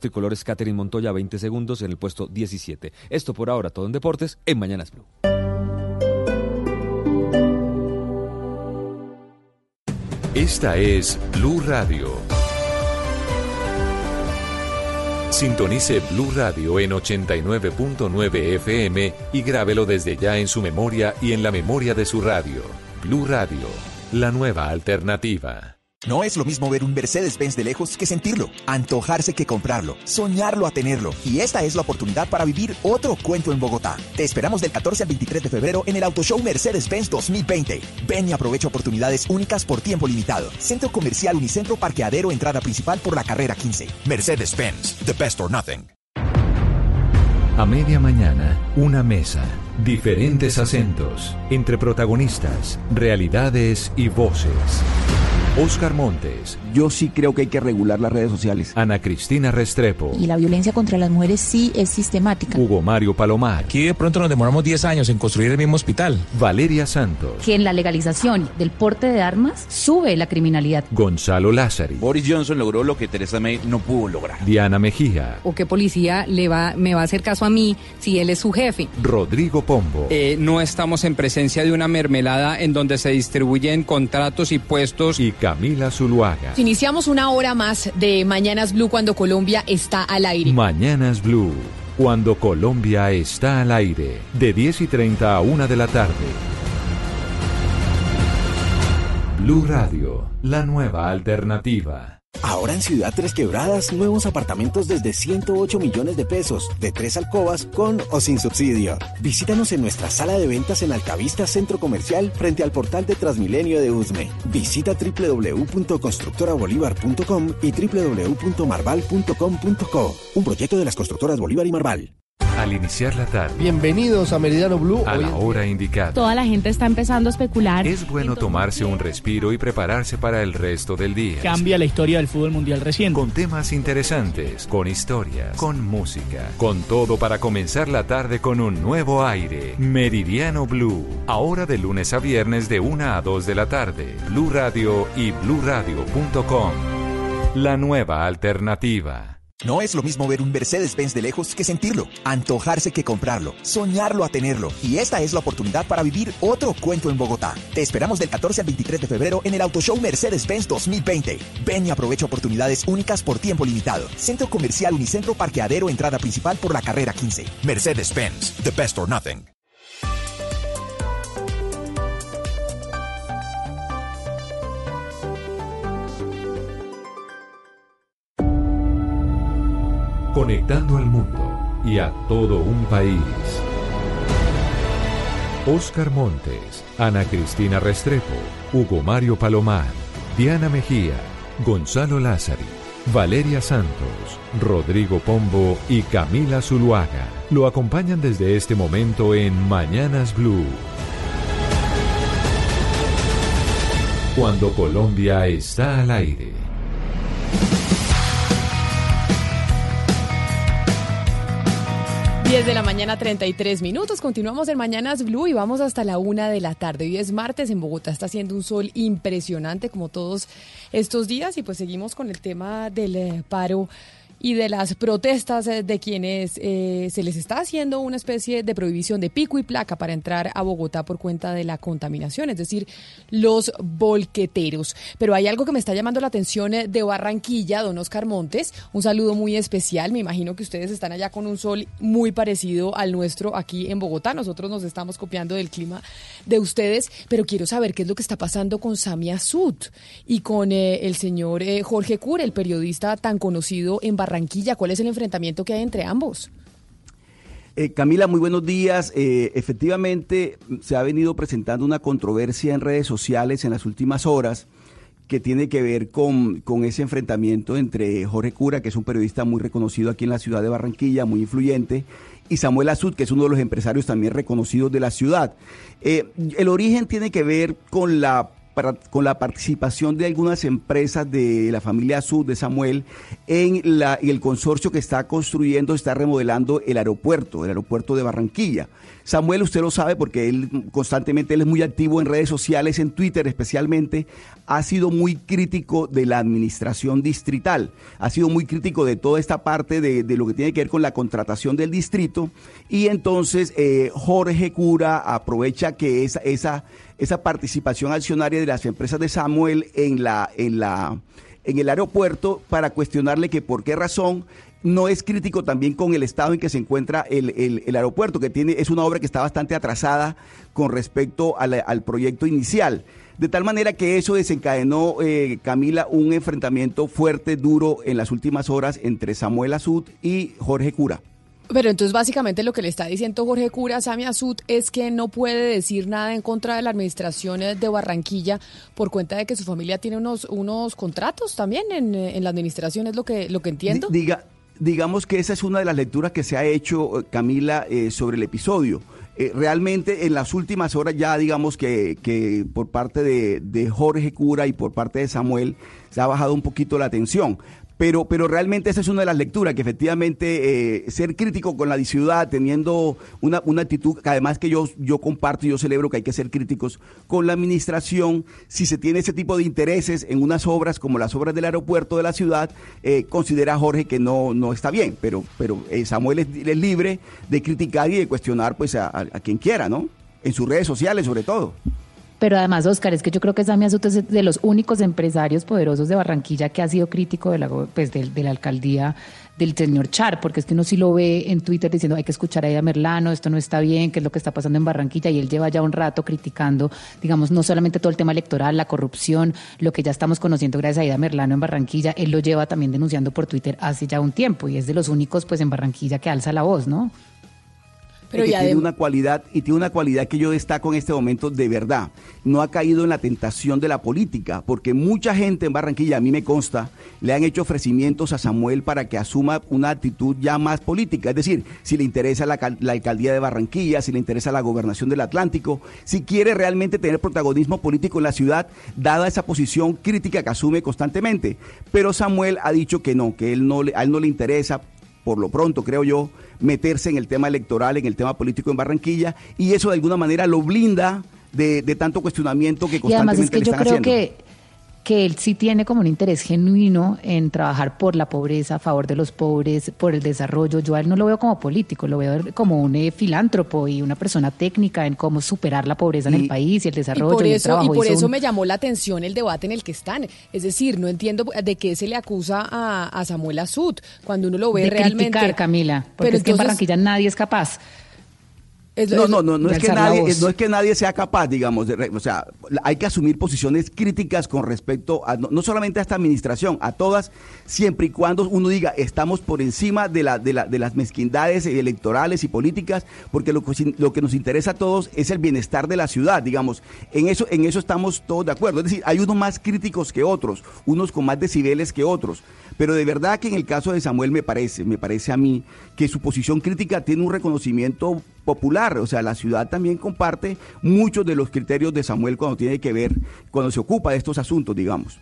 Tricolores Catherine Montoya 20 segundos en el puesto 17. Esto por ahora, todo en deportes, en Mañanas Blue. Esta es Blue Radio. Sintonice Blue Radio en 89.9 FM y grábelo desde ya en su memoria y en la memoria de su radio. Blue Radio, la nueva alternativa. No es lo mismo ver un Mercedes-Benz de lejos que sentirlo, antojarse que comprarlo, soñarlo a tenerlo. Y esta es la oportunidad para vivir otro cuento en Bogotá. Te esperamos del 14 al 23 de febrero en el Auto Show Mercedes-Benz 2020. Ven y aprovecha oportunidades únicas por tiempo limitado. Centro Comercial Unicentro Parqueadero, entrada principal por la carrera 15. Mercedes-Benz, the best or nothing. A media mañana, una mesa, diferentes acentos, entre protagonistas, realidades y voces. Oscar Montes. Yo sí creo que hay que regular las redes sociales. Ana Cristina Restrepo. Y la violencia contra las mujeres sí es sistemática. Hugo Mario Palomar. Aquí de pronto nos demoramos 10 años en construir el mismo hospital. Valeria Santos. Que en la legalización del porte de armas sube la criminalidad. Gonzalo Lázari. Boris Johnson logró lo que Teresa May no pudo lograr. Diana Mejía. ¿O qué policía le va, me va a hacer caso a mí si él es su jefe? Rodrigo Pombo. Eh, no estamos en presencia de una mermelada en donde se distribuyen contratos y puestos. Y Camila Zuluaga. Iniciamos una hora más de Mañanas Blue cuando Colombia está al aire. Mañanas Blue, cuando Colombia está al aire, de 10 y 30 a 1 de la tarde. Blue Radio, la nueva alternativa. Ahora en Ciudad Tres Quebradas, nuevos apartamentos desde 108 millones de pesos, de tres alcobas, con o sin subsidio. Visítanos en nuestra sala de ventas en Altavista Centro Comercial frente al portal de Transmilenio de Usme. Visita www.constructorabolívar.com y www.marval.com.co. Un proyecto de las constructoras Bolívar y Marval. Al iniciar la tarde. Bienvenidos a Meridiano Blue. A la hora indicada. Toda la gente está empezando a especular. Es bueno tomarse un respiro y prepararse para el resto del día. Cambia la historia del fútbol mundial reciente. Con temas interesantes, con historias, con música, con todo para comenzar la tarde con un nuevo aire. Meridiano Blue. Ahora de lunes a viernes de 1 a 2 de la tarde. Blue Radio y bluradio.com. La nueva alternativa. No es lo mismo ver un Mercedes-Benz de lejos que sentirlo, antojarse que comprarlo, soñarlo a tenerlo. Y esta es la oportunidad para vivir otro cuento en Bogotá. Te esperamos del 14 al 23 de febrero en el Auto Show Mercedes-Benz 2020. Ven y aprovecha oportunidades únicas por tiempo limitado. Centro Comercial Unicentro Parqueadero, entrada principal por la carrera 15. Mercedes-Benz, the best or nothing. Conectando al mundo y a todo un país. Oscar Montes, Ana Cristina Restrepo, Hugo Mario Palomar, Diana Mejía, Gonzalo Lázari, Valeria Santos, Rodrigo Pombo y Camila Zuluaga lo acompañan desde este momento en Mañanas Blue. Cuando Colombia está al aire. 10 de la mañana, 33 minutos. Continuamos en Mañanas Blue y vamos hasta la una de la tarde. Hoy es martes en Bogotá. Está haciendo un sol impresionante como todos estos días y pues seguimos con el tema del eh, paro y de las protestas eh, de quienes eh, se les está haciendo una especie de prohibición de pico y placa para entrar a Bogotá por cuenta de la contaminación, es decir, los volqueteros. Pero hay algo que me está llamando la atención eh, de Barranquilla, don Oscar Montes. Un saludo muy especial. Me imagino que ustedes están allá con un sol muy parecido al nuestro aquí en Bogotá. Nosotros nos estamos copiando del clima de ustedes, pero quiero saber qué es lo que está pasando con Samia Sud y con el señor Jorge Cura, el periodista tan conocido en Barranquilla Barranquilla. ¿Cuál es el enfrentamiento que hay entre ambos? Eh, Camila, muy buenos días. Eh, efectivamente, se ha venido presentando una controversia en redes sociales en las últimas horas que tiene que ver con, con, ese enfrentamiento entre Jorge Cura, que es un periodista muy reconocido aquí en la ciudad de Barranquilla, muy influyente, y Samuel Azud, que es uno de los empresarios también reconocidos de la ciudad. Eh, el origen tiene que ver con la con la participación de algunas empresas de la familia Sud de Samuel en, el consorcio que está construyendo, está remodelando el aeropuerto, el aeropuerto de Barranquilla. Samuel, usted lo sabe porque él constantemente él es muy activo en redes sociales, en Twitter especialmente, ha sido muy crítico de la administración distrital, ha sido muy crítico de toda esta parte de, lo que tiene que ver con la contratación del distrito y entonces eh, Jorge Cura aprovecha que esa, esa participación accionaria de las empresas de Samuel en la, en la en el aeropuerto para cuestionarle que por qué razón no es crítico también con el estado en que se encuentra el, el- aeropuerto, que tiene, es una obra que está bastante atrasada con respecto al proyecto inicial. De tal manera que eso desencadenó, eh, Camila, un enfrentamiento fuerte, duro en las últimas horas entre Samuel Azud y Jorge Cura. Pero entonces básicamente lo que le está diciendo Jorge Cura a Sami Azud es que no puede decir nada en contra de la administración eh, de Barranquilla por cuenta de que su familia tiene unos unos contratos también en, eh, en la administración, es lo que lo que entiendo. Di- Diga, digamos que esa es una de las lecturas que se ha hecho, eh, Camila, sobre el episodio. Realmente en las últimas horas ya digamos que, que por parte de, de Jorge Cura y por parte de Samuel se ha bajado un poquito la tensión. Pero, pero realmente esa es una de las lecturas, que efectivamente eh, ser crítico con la ciudad, teniendo una, una actitud, que además que yo, yo comparto y yo celebro que hay que ser críticos con la administración, si se tiene ese tipo de intereses en unas obras como las obras del aeropuerto de la ciudad, eh, considera Jorge que no, no está bien, pero, pero eh, Samuel es, libre de criticar y de cuestionar pues a quien quiera, ¿no? En sus redes sociales sobre todo. Pero además, Oscar, es que yo creo que Sammy Azut es de los únicos empresarios poderosos de Barranquilla que ha sido crítico de la, pues, de, la alcaldía del señor Char, porque es que uno sí lo ve en Twitter diciendo hay que escuchar a Aida Merlano, esto no está bien, qué es lo que está pasando en Barranquilla, y él lleva ya un rato criticando, digamos, no solamente todo el tema electoral, la corrupción, lo que ya estamos conociendo gracias a Aida Merlano en Barranquilla, él lo lleva también denunciando por Twitter hace ya un tiempo, y es de los únicos pues en Barranquilla que alza la voz, ¿no? Pero que tiene una cualidad y tiene una cualidad que yo destaco en este momento de verdad. No ha caído en la tentación de la política, porque mucha gente en Barranquilla, a mí me consta, le han hecho ofrecimientos a Samuel para que asuma una actitud ya más política, es decir, si le interesa la, la alcaldía de Barranquilla, si le interesa la gobernación del Atlántico, si quiere realmente tener protagonismo político en la ciudad, dada esa posición crítica que asume constantemente. Pero Samuel ha dicho que no, que él no a él no le interesa por lo pronto, creo yo, meterse en el tema electoral, en el tema político en Barranquilla, y eso de alguna manera lo blinda de, de tanto cuestionamiento que Y además constantemente es que yo le están creo haciendo. que, que él sí tiene como un interés genuino en trabajar por la pobreza, a favor de los pobres, por el desarrollo. Yo a él no lo veo como político, lo veo como un eh, filántropo y una persona técnica en cómo superar la pobreza en el país y el Y desarrollo por y el eso, y trabajo. por Hizo eso un- me llamó la atención el debate en el que están. Es decir, no entiendo de qué se le acusa a, a Samuel Azud cuando uno lo ve de realmente. criticar, Camila, porque Pero es que en Barranquilla nadie es capaz. Es- No, no, no, no es que nadie, no es que nadie sea capaz, digamos, de o sea, hay que asumir posiciones críticas con respecto a no, no solamente a esta administración, a todas, siempre y cuando uno diga estamos por encima de la, de la, de las mezquindades electorales y políticas, porque lo, que- lo que nos interesa a todos es el bienestar de la ciudad, digamos, en eso, en eso estamos todos de acuerdo. Es decir, hay unos más críticos que otros, unos con más decibeles que otros, pero de verdad que en el caso de Samuel me parece, me parece a mí que su posición crítica tiene un reconocimiento popular, o sea, la ciudad también comparte muchos de los criterios de Samuel cuando tiene que ver, cuando se ocupa de estos asuntos, digamos.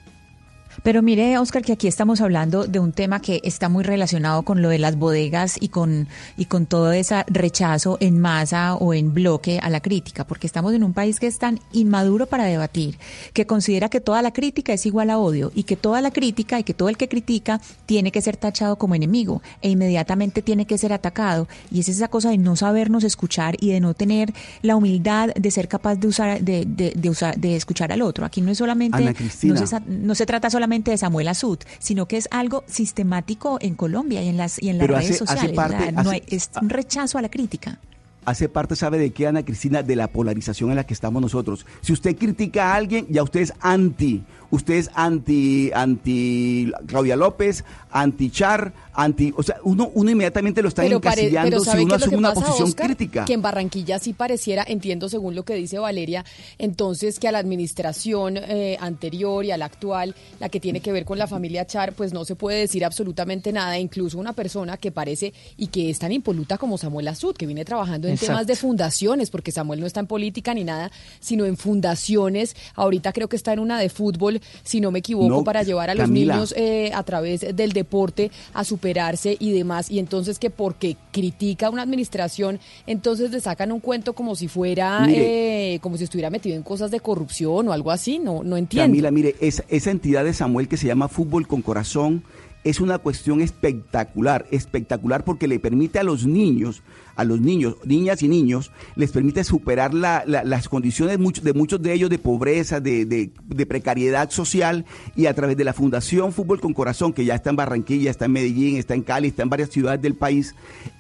Pero mire, Oscar, que aquí estamos hablando de un tema que está muy relacionado con lo de las bodegas y con, y con todo ese rechazo en masa o en bloque a la crítica, porque estamos en un país que es tan inmaduro para debatir, que considera que toda la crítica es igual a odio y que toda la crítica y que todo el que critica tiene que ser tachado como enemigo e inmediatamente tiene que ser atacado. Y es esa cosa de no sabernos escuchar y de no tener la humildad de ser capaz de usar, de, de, de usar, de escuchar al otro. Aquí no es solamente, Ana Cristina. no se, no se trata solamente de Samuel Azud, sino que es algo sistemático en Colombia y en las, y en las Pero redes hace- hace sociales. parte- hace- hay- es un rechazo a la crítica. Hace parte, ¿sabe de qué, Ana Cristina? De la polarización en la que estamos nosotros. Si usted critica a alguien, ya usted es anti. Usted es anti, anti Claudia López, anti Char, anti. O sea, uno, uno inmediatamente lo está pero, pare- encasillando pero si ¿sabe uno asume una pasa, posición Oscar? crítica. Que en Barranquilla sí pareciera, entiendo según lo que dice Valeria, entonces que a la administración eh, anterior y a la actual, la que tiene que ver con la familia Char, pues no se puede decir absolutamente nada. Incluso una persona que parece y que es tan impoluta como Samuel Azud, que viene trabajando en temas de fundaciones, porque Samuel no está en política ni nada, sino en fundaciones. Ahorita creo que está en una de fútbol, si no me equivoco, No, para llevar a los Camila. niños eh, a través del deporte a superarse y demás. Y entonces que porque critica una administración, entonces le sacan un cuento como si fuera, Mire. eh, como si estuviera metido en cosas de corrupción o algo así. No, no entiendo. Camila, mire, esa, esa entidad de Samuel que se llama Fútbol con Corazón es una cuestión espectacular, espectacular porque le permite a los niños, a los niños, niñas y niños, les permite superar la- la- las condiciones de muchos de ellos de pobreza, de precariedad social y a través de la Fundación Fútbol con Corazón, que ya está en Barranquilla, está en Medellín, está en Cali, está en varias ciudades del país,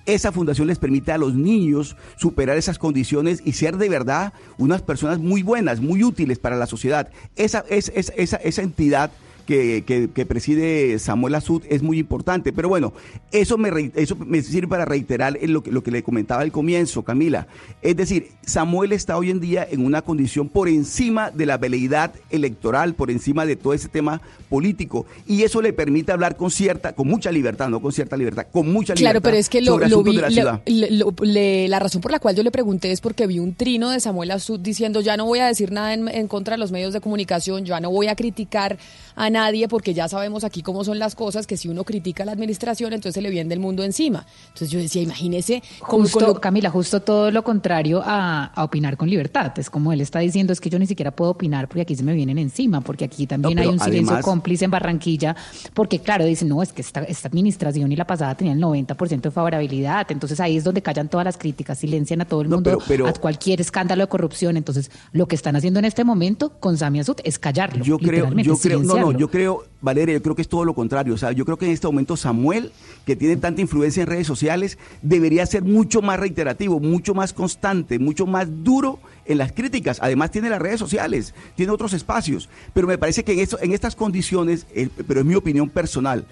esa fundación les permite a los niños superar esas condiciones y ser de verdad unas personas muy buenas, muy útiles para la sociedad. Esa, es, es- esa, esa entidad que, que- que preside Samuel Azud es muy importante. Pero bueno, eso me, eso me sirve para reiterar lo que, lo que le comentaba al comienzo, Camila. Es decir, Samuel está hoy en día en una condición por encima de la veleidad electoral, por encima de todo ese tema político. Y eso le permite hablar con cierta, con mucha libertad, no con cierta libertad, con mucha libertad. Claro, pero es que lo, lo vi, la lo- le- la razón por la cual yo le pregunté es porque vi un trino de Samuel Azud diciendo ya no voy a decir nada en, en contra de los medios de comunicación, ya no voy a criticar a nadie porque ya sabemos aquí cómo son las cosas, que si uno critica a la administración entonces se le viene el mundo encima. Entonces yo decía, imagínese Justo, lo- Camila, justo todo lo contrario a, a opinar con libertad. Es como él está diciendo, es que yo ni siquiera puedo opinar porque aquí se me vienen encima, porque aquí también No, hay un silencio además- cómplice en Barranquilla, porque claro, dicen, no, es que esta, esta administración y la pasada tenía el 90% de favorabilidad, entonces ahí es donde callan todas las críticas, silencian a todo el No, mundo, pero- pero- a cualquier escándalo de corrupción. Entonces, lo que están haciendo en este momento con Sami Azud es callarlo. Yo creo, literalmente, yo creo, no, no. Yo creo, Valeria, yo creo que es todo lo contrario. O sea, yo creo que en este momento Samuel, que tiene tanta influencia en redes sociales, debería ser mucho más reiterativo, mucho más constante, mucho más duro en las críticas. Además tiene las redes sociales, tiene otros espacios. Pero me parece que en, esto, en estas condiciones, eh, pero es mi opinión personal,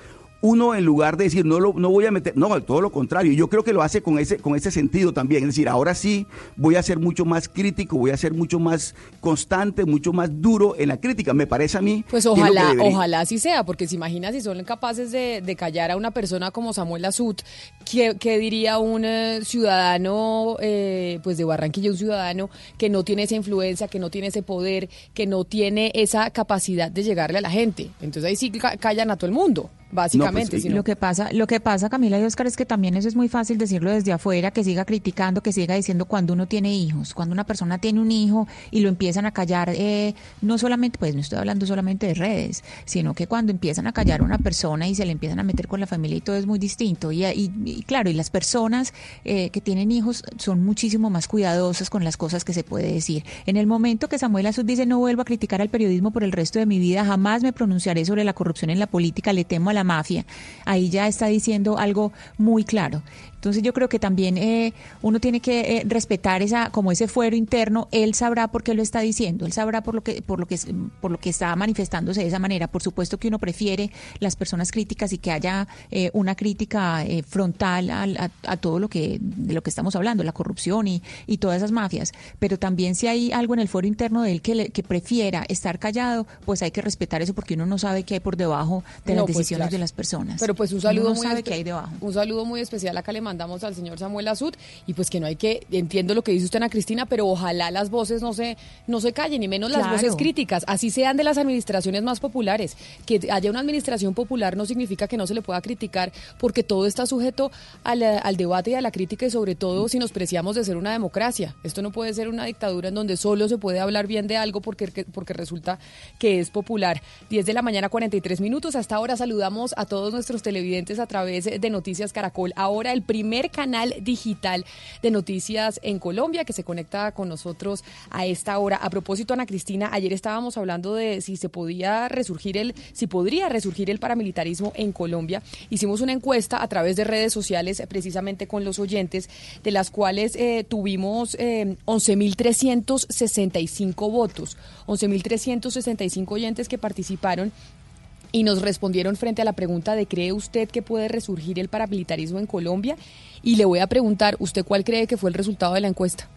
uno en lugar de decir no lo no voy a meter no todo lo contrario yo creo que lo hace con ese con ese sentido también es decir ahora sí voy a ser mucho más crítico voy a ser mucho más constante mucho más duro en la crítica me parece a mí Pues que que ojalá, ojalá así sea, porque se imagina si son capaces de, de callar a una persona como Samuel Azut, ¿qué, qué diría un eh, ciudadano eh, pues de Barranquilla, un ciudadano que no tiene esa influencia, que no tiene ese poder, que no tiene esa capacidad de llegarle a la gente? Entonces ahí sí ca- callan a todo el mundo, básicamente. si no- Lo que pasa, lo que pasa, Camila y Oscar, es que también eso es muy fácil decirlo desde afuera, que siga criticando, que siga diciendo cuando uno tiene hijos, cuando una persona tiene un hijo y lo empiezan a callar, eh, no solamente, pues no estoy hablando solamente de redes, sino que cuando empiezan a callar a una persona y se le empiezan a meter con la familia y todo es muy distinto. Y, y- y claro, y las personas eh, que tienen hijos son muchísimo más cuidadosas con las cosas que se puede decir. En el momento que Samuel Azud dice no vuelvo a criticar al periodismo por el resto de mi vida, jamás me pronunciaré sobre la corrupción en la política, le temo a la mafia, ahí ya está diciendo algo muy claro. Entonces yo creo que también eh, uno tiene que eh, respetar esa como ese fuero interno. Él sabrá por qué lo está diciendo. Él sabrá por lo que por lo que por lo que está manifestándose de esa manera. Por supuesto que uno prefiere las personas críticas y que haya eh, una crítica eh, frontal al- a, a todo lo que de lo que estamos hablando, la corrupción y, y todas esas mafias. Pero también si hay algo en el fuero interno de él que, le- que prefiera estar callado, pues hay que respetar eso porque uno no sabe qué hay por debajo de No, las pues, decisiones claro. de las personas. Pero pues un saludo muy sabe espe- qué hay debajo. Un saludo muy especial acá le mandamos al señor Samuel Azud y pues que no hay que entiendo lo que dice usted Ana Cristina, pero ojalá las voces no se no se callen y menos las voces críticas, así sean de las administraciones más populares. Que haya una administración popular no significa que no se le pueda criticar porque todo está sujeto al, al debate y a la crítica y sobre todo si nos preciamos de ser una democracia. Esto no puede ser una dictadura en donde solo se puede hablar bien de algo porque porque resulta que es popular. 10 de la mañana 43 minutos. Hasta ahora saludamos a todos nuestros televidentes a través de Noticias Caracol. Ahora el primer canal digital de noticias en Colombia que se conecta con nosotros a esta hora. A propósito, Ana Cristina, ayer estábamos hablando de si se podía resurgir el, si podría resurgir el paramilitarismo en Colombia. Hicimos una encuesta a través de redes sociales eh, precisamente con los oyentes, de las cuales eh, tuvimos eh, 11.365 votos, 11.365 oyentes que participaron y nos respondieron frente a la pregunta de ¿cree usted que puede resurgir el paramilitarismo en Colombia? Y le voy a preguntar, ¿usted cuál cree que fue el resultado de la encuesta?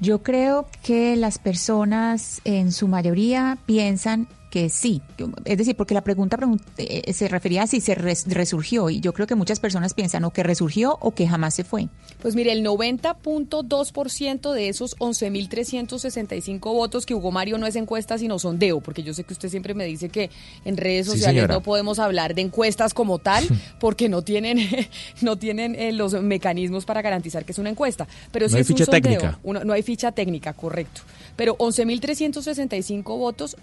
Yo creo que las personas en su mayoría piensan que sí. Es decir, porque la pregunta eh, se refería a si se resurgió y yo creo que muchas personas piensan o que resurgió o que jamás se fue. Pues mire, el 90.2% de esos 11.365 votos que Hugo Mario no es encuesta sino sondeo, porque yo sé que usted siempre me dice que en redes sociales no podemos hablar de encuestas como tal porque no tienen no tienen eh, los mecanismos para garantizar que es una encuesta, pero no hay ficha técnica. no hay ficha técnica, correcto. Pero 11.365 votos,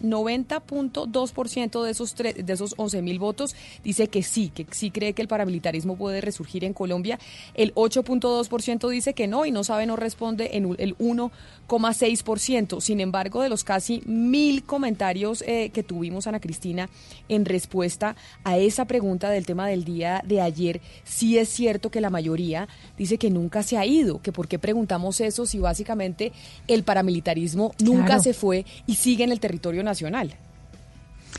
90.2% de esos de esos 11.000 votos dice que sí, que sí cree que el paramilitarismo puede resurgir en Colombia. El 8.2% dice que no y no sabe, no responde en el 1,6%. Sin embargo, de los casi mil comentarios eh, que tuvimos, Ana Cristina, en respuesta a esa pregunta del tema del día de ayer, sí es cierto que la mayoría dice que nunca se ha ido, que por qué preguntamos eso si básicamente el paramilitarismo nunca se fue y sigue en el territorio nacional.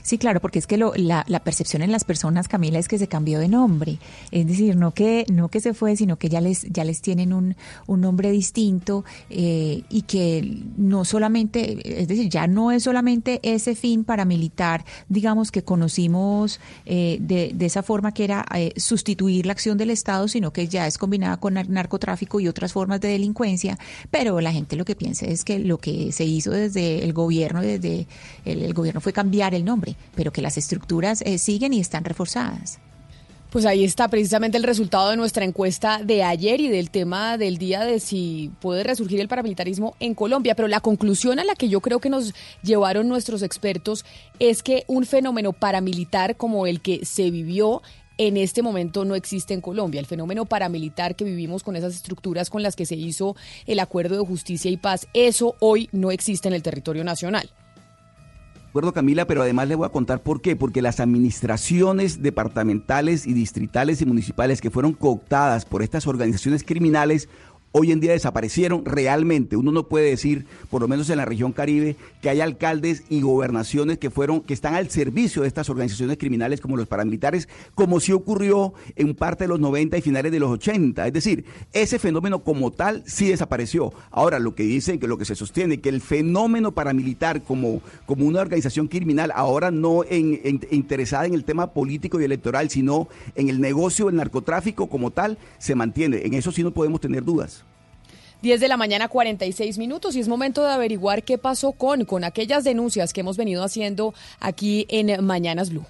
Sí, claro, porque es que lo, la, la, percepción en las personas, Camila, es que se cambió de nombre. Es decir, no que, no que se fue, sino que ya les, ya les tienen un, un nombre distinto eh, y que no solamente, es decir, ya no es solamente ese fin paramilitar, digamos, que conocimos eh, de, de, esa forma que era eh, sustituir la acción del Estado, sino que ya es combinada con narcotráfico y otras formas de delincuencia. Pero la gente lo que piensa es que lo que se hizo desde el gobierno, desde el gobierno fue cambiar el nombre pero que las estructuras eh, siguen y están reforzadas. Pues ahí está precisamente el resultado de nuestra encuesta de ayer y del tema del día de si puede resurgir el paramilitarismo en Colombia. Pero la conclusión a la que yo creo que nos llevaron nuestros expertos es que un fenómeno paramilitar como el que se vivió en este momento no existe en Colombia. El fenómeno paramilitar que vivimos con esas estructuras con las que se hizo el acuerdo de justicia y paz, eso hoy no existe en el territorio nacional acuerdo, Camila, pero además le voy a contar por qué. Porque las administraciones departamentales y distritales y municipales que fueron cooptadas por estas organizaciones criminales hoy en día desaparecieron realmente. Uno no puede decir, por lo menos en la región Caribe, que hay alcaldes y gobernaciones que fueron, que están al servicio de estas organizaciones criminales como los paramilitares, como sí ocurrió en parte de los 90 y finales de los 80. Es decir, ese fenómeno como tal sí desapareció. Ahora, lo que dicen, que lo que se sostiene, que el fenómeno paramilitar como, como una organización criminal, ahora no en, interesada en el tema político y electoral, sino en el negocio del narcotráfico como tal, se mantiene. En eso sí no podemos tener dudas. 10 de la mañana 46 minutos y es momento de averiguar qué pasó con, con aquellas denuncias que hemos venido haciendo aquí en Mañanas Blue.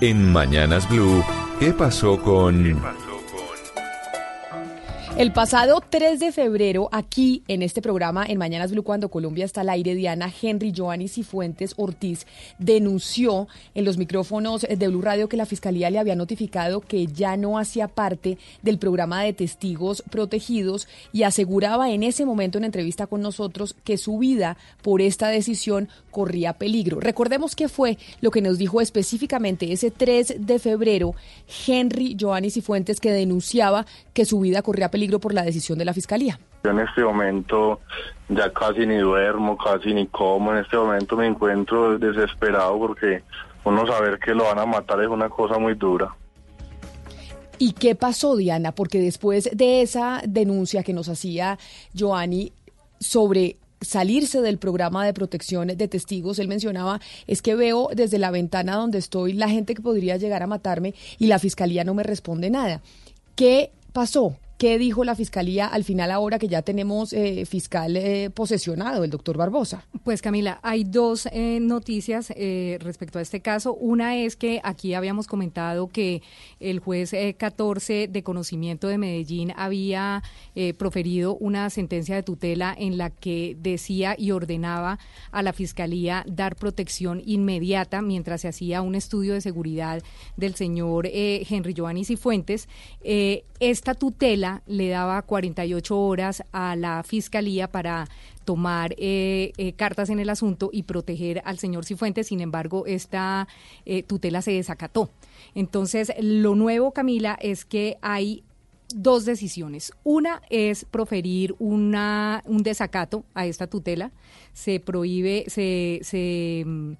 En Mañanas Blue, ¿qué pasó con... El pasado 3 de febrero, aquí en este programa, en Mañanas Blue, cuando Colombia está al aire, Diana Henry Joanny Cifuentes Ortiz denunció en los micrófonos de Blue Radio que la Fiscalía le había notificado que ya no hacía parte del programa de testigos protegidos y aseguraba en ese momento en entrevista con nosotros que su vida por esta decisión corría peligro. Recordemos qué fue lo que nos dijo específicamente ese 3 de febrero Henry Joanny Cifuentes que denunciaba que su vida corría peligro por la decisión de la Fiscalía. Yo en este momento ya casi ni duermo, casi ni como, en este momento me encuentro desesperado porque uno saber que lo van a matar es una cosa muy dura. ¿Y qué pasó, Diana? Porque después de esa denuncia que nos hacía Joanny sobre salirse del programa de protección de testigos, él mencionaba, es que veo desde la ventana donde estoy la gente que podría llegar a matarme y la fiscalía no me responde nada. ¿Qué pasó? ¿Qué dijo la fiscalía al final ahora que ya tenemos eh, fiscal eh, posesionado, el doctor Barbosa? Pues Camila, hay dos eh, noticias respecto a este caso. Una es que aquí habíamos comentado que el juez 14 de conocimiento de Medellín había proferido una sentencia de tutela en la que decía y ordenaba a la fiscalía dar protección inmediata mientras se hacía un estudio de seguridad del señor Henry Giovanni Cifuentes. esta tutela le daba 48 horas a la fiscalía para tomar eh, eh, cartas en el asunto y proteger al señor Cifuentes. Sin embargo, esta eh, tutela se desacató. Entonces, lo nuevo, Camila, es que hay dos decisiones. Una es proferir una, un desacato a esta tutela. Se prohíbe, se, mm,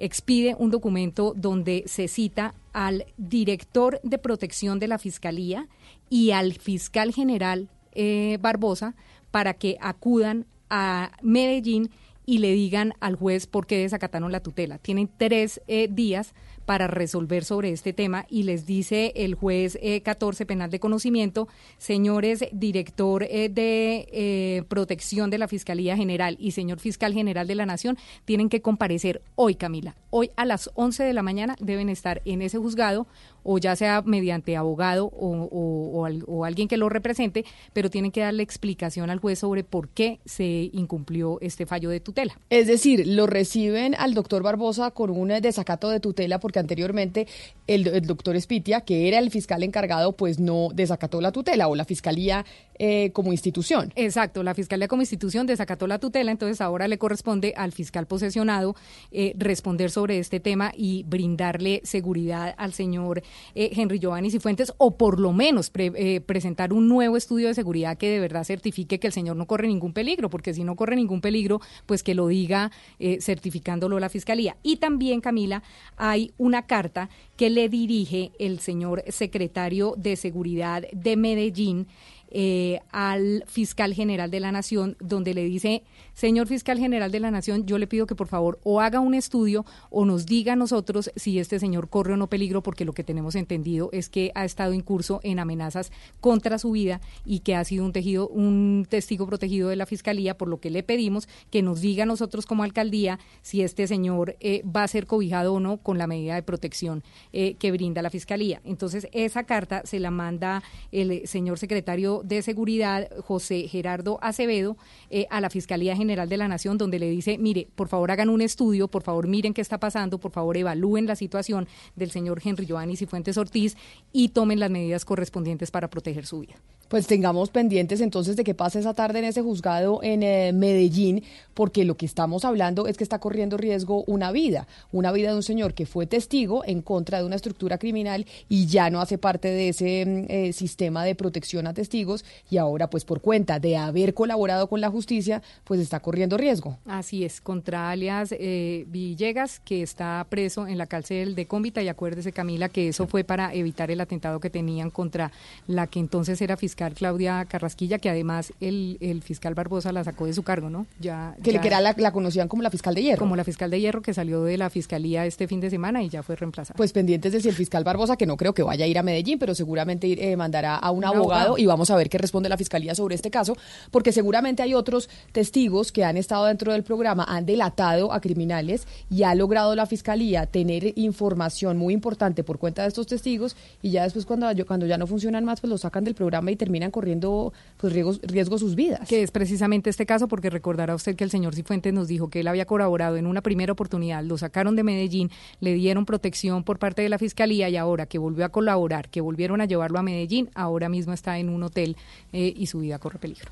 expide un documento donde se cita al director de protección de la Fiscalía y al fiscal general eh, Barbosa para que acudan a Medellín y le digan al juez por qué desacataron la tutela. Tienen tres eh, días para resolver sobre este tema y les dice el juez 14 penal de conocimiento, señores director de protección de la Fiscalía General y señor fiscal general de la Nación, tienen que comparecer hoy, Camila. Hoy a las 11 de la mañana deben estar en ese juzgado o ya sea mediante abogado o, o, alguien que lo represente, pero tienen que darle explicación al juez sobre por qué se incumplió este fallo de tutela. Es decir, lo reciben al doctor Barbosa con un desacato de tutela porque anteriormente el, doctor Espitia, que era el fiscal encargado, pues no desacató la tutela o la fiscalía eh, como institución. Exacto, la fiscalía como institución desacató la tutela, entonces ahora le corresponde al fiscal posesionado eh, responder sobre este tema y brindarle seguridad al señor eh, Henry Giovanni Cifuentes o por lo menos eh, presentar un nuevo estudio de seguridad que de verdad certifique que el señor no corre ningún peligro, porque si no corre ningún peligro, pues que lo diga eh, certificándolo la Fiscalía. Y también, Camila, hay una carta que le dirige el señor secretario de Seguridad de Medellín, eh, al fiscal general de la Nación, donde le dice, señor fiscal general de la Nación, yo le pido que por favor o haga un estudio o nos diga a nosotros si este señor corre o no peligro, porque lo que tenemos entendido es que ha estado incurso en amenazas contra su vida y que ha sido un tejido, un testigo protegido de la fiscalía, por lo que le pedimos que nos diga a nosotros como alcaldía si este señor eh, va a ser cobijado o no con la medida de protección eh, que brinda la fiscalía. Entonces, esa carta se la manda el señor secretario de Seguridad, José Gerardo Acevedo, eh, a la Fiscalía General de la Nación, donde le dice, mire, por favor hagan un estudio, por favor miren qué está pasando, por favor evalúen la situación del señor Henry Giovanni Cifuentes Ortiz y tomen las medidas correspondientes para proteger su vida. Pues tengamos pendientes entonces de qué pasa esa tarde en ese juzgado en eh, Medellín, porque lo que estamos hablando es que está corriendo riesgo una vida, una vida de un señor que fue testigo en contra de una estructura criminal y ya no hace parte de ese mm, eh, sistema de protección a testigos y ahora pues por cuenta de haber colaborado con la justicia, pues está corriendo riesgo. Así es, contra alias eh, Villegas, que está preso en la cárcel de Cómbita y acuérdese Camila que eso fue para evitar el atentado que tenían contra la que entonces era fiscal Claudia Carrasquilla, que además el, el fiscal Barbosa la sacó de su cargo, ¿no? Ya, que, le era la, la, conocían como la fiscal de hierro. Como la fiscal de hierro que salió de la fiscalía este fin de semana y ya fue reemplazada. Pues pendientes de si el fiscal Barbosa, que no creo que vaya a ir a Medellín, pero seguramente eh, mandará a un, abogado, y vamos a ver qué responde la fiscalía sobre este caso, porque seguramente hay otros testigos que han estado dentro del programa, han delatado a criminales y ha logrado la fiscalía tener información muy importante por cuenta de estos testigos y ya después cuando, cuando ya no funcionan más, pues los sacan del programa y terminan terminan corriendo pues riesgos, riesgo sus vidas. Que es precisamente este caso, porque recordará usted que el señor Cifuentes nos dijo que él había colaborado en una primera oportunidad, lo sacaron de Medellín, le dieron protección por parte de la fiscalía y ahora que volvió a colaborar, que volvieron a llevarlo a Medellín, ahora mismo está en un hotel eh, y su vida corre peligro.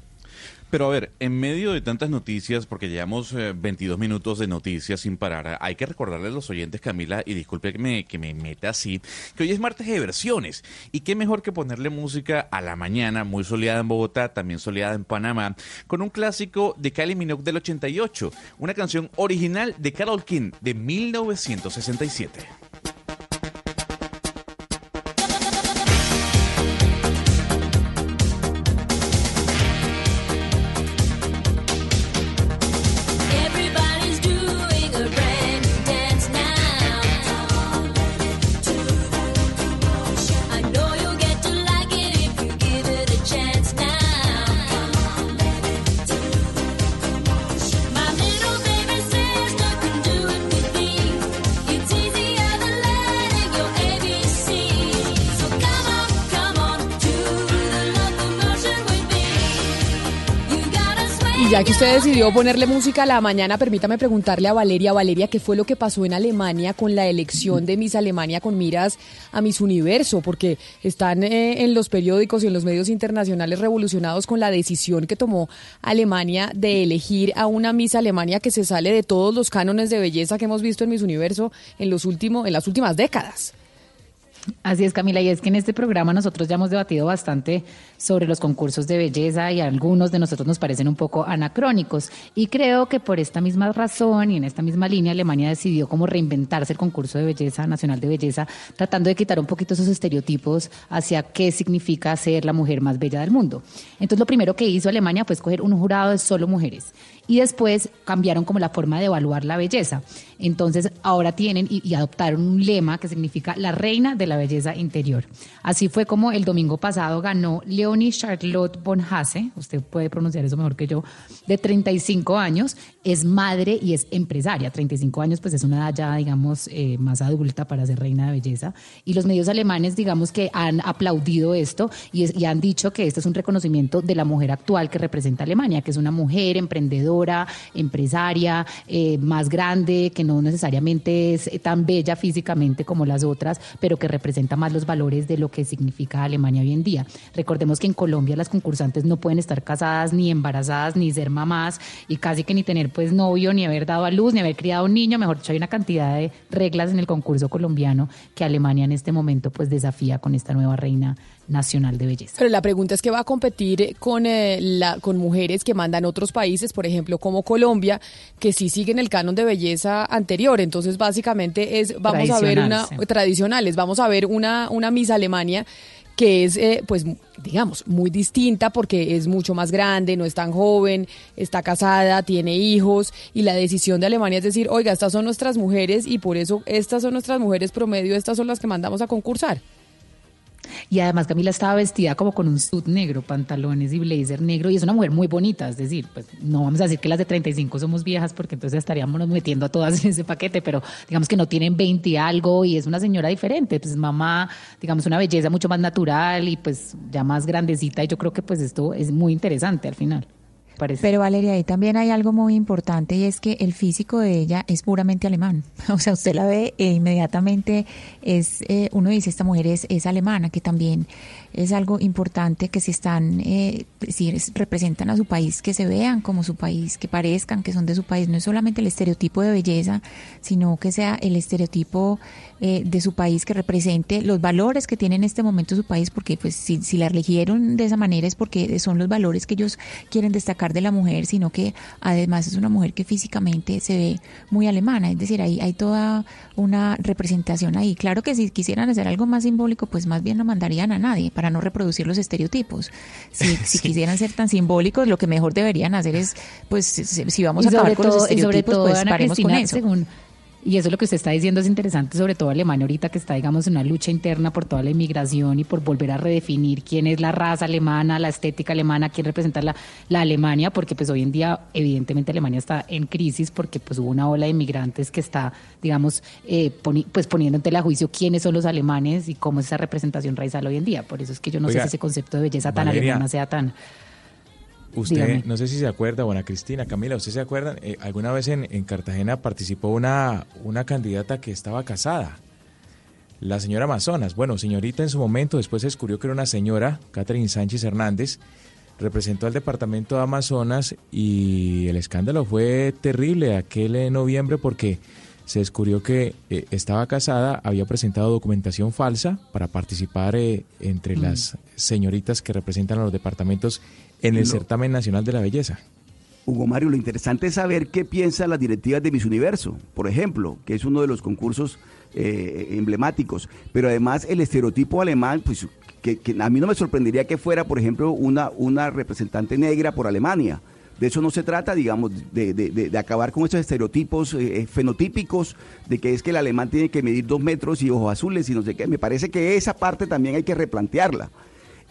Pero a ver, en medio de tantas noticias, porque llevamos 22 eh, minutos de noticias sin parar, hay que recordarle a los oyentes, Camila, y disculpe que me, que me meta así, que hoy es martes de versiones. Y qué mejor que ponerle música a la mañana, muy soleada en Bogotá, también soleada en Panamá, con un clásico de Kylie Minogue del 88, una canción original de Carol King de 1967. Ya que usted decidió ponerle música a la mañana, permítame preguntarle a Valeria, Valeria, ¿qué fue lo que pasó en Alemania con la elección de Miss Alemania con miras a Miss Universo? Porque están eh, en los periódicos y en los medios internacionales revolucionados con la decisión que tomó Alemania de elegir a una Miss Alemania que se sale de todos los cánones de belleza que hemos visto en Miss Universo en los últimos, en las últimas décadas. Así es, Camila, y es que en este programa nosotros ya hemos debatido bastante sobre los concursos de belleza y algunos de nosotros nos parecen un poco anacrónicos. Y creo que por esta misma razón y en esta misma línea Alemania decidió como reinventarse el concurso de belleza nacional de belleza, tratando de quitar un poquito esos estereotipos hacia qué significa ser la mujer más bella del mundo. Entonces lo primero que hizo Alemania fue escoger un jurado de solo mujeres y después cambiaron como la forma de evaluar la belleza. Entonces ahora tienen y, adoptaron un lema que significa la reina de la belleza interior. Así fue como el domingo pasado ganó Leonie Charlotte Bonhase, usted puede pronunciar eso mejor que yo, de 35 años, es madre y es empresaria. 35 años pues es una edad ya digamos eh, más adulta para ser reina de belleza. Y los medios alemanes digamos que han aplaudido esto y, han dicho que este es un reconocimiento de la mujer actual que representa Alemania, que es una mujer emprendedora, empresaria, eh, más grande, que no necesariamente es tan bella físicamente como las otras, pero que representa más los valores de lo que significa Alemania hoy en día. Recordemos que en Colombia las concursantes no pueden estar casadas, ni embarazadas, ni ser mamás, y casi que ni tener pues novio, ni haber dado a luz, ni haber criado un niño. Mejor dicho, hay una cantidad de reglas en el concurso colombiano que Alemania en este momento pues desafía con esta nueva reina nacional de belleza. Pero la pregunta es que va a competir con, eh, la, con mujeres que mandan otros países, por ejemplo, como Colombia, que sí siguen el canon de belleza anterior. Entonces, básicamente es, vamos a ver una, tradicionales, vamos a ver una, una Miss Alemania que es, eh, pues, digamos, muy distinta porque es mucho más grande, no es tan joven, está casada, tiene hijos y la decisión de Alemania es decir, oiga, estas son nuestras mujeres y por eso estas son nuestras mujeres promedio, estas son las que mandamos a concursar. Y además Camila estaba vestida como con un suit negro, pantalones y blazer negro, y es una mujer muy bonita, es decir, pues no vamos a decir que las de 35 somos viejas porque entonces estaríamos metiendo a todas en ese paquete, pero digamos que no tienen 20 y algo y es una señora diferente, pues mamá, digamos una belleza mucho más natural y pues ya más grandecita y yo creo que pues esto es muy interesante al final. Parece. Pero Valeria, ahí también hay algo muy importante y es que el físico de ella es puramente alemán. O sea, usted la ve e inmediatamente es, eh, uno dice, esta mujer es, es alemana, que también es algo importante que si están, eh, si representan a su país, que se vean como su país, que parezcan que son de su país. No es solamente el estereotipo de belleza, sino que sea el estereotipo eh, de su país que represente los valores que tiene en este momento su país, porque pues si, si la eligieron de esa manera es porque son los valores que ellos quieren destacar de la mujer, sino que además es una mujer que físicamente se ve muy alemana, es decir, hay, hay toda una representación ahí. Claro que si quisieran hacer algo más simbólico, pues más bien no mandarían a nadie para no reproducir los estereotipos. Si, si quisieran ser tan simbólicos, lo que mejor deberían hacer es, pues, si, vamos a acabar con los estereotipos, pues Ana paremos Cristina, con eso. Según, y eso lo que usted está diciendo es interesante, sobre todo Alemania ahorita que está, digamos, en una lucha interna por toda la inmigración y por volver a redefinir quién es la raza alemana, la estética alemana, quién representa la, la Alemania, porque pues hoy en día evidentemente Alemania está en crisis porque pues hubo una ola de inmigrantes que está, digamos, eh, poni pues poniendo en tela juicio quiénes son los alemanes y cómo es esa representación raizal hoy en día. Por eso es que yo no Oiga, sé si ese concepto de belleza tan alemana sea tan... Usted, Dígame. no sé si se acuerda, bueno, Cristina, Camila, ¿usted se acuerdan? Eh, alguna vez en, en Cartagena participó una, una candidata que estaba casada, la señora Amazonas. Bueno, señorita en su momento, después se descubrió que era una señora, Catherine Sánchez Hernández, representó al departamento de Amazonas y el escándalo fue terrible aquel noviembre porque se descubrió que eh, estaba casada, había presentado documentación falsa para participar eh, entre Mm. las señoritas que representan a los departamentos en el Lo- certamen nacional de la belleza. Hugo Mario, lo interesante es saber qué piensan las directivas de Miss Universo, por ejemplo, que es uno de los concursos eh, emblemáticos. Pero además el estereotipo alemán, pues que, que a mí no me sorprendería que fuera, por ejemplo, una, una representante negra por Alemania. De eso no se trata, digamos, de, de- acabar con esos estereotipos eh, fenotípicos de que es que el alemán tiene que medir dos metros y ojos azules y no sé qué. Me parece que esa parte también hay que replantearla.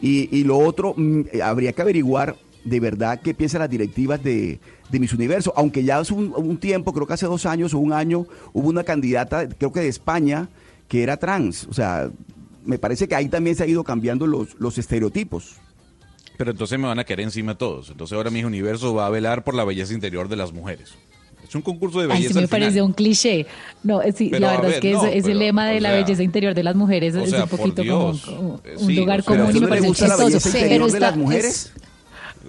Y, y lo otro, mm, eh, habría que averiguar de verdad qué piensan las directivas de, de Miss Universo, aunque ya hace un, un tiempo, creo que hace dos años o un año, hubo una candidata, creo que de España, que era trans. O sea, me parece que ahí también se ha ido cambiando los, los estereotipos. Pero entonces me van a quedar encima todos. Entonces ahora mi universo va a velar por la belleza interior de las mujeres. Es un concurso de Ay, belleza. sí me al final. parece un cliché. No, sí, Pero, la verdad es ver, que no, ese pero, lema de la sea, belleza interior de las mujeres o es sea, un por poquito como, como un sí, lugar o sea, común y ¿A me parece chistoso. Pero de las mujeres?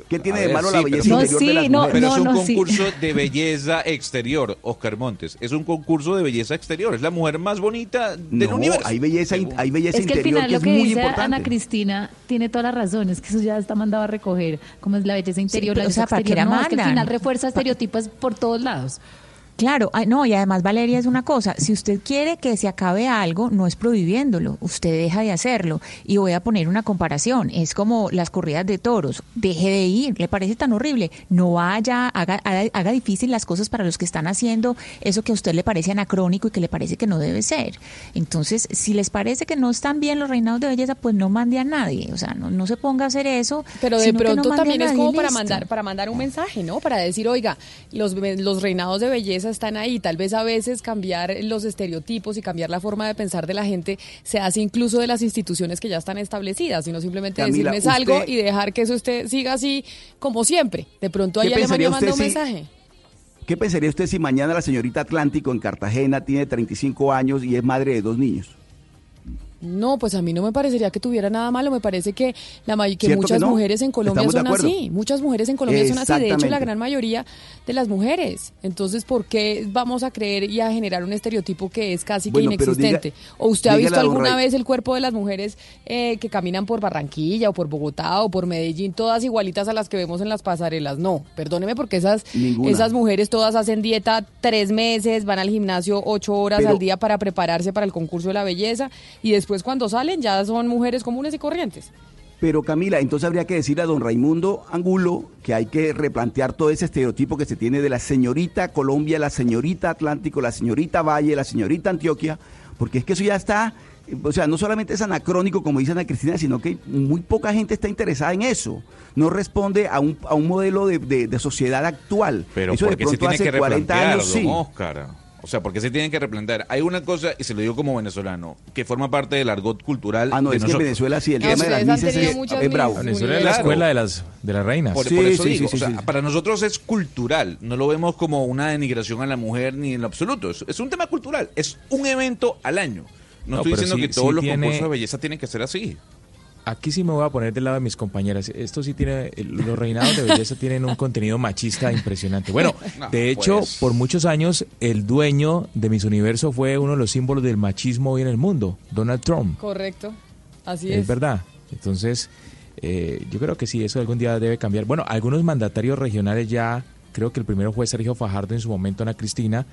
¿Qué tiene A de ver, malo sí, la pero- belleza No, interior de sí, las no, mujeres? Pero es un no, sí. concurso de belleza exterior, Oscar Montes. Es un concurso de belleza exterior. Es la mujer más bonita del No, universo. hay belleza, in- hay belleza Es que al interior final que lo es que muy dice importante. Ana Cristina tiene toda la razón, es que eso ya está mandado a recoger, como es la belleza interior, pero, la o sea, belleza ¿para qué exterior, la no, es que al final refuerza estereotipos por todos lados. Claro, ah, no, y además Valeria es una cosa, si usted quiere que se acabe algo, no es prohibiéndolo, usted deja de hacerlo. Y voy a poner una comparación, es como las corridas de toros, deje de ir, le parece tan horrible, no vaya, haga, haga, haga difícil las cosas para los que están haciendo eso que a usted le parece anacrónico y que le parece que no debe ser. Entonces, si les parece que no están bien los reinados de belleza, pues no mande a nadie, o sea, no, no se ponga a hacer eso. Pero de no pronto también es como para listo. mandar, para mandar un mensaje, ¿no? Para decir, oiga, los, los reinados de belleza están ahí. Tal vez a veces cambiar los estereotipos y cambiar la forma de pensar de la gente se hace incluso de las instituciones que ya están establecidas, sino simplemente Camila, decirme algo y dejar que eso usted siga así como siempre. De pronto ahí ¿Qué Alemania manda un si- mensaje. ¿Qué pensaría usted si mañana la señorita Atlántico en Cartagena tiene 35 años y es madre de dos niños? No, pues a mí no me parecería que tuviera nada malo. Me parece que la que ¿Cierto que muchas no? mujeres en Colombia Estamos son así. Muchas mujeres en Colombia son así. De hecho, la gran mayoría de las mujeres. Entonces, ¿por qué vamos a creer y a generar un estereotipo que es casi que diga- inexistente? ¿O usted ha visto alguna vez el cuerpo de las mujeres eh, que caminan por Barranquilla o por Bogotá o por Medellín, todas igualitas a las que vemos en las pasarelas? No, perdóneme porque esas, Ninguna. esas mujeres todas hacen dieta tres meses, van al gimnasio ocho horas Pero- al día para prepararse para el concurso de la belleza y después cuando salen ya son mujeres comunes y corrientes. Pero Camila, entonces habría que decirle a don Raimundo Angulo que hay que replantear todo ese estereotipo que se tiene de la señorita Colombia, la señorita Atlántico, la señorita Valle, la señorita Antioquia, porque es que eso ya está, o sea, no solamente es anacrónico como dice Ana Cristina, sino que muy poca gente está interesada en eso. No responde a un, a un modelo de, de- de sociedad actual. Pero eso de porque se pronto tiene hace que 40 replantear, años don sí. Oscar. O sea, porque se tienen que replantear. Hay una cosa, y se lo digo como venezolano, que forma parte del argot cultural. Ah, no, de es que en. Venezuela sí, el Ah, tema de las tenido es, bravo. Venezuela es la escuela de las, de las reinas. Por, Sí, por eso sí, digo, sí, o sea, sí, sí. para nosotros es cultural, no lo vemos como una denigración a la mujer ni en lo absoluto, es, es un tema cultural, es un evento al año. No, No, estoy diciendo sí- que todos sí los tiene- concursos de belleza tienen que ser así. Aquí sí me voy a poner del lado de mis compañeras. Esto sí tiene, los reinados de belleza tienen un contenido machista impresionante. Bueno, No, de hecho, pues. por muchos años, el dueño de Miss Universo fue uno de los símbolos del machismo hoy en el mundo, Donald Trump. Correcto. Así Es es. verdad. Entonces, eh, yo creo que sí, eso algún día debe cambiar. Bueno, algunos mandatarios regionales ya, creo que el primero fue Sergio Fajardo en su momento, Ana Cristina,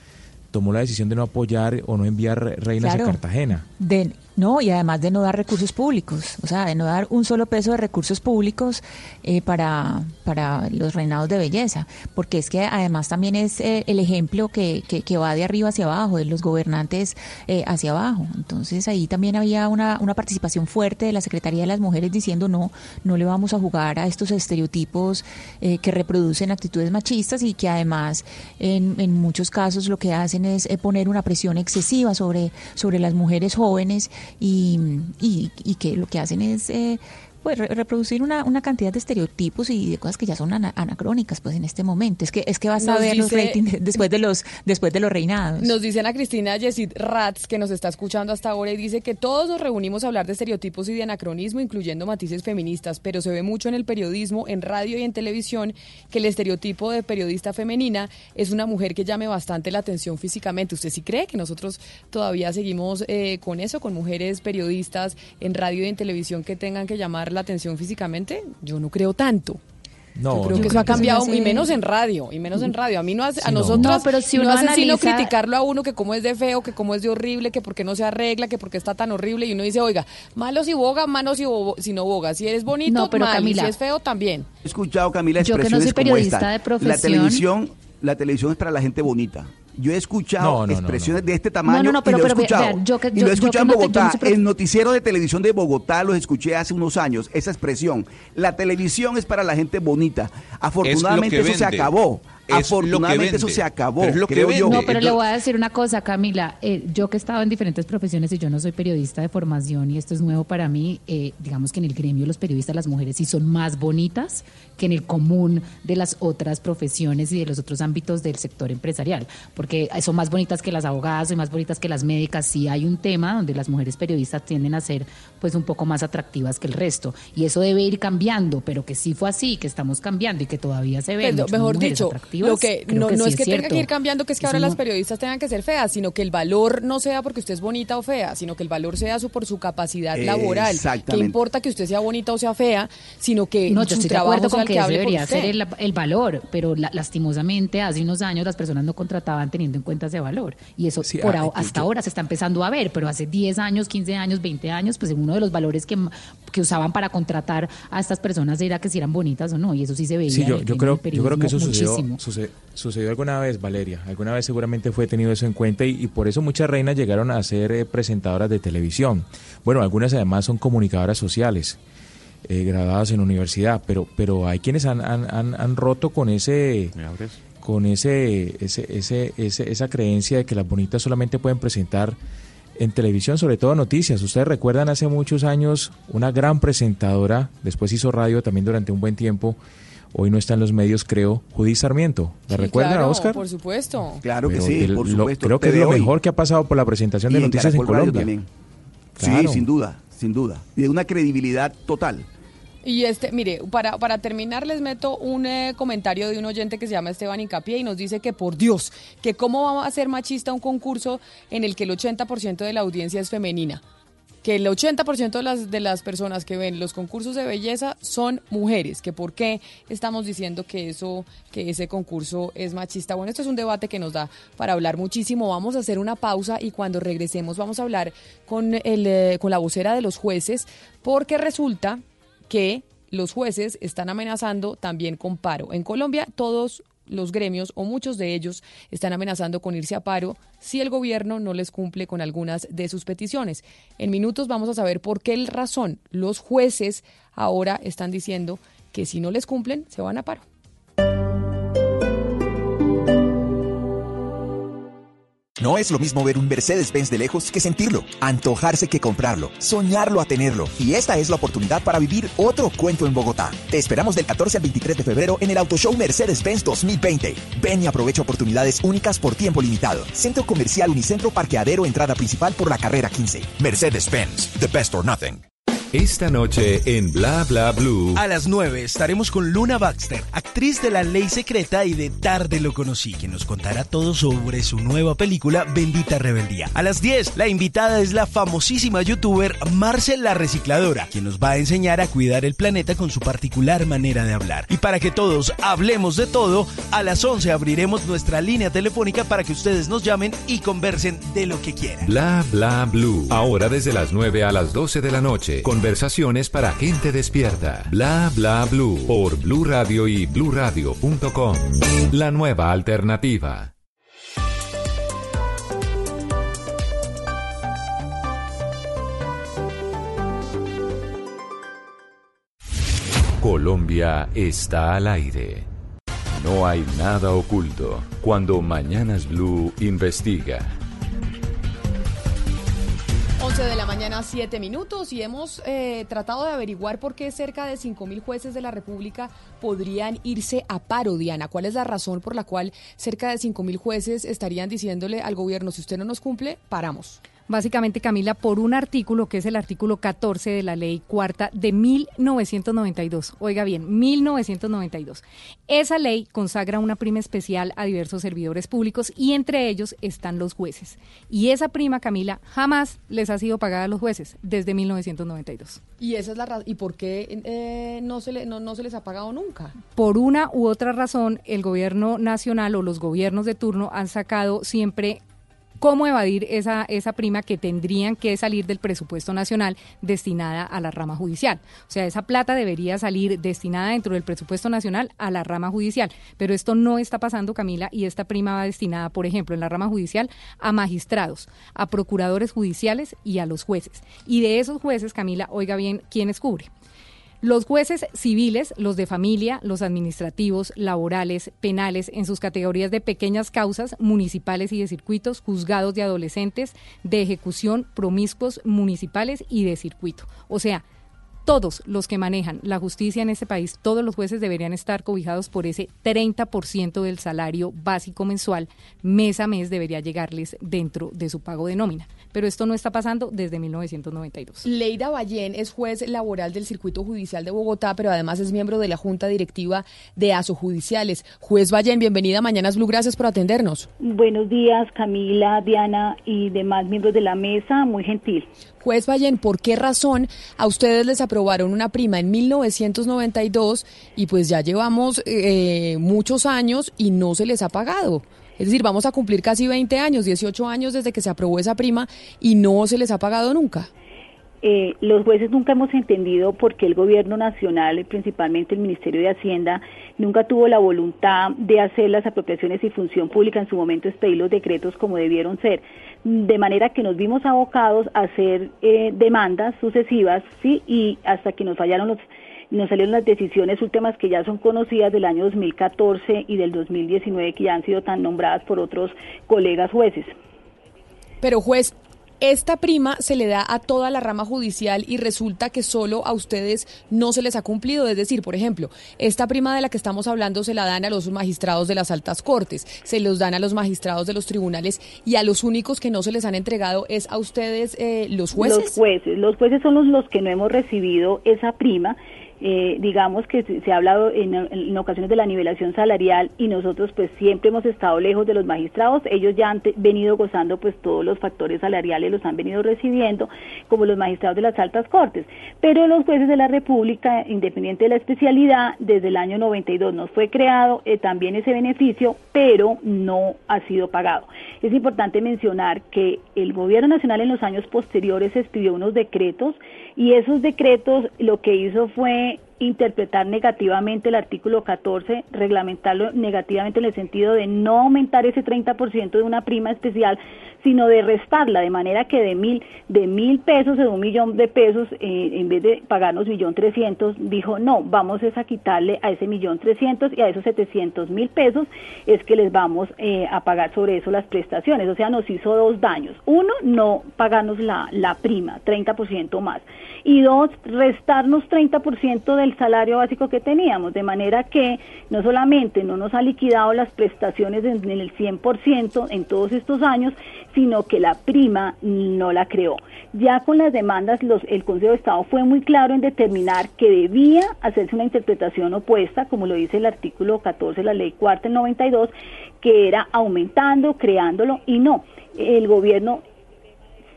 tomó la decisión de no apoyar o no enviar reinas Claro. a Cartagena. De, no, y además de no dar recursos públicos, o sea, de no dar un solo peso de recursos públicos eh, para, para los reinados de belleza, porque es que además también es eh, el ejemplo que, que, va de arriba hacia abajo, de los gobernantes eh, hacia abajo. Entonces ahí también había una, una participación fuerte de la Secretaría de las Mujeres diciendo no, no le vamos a jugar a estos estereotipos eh, que reproducen actitudes machistas y que además en, en muchos casos lo que hacen es eh, poner una presión excesiva sobre, sobre las mujeres jóvenes y, y, y que lo que hacen es eh, pues re- reproducir una, una cantidad de estereotipos y de cosas que ya son ana- anacrónicas pues en este momento. Es que es que vas a ver los ratings después de los después de los reinados. Nos dice Ana Cristina Yesid Ratz, que nos está escuchando hasta ahora, y dice que todos nos reunimos a hablar de estereotipos y de anacronismo, incluyendo matices feministas, pero se ve mucho en el periodismo, en radio y en televisión, que el estereotipo de periodista femenina es una mujer que llame bastante la atención físicamente. ¿Usted sí cree que nosotros todavía seguimos eh, con eso, con mujeres periodistas en radio y en televisión que tengan que llamar la atención físicamente? Yo no creo tanto. No, Yo creo no, que eso ha creo que cambiado y menos en radio, y menos en radio. A mí no hace, a Sí, no. nosotros No, pero si no uno hace sino analiza- criticarlo a uno que cómo es de feo, que cómo es de horrible, que por qué no se arregla, que por qué está tan horrible y uno dice, "Oiga, malo si boga, malo si, bo- si no boga, si eres bonito, No, pero mal, y Camila- si es feo también." He escuchado, Camila, Yo que no expresiones como esta. de La televisión, la televisión es para la gente bonita. Yo he escuchado No, no, no, expresiones no. de este tamaño No, no, no, pero- y lo he escuchado. yo que- y lo he escuchado en no te- yo no Bogotá. En noticiero de televisión de Bogotá los escuché hace unos años, esa expresión. La televisión es para la gente bonita. Afortunadamente Es eso se acabó. Es Afortunadamente eso se acabó, Pero es lo que creo yo. No, pero le voy a decir una cosa, Camila. Eh, yo que he estado en diferentes profesiones y yo no soy periodista de formación y esto es nuevo para mí, eh, digamos que en el gremio los periodistas, las mujeres sí son más bonitas que en el común de las otras profesiones y de los otros ámbitos del sector empresarial, porque son más bonitas que las abogadas y más bonitas que las médicas. Sí hay un tema donde las mujeres periodistas tienden a ser pues un poco más atractivas que el resto y eso debe ir cambiando, pero que sí fue así, que estamos cambiando y que todavía se ven Pero, mejor dicho. Lo que no, que no sí es que tenga cierto. que ir cambiando, que es que Es ahora las periodistas tengan que ser feas, sino que el valor no sea porque usted es bonita o fea, sino que el valor sea su, por su capacidad laboral. ¿Qué Exactamente. importa que usted sea bonita o sea fea, sino que No, yo su trabajo sea que que ese hable por debería usted. ser el, el valor, pero la- lastimosamente hace unos años las personas no contrataban teniendo en cuenta ese valor. Y eso Sí, por ah, hasta yo- ahora se está empezando a ver, pero hace 10 años, 15 años, 20 años, pues uno de los valores que, que usaban para contratar a estas personas era que si eran bonitas o no, y eso sí se veía. Sí, yo, en- yo en creo, el yo creo que eso sucedió, sucedió alguna vez, Valeria. Alguna vez seguramente fue tenido eso en cuenta y, y por eso muchas reinas llegaron a ser eh, presentadoras de televisión. Bueno, algunas además son comunicadoras sociales, eh, graduadas en universidad, pero, pero hay quienes han, han, han, han roto con ese con ese, ese, ese, ese- esa creencia de que las bonitas solamente pueden presentar en televisión, sobre todo noticias. Ustedes recuerdan hace muchos años una gran presentadora, después hizo radio también durante un buen tiempo, hoy no está en los medios, creo, Judith Sarmiento. ¿La Sí, recuerdan, claro, Oscar? Por supuesto. Claro que Pero sí, el- por lo- supuesto. creo que es lo Hoy. mejor que ha pasado por la presentación de Y en noticias en Caracol Radio Colombia. también. Claro. Sí, sin duda, sin duda. Y de una credibilidad total. Y este, mire, para, para terminar les meto un eh, comentario de un oyente que se llama Esteban Incapié y nos dice que por Dios, que cómo va a ser machista un concurso en el que el 80% de la audiencia es femenina. Que el 80% de las, de las personas que ven los concursos de belleza son mujeres. Que por qué estamos diciendo que eso, que ese concurso es machista. Bueno, esto es un debate que nos da para hablar muchísimo. Vamos a hacer una pausa y cuando regresemos vamos a hablar con, el, eh, con la vocera de los jueces, porque resulta que los jueces están amenazando también con paro. En Colombia todos los gremios o muchos de ellos están amenazando con irse a paro si el gobierno no les cumple con algunas de sus peticiones. En minutos vamos a saber por qué razón los jueces ahora están diciendo que si no les cumplen se van a paro. No es lo mismo ver un Mercedes-Benz de lejos que sentirlo, antojarse que comprarlo, soñarlo a tenerlo. Y esta es la oportunidad para vivir otro cuento en Bogotá. Te esperamos del 14 al 23 de febrero en el Auto Show Mercedes-Benz 2020. Ven y aprovecha oportunidades únicas por tiempo limitado. Centro Comercial Unicentro Parqueadero Entrada Principal por la carrera 15. Mercedes-Benz, the best or nothing. Esta noche en Bla Bla Blue. A las 9 estaremos con Luna Baxter, actriz de La Ley Secreta y de Tarde lo conocí, que nos contará todo sobre su nueva película Bendita Rebeldía. A las 10, la invitada es la famosísima youtuber Marcel la Recicladora, quien nos va a enseñar a cuidar el planeta con su particular manera de hablar. Y para que todos hablemos de todo, a las 11 abriremos nuestra línea telefónica para que ustedes nos llamen y conversen de lo que quieran. Bla Bla Blue. Ahora desde las 9 a las 12 de la noche. Conversaciones para gente despierta. Bla Bla Blue. Por Blue Radio y bluradio.com. La nueva alternativa. Colombia está al aire. No hay nada oculto cuando Mañanas Blue investiga. 11 de la mañana, 7 minutos, y hemos eh, tratado de averiguar por qué cerca de 5 mil jueces de la República podrían irse a paro, Diana. ¿Cuál es la razón por la cual cerca de 5 mil jueces estarían diciéndole al gobierno, si usted no nos cumple, paramos? Básicamente, Camila, por un artículo que es el artículo 14 de la ley cuarta de 1992. Oiga bien, 1992. Esa ley consagra una prima especial a diversos servidores públicos y entre ellos están los jueces. Y esa prima, Camila, jamás les ha sido pagada a los jueces desde 1992. Y esa es la razón. ¿Y por qué eh, no, se le, no, no se les ha pagado nunca? Por una u otra razón, el gobierno nacional o los gobiernos de turno han sacado siempre cómo evadir esa, esa prima que tendrían que salir del presupuesto nacional destinada a la rama judicial. O sea, esa plata debería salir destinada dentro del presupuesto nacional a la rama judicial. Pero esto no está pasando, Camila, y esta prima va destinada, por ejemplo, en la rama judicial a magistrados, a procuradores judiciales y a los jueces. Y de esos jueces, Camila, oiga bien, ¿quiénes cubre? Los jueces civiles, los de familia, los administrativos, laborales, penales, en sus categorías de pequeñas causas, municipales y de circuitos, juzgados de adolescentes, de ejecución, promiscuos, municipales y de circuito. O sea, todos los que manejan la justicia en este país, todos los jueces deberían estar cobijados por ese 30% del salario básico mensual, mes a mes debería llegarles dentro de su pago de nómina. Pero esto no está pasando desde 1992. Leida Ballén es juez laboral del Circuito Judicial de Bogotá, pero además es miembro de la Junta Directiva de ASO Judiciales. Juez Ballén, bienvenida a Mañanas Blue, gracias por atendernos. Buenos días, Camila, Diana y demás miembros de la mesa, muy gentil. Juez Ballén, ¿por qué razón a ustedes les aprobaron una prima en 1992 y pues ya llevamos eh, muchos años y no se les ha pagado? Es decir, vamos a cumplir casi 20 años, 18 años desde que se aprobó esa prima y no se les ha pagado nunca. Eh, los jueces nunca hemos entendido por qué el gobierno nacional, principalmente el Ministerio de Hacienda, nunca tuvo la voluntad de hacer las apropiaciones y función pública en su momento, expedir los decretos como debieron ser de manera que nos vimos abocados a hacer eh, demandas sucesivas, sí, y hasta que nos fallaron los nos salieron las decisiones últimas que ya son conocidas del año 2014 y del 2019 que ya han sido tan nombradas por otros colegas jueces. Pero juez, esta prima se le da a toda la rama judicial y resulta que solo a ustedes no se les ha cumplido. Es decir, por ejemplo, esta prima de la que estamos hablando se la dan a los magistrados de las altas cortes, se los dan a los magistrados de los tribunales y a los únicos que no se les han entregado es a ustedes eh, los jueces. Los jueces, los jueces son los, los que no hemos recibido esa prima eh, digamos que se, ha hablado en, ocasiones de la nivelación salarial y nosotros pues siempre hemos estado lejos de los magistrados, ellos ya han venido gozando pues todos los factores salariales los han venido recibiendo como los magistrados de las altas cortes, pero los jueces de la República, independiente de la especialidad, desde el año 92 nos fue creado eh, también ese beneficio, pero no ha sido pagado. Es importante mencionar que el gobierno nacional en los años posteriores expidió unos decretos y esos decretos lo que hizo fue interpretar negativamente el artículo 14, reglamentarlo negativamente en el sentido de no aumentar ese 30% de una prima especial, sino de restarla, de manera que de mil, de mil pesos, de un millón de pesos, eh, en vez de pagarnos millón trescientos, dijo no, vamos a quitarle a ese millón trescientos y a esos setecientos mil pesos es que les vamos eh, a pagar sobre eso las prestaciones. O sea, nos hizo dos daños. Uno, no pagarnos la, la prima, 30% más. Y dos, restarnos 30% del salario básico que teníamos, de manera que no solamente no nos ha liquidado las prestaciones en, el 100% en todos estos años, sino que la prima no la creó. Ya con las demandas, el Consejo de Estado fue muy claro en determinar que debía hacerse una interpretación opuesta, como lo dice el artículo 14 de la Ley Cuarta del 92, que era aumentando, creándolo, y no. El gobierno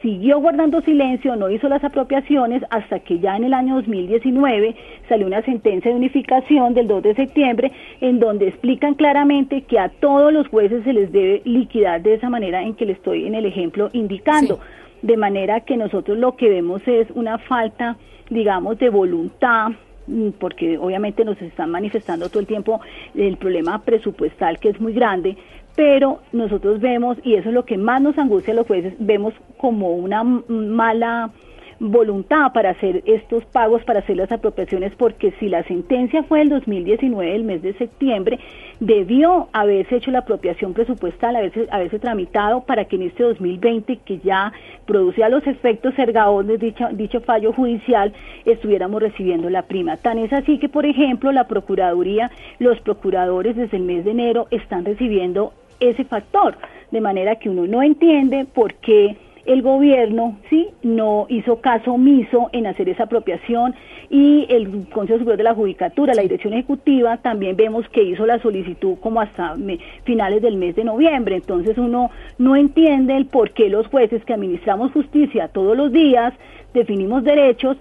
siguió guardando silencio, no hizo las apropiaciones hasta que ya en el año 2019 salió una sentencia de unificación del 2 de septiembre en donde explican claramente que a todos los jueces se les debe liquidar de esa manera en que le estoy en el ejemplo indicando. De manera que nosotros lo que vemos es una falta, digamos, de voluntad mm, porque obviamente nos están manifestando todo el tiempo el problema presupuestal que es muy grande, pero nosotros vemos, y eso es lo que más nos angustia a los jueces, vemos como una mala voluntad para hacer estos pagos, para hacer las apropiaciones, porque si la sentencia fue el 2019, el mes de septiembre, debió haberse hecho la apropiación presupuestal, haberse, haberse tramitado para que en este 2020, que ya producía los efectos dicho, dicho fallo judicial, estuviéramos recibiendo la prima. Tan es así que, por ejemplo, la Procuraduría, los procuradores desde el mes de enero están recibiendo ese factor, de manera que uno no entiende por qué el gobierno sí no hizo caso omiso en hacer esa apropiación y el Consejo Superior de la Judicatura, la Dirección Ejecutiva, también vemos que hizo la solicitud como hasta finales del mes de noviembre. Entonces uno no entiende el por qué los jueces que administramos justicia todos los días, definimos derechos,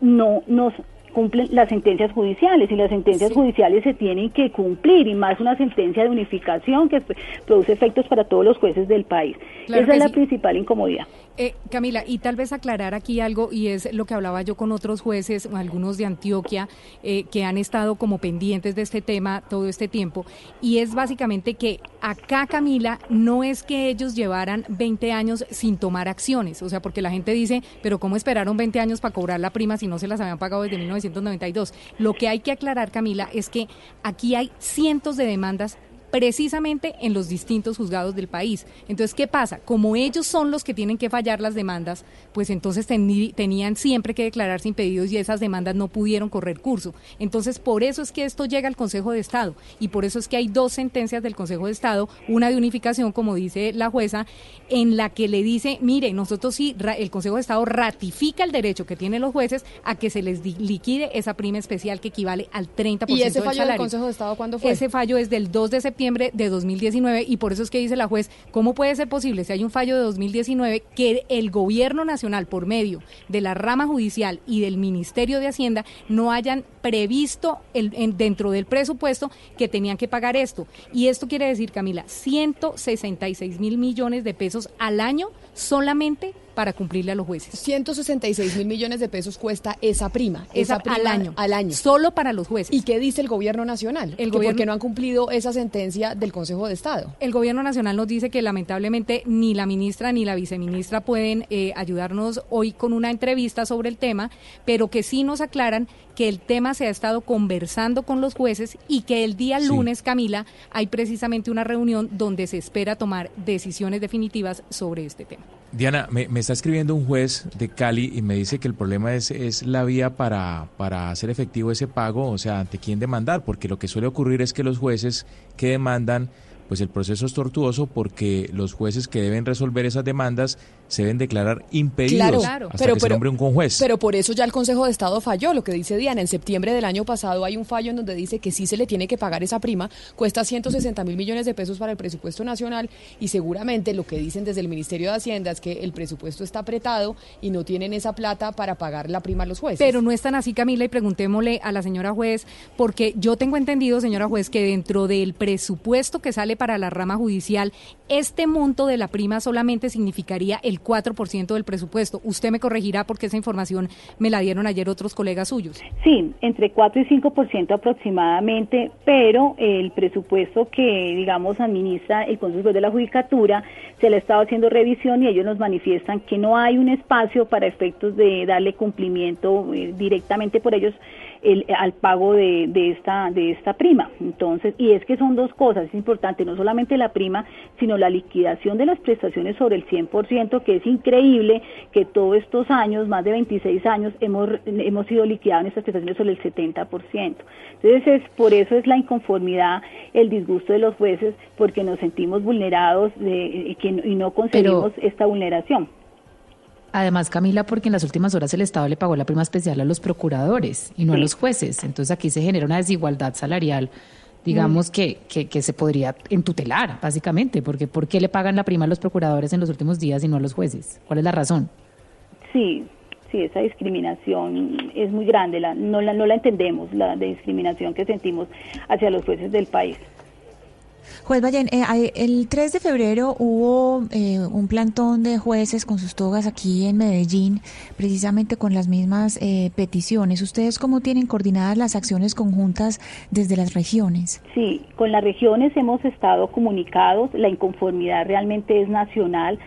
no nos cumplen las sentencias judiciales y las sentencias judiciales se tienen que cumplir y más una sentencia de unificación que produce efectos para todos los jueces del país. Esa es la principal incomodidad. Eh, Camila, y tal vez aclarar aquí algo, y es lo que hablaba yo con otros jueces, algunos de Antioquia, eh, que han estado como pendientes de este tema todo este tiempo, y es básicamente que acá, Camila, no es que ellos llevaran 20 años sin tomar acciones, o sea, porque la gente dice, pero ¿cómo esperaron 20 años para cobrar la prima si no se las habían pagado desde 1992? Lo que hay que aclarar, Camila, es que aquí hay cientos de demandas precisamente en los distintos juzgados del país. Entonces, ¿qué pasa? Como ellos son los que tienen que fallar las demandas, pues entonces tenían siempre que declararse impedidos y esas demandas no pudieron correr curso. Entonces, por eso es que esto llega al Consejo de Estado y por eso es que hay dos sentencias del Consejo de Estado, una de unificación, como dice la jueza, en la que le dice, mire, nosotros sí, el Consejo de Estado ratifica el derecho que tienen los jueces a que se les liquide esa prima especial que equivale al 30% ¿Y ese fallo del, Consejo de Estado cuándo fue? Ese fallo es del 2 de septiembre de 2019 y por eso es que dice la juez, ¿cómo puede ser posible si hay un fallo de 2019 que el gobierno nacional por medio de la rama judicial y del Ministerio de Hacienda no hayan previsto el, dentro del presupuesto que tenían que pagar esto? Y esto quiere decir, Camila, 166 mil millones de pesos al año solamente para cumplirle a los jueces. 166 mil millones de pesos cuesta esa prima, esa, prima al año, al año, solo para los jueces. ¿Y qué dice el gobierno nacional? El gobierno porque no han cumplido esa sentencia del Consejo de Estado. El gobierno nacional nos dice que lamentablemente ni la ministra ni la viceministra pueden eh, ayudarnos hoy con una entrevista sobre el tema, pero que sí nos aclaran que el tema se ha estado conversando con los jueces y que el día lunes, Camila, hay precisamente una reunión donde se espera tomar decisiones definitivas sobre este tema. Diana, me, está escribiendo un juez de Cali y me dice que el problema es, es la vía para, para hacer efectivo ese pago, o sea, ante quién demandar, porque lo que suele ocurrir es que los jueces que demandan pues el proceso es tortuoso porque los jueces que deben resolver esas demandas se deben declarar impedidos claro, hasta que se nombre un conjuez. Pero por eso ya el Consejo de Estado falló, lo que dice Diana. En septiembre del año pasado hay un fallo en donde dice que sí se le tiene que pagar esa prima, cuesta 160 mil millones de pesos para el presupuesto nacional y seguramente lo que dicen desde el Ministerio de Hacienda es que el presupuesto está apretado y no tienen esa plata para pagar la prima a los jueces. Pero no es tan así, Camila, y preguntémosle a la señora juez, porque yo tengo entendido, señora juez, que dentro del presupuesto que sale para la rama judicial, este monto de la prima solamente significaría el 4% del presupuesto. Usted me corregirá porque esa información me la dieron ayer otros colegas suyos. Sí, entre 4 y 5% aproximadamente, pero el presupuesto que, digamos, administra el Consejo de la Judicatura se le ha estado haciendo revisión y ellos nos manifiestan que no hay un espacio para efectos de darle cumplimiento eh, directamente por ellos el, al pago de, de, esta, de esta prima. Entonces, y es que son dos cosas, es importante, no solamente la prima, sino la liquidación de las prestaciones sobre el 100%, que es increíble que todos estos años, más de 26 años, hemos, hemos sido liquidados en estas prestaciones sobre el 70%. Entonces, es, por eso es la inconformidad, el disgusto de los jueces, porque nos sentimos vulnerados de, que, y no conseguimos esta vulneración. Además, Camila, porque en las últimas horas el Estado le pagó la prima especial a los procuradores y no a los jueces. Entonces aquí se genera una desigualdad salarial, digamos, mm. que, que, se podría entutelar, básicamente, porque ¿por qué le pagan la prima a los procuradores en los últimos días y no a los jueces? ¿Cuál es la razón? Sí, sí, esa discriminación es muy grande, la, no, la, no la entendemos, la discriminación que sentimos hacia los jueces del país. Juez Ballén, eh, el 3 de febrero hubo eh, un plantón de jueces con sus togas aquí en Medellín, precisamente con las mismas eh, peticiones. ¿Ustedes cómo tienen coordinadas las acciones conjuntas desde las regiones? Sí, con las regiones hemos estado comunicados, la inconformidad realmente es nacional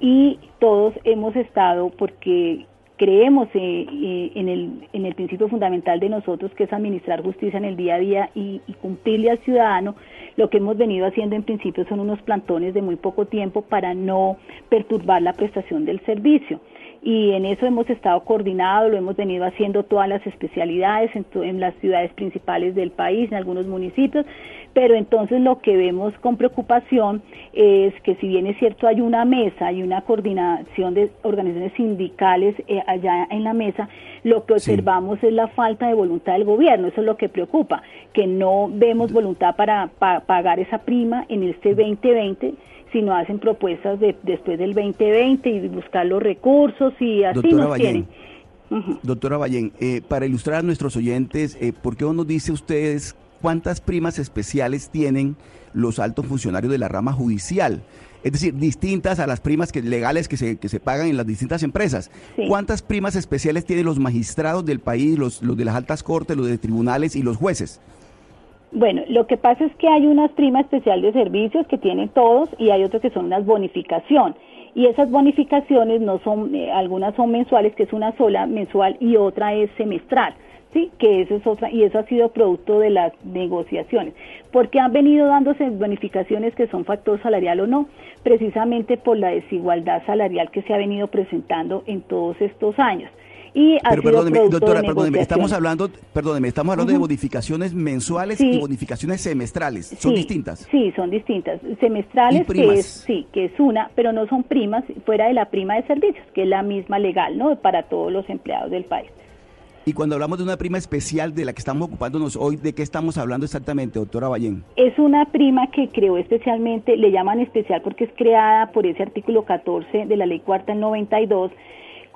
y todos hemos estado porque creemos en, el, en el principio fundamental de nosotros que es administrar justicia en el día a día y cumplirle al ciudadano lo que hemos venido haciendo en principio son unos plantones de muy poco tiempo para no perturbar la prestación del servicio y en eso hemos estado coordinados, lo hemos venido haciendo todas las especialidades en, en, las ciudades principales del país, en algunos municipios, pero entonces lo que vemos con preocupación es que si bien es cierto hay una mesa y una coordinación de organizaciones sindicales eh, allá en la mesa, lo que observamos es la falta de voluntad del gobierno, eso es lo que preocupa, que no vemos voluntad para pagar esa prima en este 2020 sino hacen propuestas de, después del 2020 y buscar los recursos y así Doctora nos Ballén, Doctora Ballén, eh, para ilustrar a nuestros oyentes, eh, ¿por qué no nos dice ustedes cuántas primas especiales tienen los altos funcionarios de la rama judicial? Es decir, distintas a las primas que, legales que se, que se pagan en las distintas empresas. ¿Cuántas primas especiales tienen los magistrados del país, los, los de las altas cortes, los de tribunales y los jueces? Bueno, lo que pasa es que hay una prima especial de servicios que tienen todos y hay otras que son unas bonificación. Y esas bonificaciones no son, eh, algunas son mensuales, que es una sola mensual y otra es semestral. sí, que eso es otra y eso ha sido producto de las negociaciones, porque han venido dándose bonificaciones que son factor salarial o no, precisamente por la desigualdad salarial que se ha venido presentando en todos estos años. Y Pero perdóneme, doctora, perdóneme, estamos hablando, perdóneme, estamos hablando de bonificaciones mensuales Sí. y bonificaciones semestrales. ¿Son Sí, distintas? Sí, son distintas. Semestrales, que es, sí, que es una, pero no son primas fuera de la prima de servicios, que es la misma legal, ¿no? Para todos los empleados del país. Y cuando hablamos de una prima especial de la que estamos ocupándonos hoy, ¿de qué estamos hablando exactamente, doctora Ballén? Es una prima que creó especialmente, le llaman especial porque es creada por ese artículo 14 de la ley cuarta del 92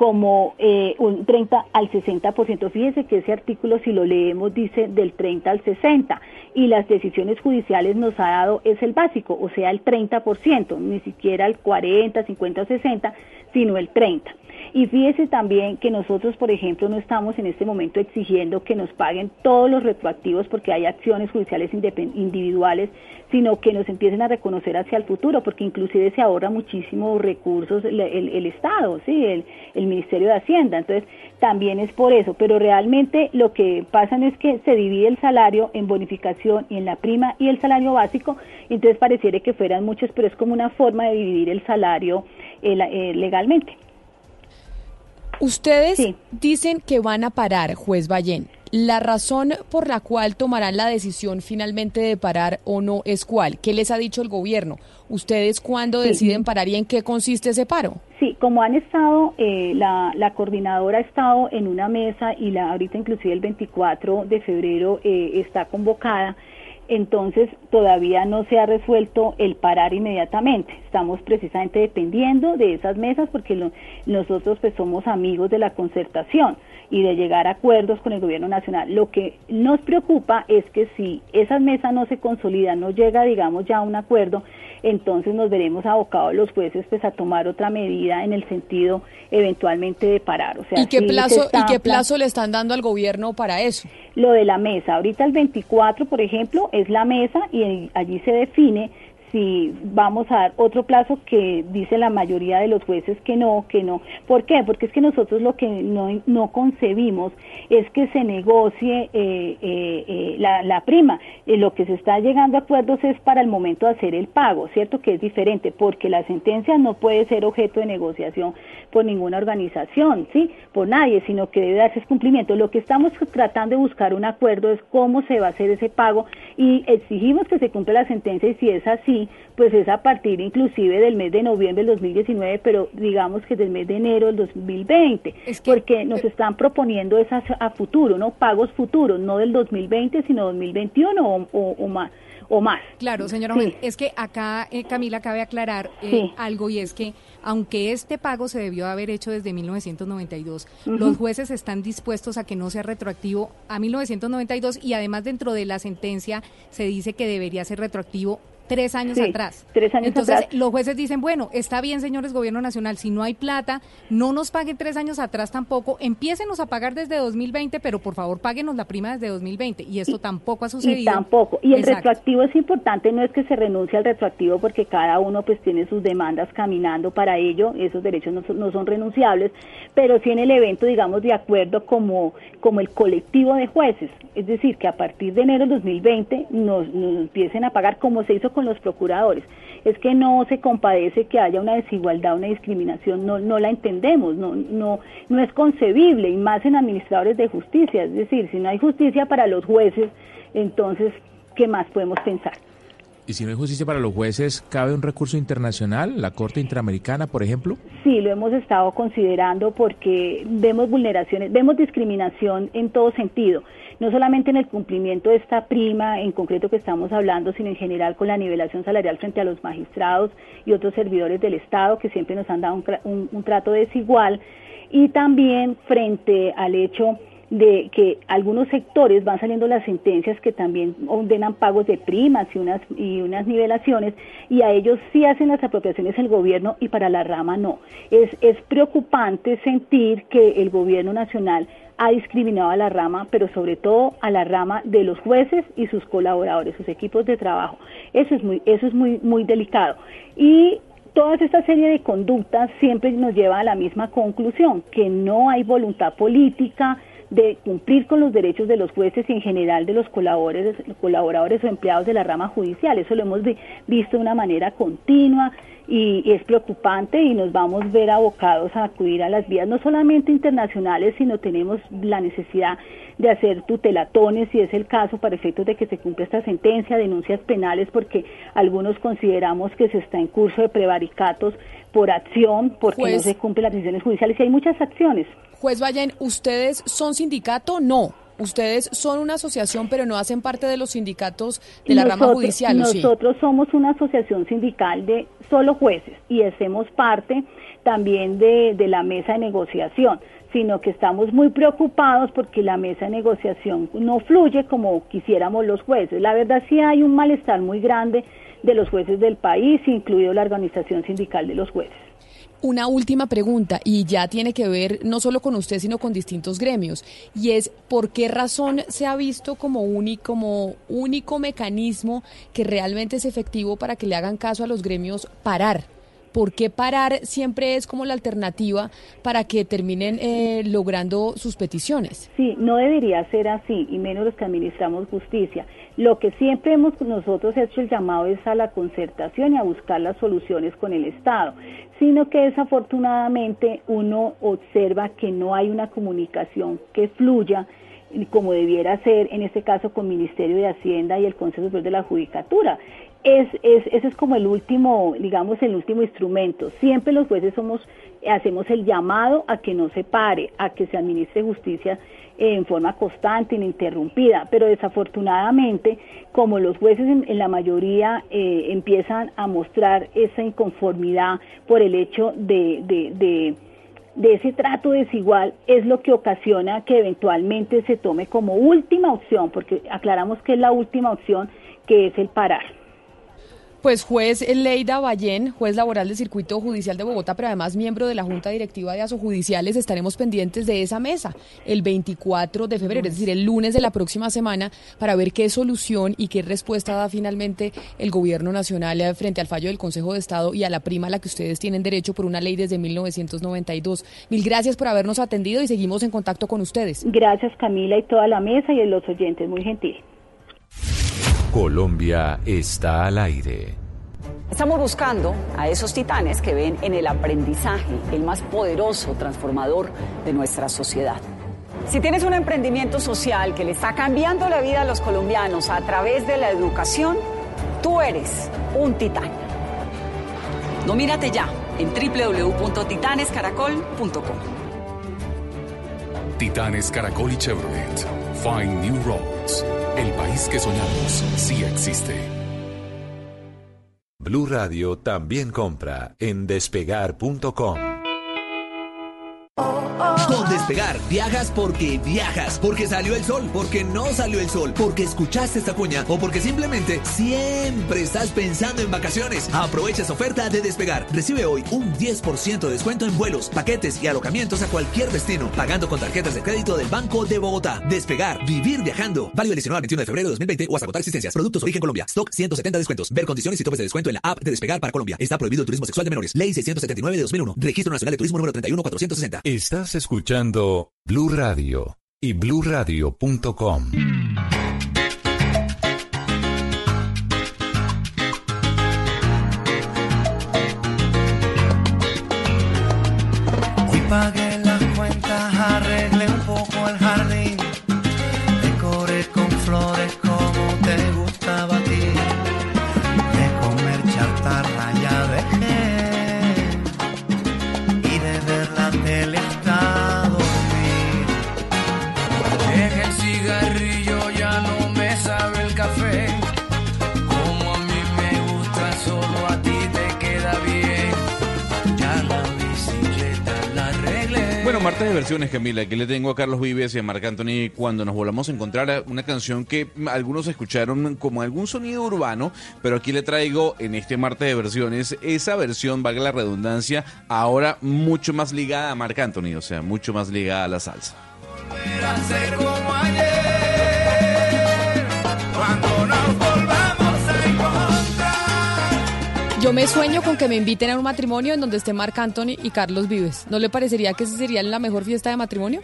como eh, un 30 al 60%. Fíjese que ese artículo, si lo leemos, dice del 30 al 60 y las decisiones judiciales nos ha dado es el básico, o sea, el 30%, ni siquiera el 40, 50 o 60, sino el 30. Y fíjese también que nosotros, por ejemplo, no estamos en este momento exigiendo que nos paguen todos los retroactivos porque hay acciones judiciales individuales, sino que nos empiecen a reconocer hacia el futuro, porque inclusive se ahorra muchísimos recursos el, Estado, sí, el, el Ministerio de Hacienda. Entonces, también es por eso. Pero realmente lo que pasa es que se divide el salario en bonificación y en la prima y el salario básico. Entonces, pareciera que fueran muchos, pero es como una forma de dividir el salario eh, eh, legalmente. Ustedes dicen que van a parar, juez Ballén. La razón por la cual tomarán la decisión finalmente de parar o no es cuál. ¿Qué les ha dicho el gobierno? ¿Ustedes cuándo Sí. deciden parar y en qué consiste ese paro? Sí, como han estado, eh, la, la coordinadora ha estado en una mesa y la ahorita inclusive el 24 de febrero eh, está convocada, entonces todavía no se ha resuelto el parar inmediatamente. Estamos precisamente dependiendo de esas mesas porque lo- nosotros pues somos amigos de la concertación y de llegar a acuerdos con el gobierno nacional. Lo que nos preocupa es que si esas mesas no se consolidan, no llega digamos ya a un acuerdo, entonces nos veremos abocados los jueces pues a tomar otra medida en el sentido eventualmente de parar. O sea, ¿Y qué sí plazo y qué pla- plazo le están dando al gobierno para eso? lo de la mesa. Ahorita el 24, por ejemplo, es la mesa y allí se define si vamos a dar otro plazo que dice la mayoría de los jueces que no, que no. ¿Por qué? Porque es que nosotros lo que no, no concebimos es que se negocie eh, eh, eh, la, la prima. Lo que se está llegando a acuerdos es para el momento de hacer el pago, ¿cierto? Que es diferente, porque la sentencia no puede ser objeto de negociación por ninguna organización, ¿sí? Por nadie, sino que debe darse cumplimiento. Lo que estamos tratando de buscar un acuerdo es cómo se va a hacer ese pago y exigimos que se cumpla la sentencia y si es así, pues es a partir inclusive del mes de noviembre del 2019, pero digamos que del mes de enero del 2020, porque nos están proponiendo esas a futuro, ¿no? Pagos futuros, no del 2020, sino 2021 o, o- o más. O más. Claro, señora Sí. Es que acá, eh, Camila, cabe aclarar eh, Sí. algo y es que aunque este pago se debió haber hecho desde 1992, Ujú. los jueces están dispuestos a que no sea retroactivo a 1992 y además dentro de la sentencia se dice que debería ser retroactivo tres años Sí, atrás. tres años Entonces atrás. los jueces dicen, bueno, está bien, señores Gobierno Nacional, si no hay plata, no nos paguen tres años atrás tampoco, empiécenos a pagar desde 2020, pero por favor páguenos la prima desde 2020 y esto tampoco ha sucedido. Y tampoco. Y el Exacto. retroactivo es importante, no es que se renuncie al retroactivo porque cada uno pues tiene sus demandas caminando para ello, esos derechos no son, no son renunciables, pero sí en el evento, digamos, de acuerdo como, como el colectivo de jueces, es decir, que a partir de enero del 2020 nos, nos empiecen a pagar como se hizo con los procuradores. Es que no se compadece que haya una desigualdad, una discriminación, no, no la entendemos, no, no, no es concebible, y más en administradores de justicia, es decir, si no hay justicia para los jueces, entonces, ¿qué más podemos pensar? Y si no hay justicia para los jueces, ¿cabe un recurso internacional, la Corte Interamericana, por ejemplo? Sí, lo hemos estado considerando porque vemos vulneraciones, vemos discriminación en todo sentido, no solamente en el cumplimiento de esta prima en concreto que estamos hablando, sino en general con la nivelación salarial frente a los magistrados y otros servidores del Estado que siempre nos han dado un, un trato desigual y también frente al hecho de que algunos sectores van saliendo las sentencias que también ordenan pagos de primas y unas y unas nivelaciones y a ellos sí hacen las apropiaciones el gobierno y para la rama no. Es es preocupante sentir que el gobierno nacional ha discriminado a la rama, pero sobre todo a la rama de los jueces y sus colaboradores, sus equipos de trabajo. Eso es muy eso es muy muy delicado. Y toda esta serie de conductas siempre nos lleva a la misma conclusión, que no hay voluntad política, de cumplir con los derechos de los jueces y en general de los colaboradores, colaboradores o empleados de la rama judicial. Eso lo hemos visto de una manera continua y, es preocupante y nos vamos a ver abocados a acudir a las vías no solamente internacionales, sino tenemos la necesidad de hacer tutelatones, si es el caso, para efectos de que se cumpla esta sentencia, denuncias penales, porque algunos consideramos que se está en curso de prevaricatos por acción, porque no se cumplen las decisiones judiciales y hay muchas acciones. Juez Vayan, ¿ustedes son sindicato? No. Ustedes son una asociación, pero no hacen parte de los sindicatos de la rama judicial. Nosotros somos una asociación sindical de solo jueces y hacemos parte también de, de la mesa de negociación sino que estamos muy preocupados porque la mesa de negociación no fluye como quisiéramos los jueces. La verdad sí hay un malestar muy grande de los jueces del país, incluido la organización sindical de los jueces. Una última pregunta, y ya tiene que ver no solo con usted, sino con distintos gremios, y es por qué razón se ha visto como como único mecanismo que realmente es efectivo para que le hagan caso a los gremios parar ¿Por qué parar siempre es como la alternativa para que terminen eh, logrando sus peticiones? Sí, no debería ser así, y menos los que administramos justicia. Lo que siempre hemos nosotros hecho el llamado es a la concertación y a buscar las soluciones con el Estado, sino que desafortunadamente uno observa que no hay una comunicación que fluya como debiera ser en este caso con Ministerio de Hacienda y el Consejo Superior de la Judicatura es, es, ese es como el último, digamos, el último instrumento. Siempre los jueces somos, hacemos el llamado a que no se pare, a que se administre justicia en forma constante, ininterrumpida, pero desafortunadamente, como los jueces en, la mayoría eh, empiezan a mostrar esa inconformidad por el hecho de, de, de de ese trato desigual es lo que ocasiona que eventualmente se tome como última opción, porque aclaramos que es la última opción, que es el parar. Pues juez Leida Ballén, juez laboral del Circuito Judicial de Bogotá, pero además miembro de la Junta Directiva de Asojudiciales, estaremos pendientes de esa mesa el 24 de febrero, es decir, el lunes de la próxima semana, para ver qué solución y qué respuesta da finalmente el Gobierno Nacional frente al fallo del Consejo de Estado y a la prima a la que ustedes tienen derecho por una ley desde 1992. Mil gracias por habernos atendido y seguimos en contacto con ustedes. Gracias Camila y toda la mesa y los oyentes, muy gentil. Colombia está al aire. Estamos buscando a esos titanes que ven en el aprendizaje el más poderoso transformador de nuestra sociedad. Si tienes un emprendimiento social que le está cambiando la vida a los colombianos a través de la educación, tú eres un titán. Nomínate ya en www.titanescaracol.com. Titanes Caracol y Chevrolet. Find New Roads. El país que soñamos sí existe. Blue Radio también compra en despegar.com. Viajas porque viajas, porque salió el sol, porque no salió el sol, porque escuchaste esta cuña o porque simplemente siempre estás pensando en vacaciones. Aprovecha esa oferta de Despegar. Recibe hoy un 10% de descuento en vuelos, paquetes y alojamientos a cualquier destino, pagando con tarjetas de crédito del Banco de Bogotá. Despegar, vivir viajando. Válido el 19 al 21 de febrero de 2020 o hasta agotar existencias. Productos Origen Colombia. Stock 170 descuentos. Ver condiciones y topes de descuento en la app de Despegar para Colombia. Está prohibido el turismo sexual de menores. Ley 679 de 2001. Registro Nacional de Turismo número 31460. Estás escuchando Blue Radio y bluradio.com. versiones, Camila. Aquí le tengo a Carlos Vives y a Marc Anthony cuando nos volvamos a encontrar una canción que algunos escucharon como algún sonido urbano, pero aquí le traigo en este martes de versiones esa versión, valga la redundancia, ahora mucho más ligada a Marc Anthony, o sea, mucho más ligada a la salsa. Yo me sueño con que me inviten a un matrimonio en donde esté Marc Anthony y Carlos Vives. ¿No le parecería que esa sería la mejor fiesta de matrimonio?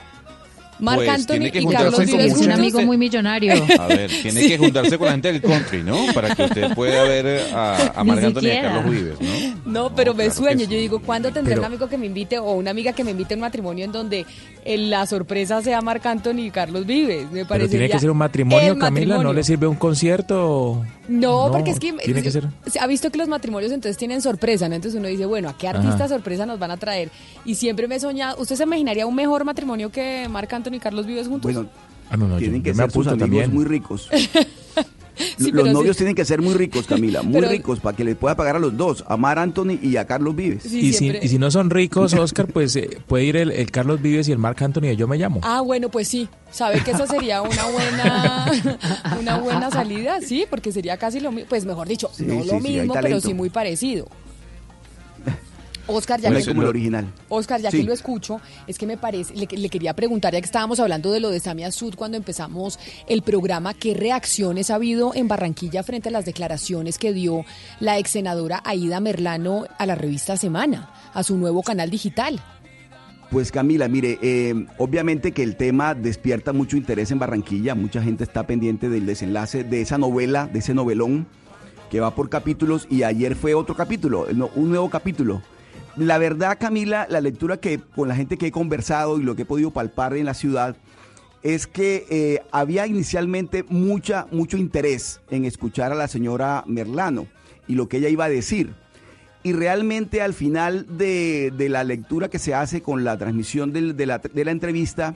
Marc Pues, Anthony tiene que y Carlos con Vives Es un amigo muy millonario. A ver, tiene que juntarse con la gente del country, ¿no? Para que usted pueda ver a, a Ni Marc Anthony y a. Carlos Vives, ¿no? No, pero me claro sueño. sí. Yo digo, ¿cuándo tendré Pero- un amigo que me invite o una amiga que me invite a un matrimonio en donde eh, la sorpresa sea Marc Anthony y Carlos Vives? Me Pero parece tiene que ser un matrimonio, Camila, ¿no le sirve un concierto? No, porque es que Tiene que ser. se ha visto que los matrimonios entonces tienen sorpresa, ¿no? Entonces uno dice, bueno, ¿a qué artista Ajá. sorpresa nos van a traer? Y siempre me he soñado, ¿usted se imaginaría un mejor matrimonio que Marc Anthony y Carlos Vives juntos? Bueno, Ah, no, no, yo, tienen que yo me ser sus apunto amigos también. muy ricos. Sí, los novios sí. tienen que ser muy ricos, Camila, muy Pero- ricos, para que les pueda pagar a los dos, a Mar Anthony y a Carlos Vives. Sí, y, si, siempre. y si no son ricos, Oscar, pues eh, puede ir el, el Carlos Vives y el Marc Anthony y yo me llamo. Ah, bueno, pues sí. ¿Sabe que esa sería una buena una buena salida? Sí, porque sería casi lo mismo. Pues mejor dicho, Sí, no sí, lo mismo, pero sí muy parecido. Oscar, ya que, como el original. Oscar, ya Sí. que lo escucho, es que me parece, le, le quería preguntar, ya que estábamos hablando de lo de Samia Sud cuando empezamos el programa, ¿qué reacciones ha habido en Barranquilla frente a las declaraciones que dio la ex senadora Aida Merlano a la revista Semana, a su nuevo canal digital? Pues Camila, mire, eh, obviamente que el tema despierta mucho interés en Barranquilla, mucha gente está pendiente del desenlace de esa novela, de ese novelón que va por capítulos y ayer fue otro capítulo, no, un nuevo capítulo. La verdad, Camila, la lectura que con la gente que he conversado y lo que he podido palpar en la ciudad es que eh, había inicialmente mucha, mucho interés en escuchar a la señora Merlano y lo que ella iba a decir. Y realmente al final de, de la lectura que se hace con la transmisión de, la, de la entrevista,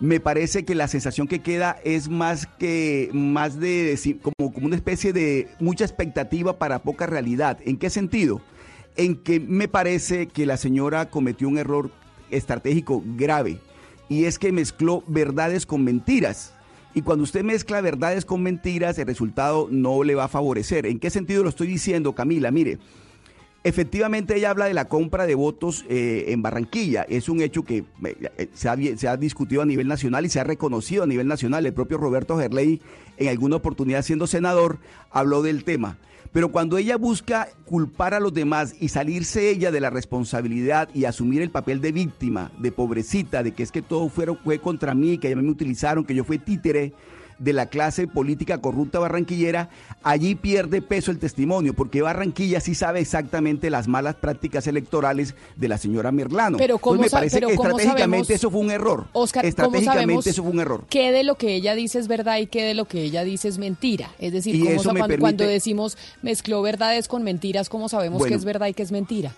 me parece que la sensación que queda es más que más de como, como una especie de mucha expectativa para poca realidad. ¿En qué sentido? En que me parece que la señora cometió un error estratégico grave y es que mezcló verdades con mentiras. Y cuando usted mezcla verdades con mentiras, el resultado no le va a favorecer. ¿En qué sentido lo estoy diciendo, Camila? Mire, Efectivamente, ella habla de la compra de votos eh, en Barranquilla. Es un hecho que eh, eh, se, ha, se ha discutido a nivel nacional y se ha reconocido a nivel nacional. El propio Roberto Gerley, en alguna oportunidad siendo senador, habló del tema. Pero cuando ella busca culpar a los demás y salirse ella de la responsabilidad y asumir el papel de víctima, de pobrecita, de que es que todo fueron, fue contra mí, que a mí me utilizaron, que yo fui títere, de la clase política corrupta barranquillera, allí pierde peso el testimonio, porque Barranquilla sí sabe exactamente las malas prácticas electorales de la señora Merlano. Pero ¿cómo Entonces me parece pero que estratégicamente sabemos- eso fue un error. Oscar, ¿cómo estratégicamente eso fue un error. qué de lo que ella dice es verdad y qué de lo que ella dice es mentira? Es decir, ¿cómo cuando, permite- cuando decimos mezcló verdades con mentiras, ¿cómo sabemos Bueno. qué es verdad y qué es mentira?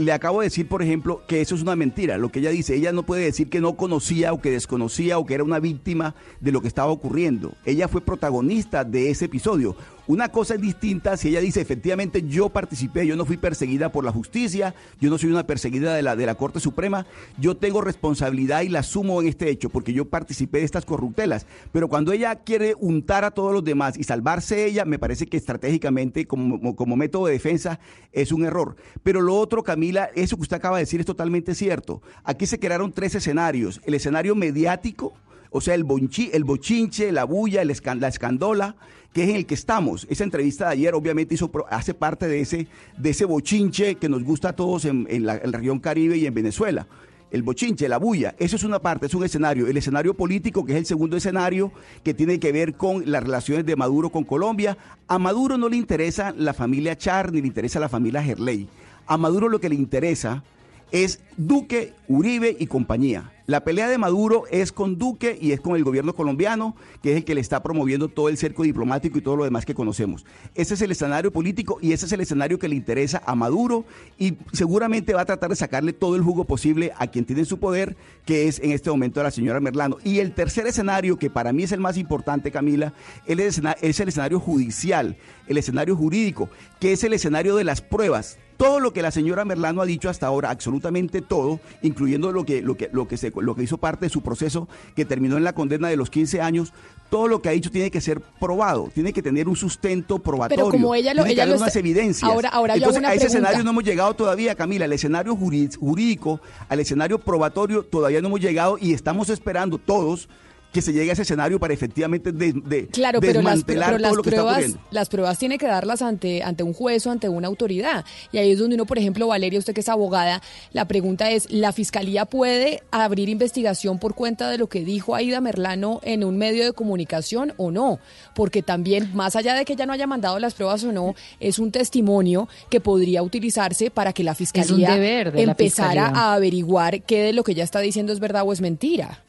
Le acabo de decir, por ejemplo, que eso es una mentira. Lo que ella dice, ella no puede decir que no conocía o que desconocía o que era una víctima de lo que estaba ocurriendo. Ella fue protagonista de ese episodio. Una cosa es distinta si ella dice, efectivamente, yo participé, yo no fui perseguida por la justicia, yo no soy una perseguida de la, de la Corte Suprema, yo tengo responsabilidad y la asumo en este hecho porque yo participé de estas corruptelas. Pero cuando ella quiere untar a todos los demás y salvarse ella, me parece que estratégicamente, como, como método de defensa, es un error. Pero lo otro, Camila, eso que usted acaba de decir es totalmente cierto. Aquí se crearon tres escenarios. El escenario mediático, o sea, el, el bochinche, la bulla, el la escandola, que es en el que estamos. Esa entrevista de ayer obviamente hizo, hace parte de ese, de ese bochinche que nos gusta a todos en, en la, en la región Caribe y en Venezuela. El bochinche, la bulla, eso es una parte, es un escenario. El escenario político, que es el segundo escenario, que tiene que ver con las relaciones de Maduro con Colombia. A Maduro no le interesa la familia Char ni le interesa la familia Gerley. A Maduro lo que le interesa es Duque, Uribe y compañía. La pelea de Maduro es con Duque y es con el gobierno colombiano, que es el que le está promoviendo todo el cerco diplomático y todo lo demás que conocemos. Ese es el escenario político y ese es el escenario que le interesa a Maduro y seguramente va a tratar de sacarle todo el jugo posible a quien tiene su poder, que es en este momento la señora Merlano. Y el tercer escenario, que para mí es el más importante, Camila, es el escenario judicial, el escenario jurídico, que es el escenario de las pruebas todo lo que la señora Merlano ha dicho hasta ahora, absolutamente todo, incluyendo lo que, lo que, lo que, se, lo que hizo parte de su proceso que terminó en la condena de los 15 años, todo lo que ha dicho tiene que ser probado, tiene que tener un sustento probatorio. Pero como ella lo- tiene que haber lo unas evidencias. Ahora- ahora yo hago Entonces, una a ese pregunta. escenario no hemos llegado todavía, Camila. El escenario jurídico, al escenario probatorio, todavía no hemos llegado y estamos esperando todos que se llegue a ese escenario para efectivamente de, de- Claro, pero las, desmantelar pero todo las lo que está pruebas, ocurriendo. las pruebas tiene que darlas ante, ante un juez o ante una autoridad. Y ahí es donde uno, por ejemplo, Valeria, usted que es abogada, la pregunta es, ¿la fiscalía puede abrir investigación por cuenta de lo que dijo Aida Merlano en un medio de comunicación o no? Porque también, más allá de que ella no haya mandado las pruebas o no, es un testimonio que podría utilizarse para que la fiscalía deber de la empezara fiscalía. a averiguar qué de lo que ella está diciendo es verdad o es mentira.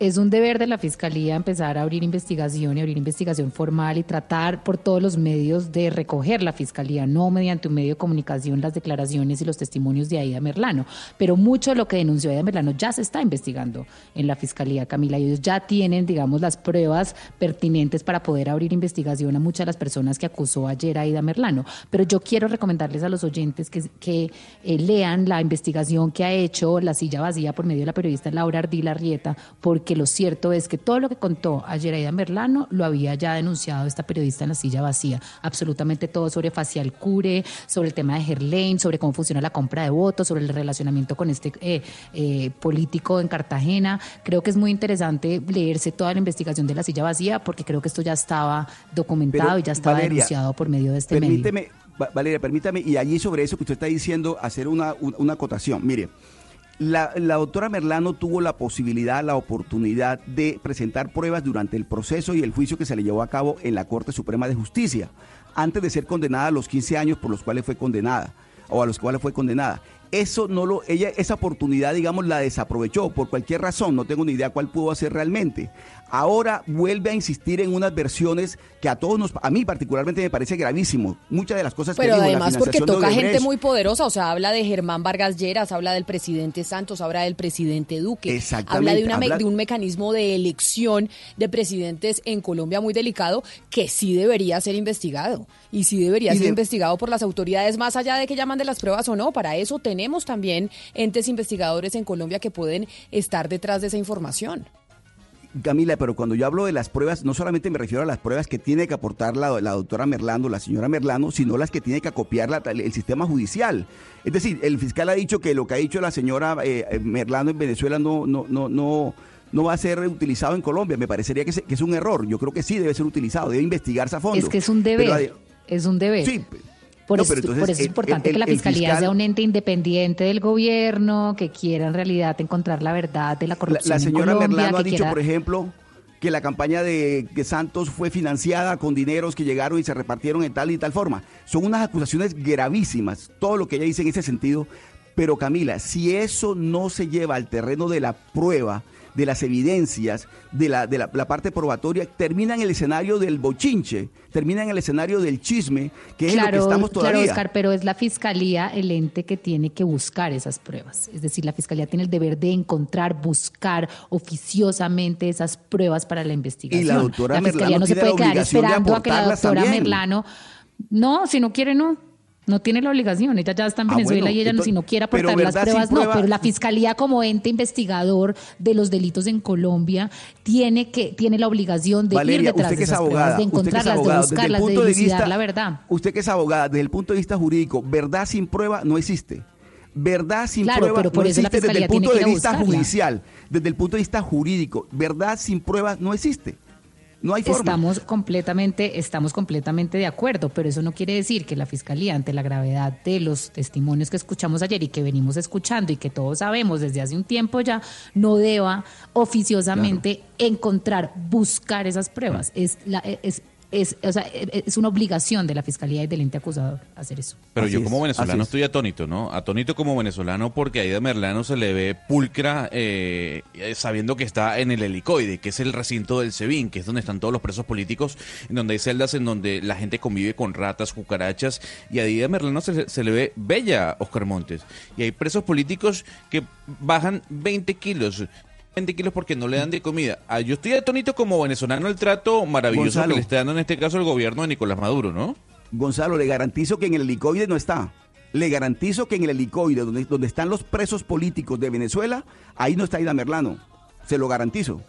Es un deber de la Fiscalía empezar a abrir investigación y abrir investigación formal y tratar por todos los medios de recoger la Fiscalía, no mediante un medio de comunicación las declaraciones y los testimonios de Aida Merlano. Pero mucho de lo que denunció Aida Merlano ya se está investigando en la Fiscalía, Camila. Ellos ya tienen, digamos, las pruebas pertinentes para poder abrir investigación a muchas de las personas que acusó ayer a Aida Merlano. Pero yo quiero recomendarles a los oyentes que, que eh, lean la investigación que ha hecho La Silla Vacía por medio de la periodista Laura Ardila Rieta, porque lo cierto es que todo lo que contó ayer Aida Merlano lo había ya denunciado esta periodista en La Silla Vacía. Absolutamente todo sobre facial cure, sobre el tema de Gerlain, sobre cómo funciona la compra de votos, sobre el relacionamiento con este eh, eh, político en Cartagena. Creo que es muy interesante leerse toda la investigación de La Silla Vacía, porque creo que esto ya estaba documentado Pero, y ya estaba Valeria, denunciado por medio de este medio. Permíteme, Va- Valeria, permítame, y allí sobre eso que usted está diciendo, hacer una, un- una acotación. Mire, la, la doctora Merlano tuvo la posibilidad, la oportunidad de presentar pruebas durante el proceso y el juicio que se le llevó a cabo en la Corte Suprema de Justicia, antes de ser condenada a los 15 años por los cuales fue condenada, o a los cuales fue condenada. Eso no lo, ella, esa oportunidad, digamos, la desaprovechó por cualquier razón, no tengo ni idea cuál pudo hacer realmente. Ahora vuelve a insistir en unas versiones que a todos nos, a mí particularmente me parece gravísimo. Muchas de las cosas que Pero dijo, la además porque toca gente muy poderosa, o sea, habla de Germán Vargas Lleras, habla del presidente Santos, habla del presidente Duque, habla de, una habla- de un mecanismo de elección de presidentes en Colombia muy delicado que sí debería ser investigado y sí debería Y ser de- investigado por las autoridades más allá de que llaman de las pruebas o no. Para eso tenemos también entes investigadores en Colombia que pueden estar detrás de esa información. Camila, pero cuando yo hablo de las pruebas, no solamente me refiero a las pruebas que tiene que aportar la, la doctora Merlano, la señora Merlano, sino las que tiene que acopiar la- el sistema judicial. Es decir, el fiscal ha dicho que lo que ha dicho la señora eh, Merlano en Venezuela no, no, no, no, no va a ser utilizado en Colombia. Me parecería que, se- que es un error. Yo creo que sí debe ser utilizado, debe investigarse a fondo. Es que es un deber, es un deber. Sí, Por, No, eso, pero entonces por eso es importante el- que la fiscalía fiscal- sea un ente independiente del gobierno, que quiera en realidad encontrar la verdad de la La, corrupción. la en señora Colombia, Merlano ha dicho, quiera- por ejemplo, que la campaña de que Santos fue financiada con dineros que llegaron y se repartieron en tal y tal forma. Son unas acusaciones gravísimas, todo lo que ella dice en ese sentido. Pero Camila, si eso no se lleva al terreno de la prueba, de las evidencias, de la, de la, la parte probatoria, termina en el escenario del bochinche, termina en el escenario del chisme, que es lo que estamos todavía. Claro, Oscar, pero es la fiscalía el ente que tiene que buscar esas pruebas. Es decir, la fiscalía tiene el deber de encontrar, buscar oficiosamente esas pruebas para la investigación. Y la doctora fiscalía Merlano no se la puede quedar esperando a que la doctora también. Merlano. No, si no quiere, no. No tiene la obligación, ella ya está en Ah, Venezuela bueno, y ella no, si no quiere aportar las pruebas, no, pero la fiscalía como ente investigador de los delitos en Colombia tiene que tiene la obligación de ir detrás usted de es esas abogada, pruebas, de encontrarlas, abogada, de buscarlas, de dilucidar vista- la verdad. Usted que es abogada, desde el punto de vista jurídico, verdad sin prueba no existe. Verdad sin Claro, prueba pero por no eso existe desde el punto de vista buscarla. judicial, desde el punto de vista jurídico. Verdad sin prueba no existe. No hay forma. Estamos completamente, estamos completamente de acuerdo, pero eso no quiere decir que la fiscalía, ante la gravedad de los testimonios que escuchamos ayer y que venimos escuchando y que todos sabemos desde hace un tiempo ya, no deba oficiosamente encontrar, buscar esas pruebas. Es la, es, es, o sea, es una obligación de la fiscalía y del ente acusador hacer eso. Pero Así yo como venezolano es. estoy atónito, ¿no? Atónito como venezolano porque a Aida Merlano se le ve pulcra eh, eh, sabiendo que está en el helicoide, que es el recinto del SEBIN, que es donde están todos los presos políticos, en donde hay celdas en donde la gente convive con ratas, cucarachas, y a Aida Merlano se, se le ve bella, Oscar Montes. Y hay presos políticos que bajan 20 kilos. 20 kilos porque no le dan de comida. Ah, yo estoy atónito como venezolano el trato maravilloso Gonzalo. que le está dando en este caso el gobierno de Nicolás Maduro, ¿no? Gonzalo, le garantizo que en el helicoide no está. Le garantizo que en el helicoide, donde, donde están los presos políticos de Venezuela, ahí no está Ida Merlano. Se lo garantizo.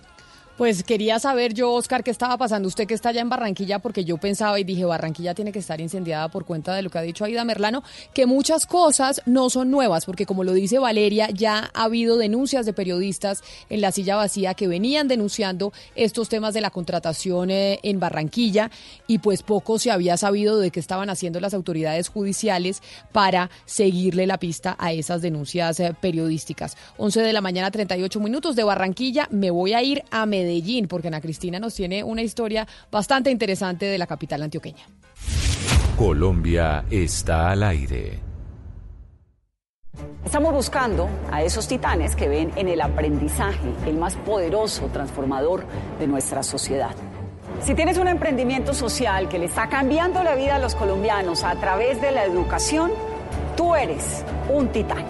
Pues quería saber yo, Oscar, qué estaba pasando. Usted que está allá en Barranquilla, porque yo pensaba y dije, Barranquilla tiene que estar incendiada por cuenta de lo que ha dicho Aida Merlano, que muchas cosas no son nuevas, porque como lo dice Valeria, ya ha habido denuncias de periodistas en la silla vacía que venían denunciando estos temas de la contratación eh, en Barranquilla y pues poco se había sabido de qué estaban haciendo las autoridades judiciales para seguirle la pista a esas denuncias eh, periodísticas. 11 de la mañana, 38 minutos de Barranquilla, me voy a ir a Medellín porque Ana Cristina nos tiene una historia bastante interesante de la capital antioqueña. Colombia está al aire. Estamos buscando a esos titanes que ven en el aprendizaje el más poderoso transformador de nuestra sociedad. Si tienes un emprendimiento social que le está cambiando la vida a los colombianos a través de la educación, tú eres un titán.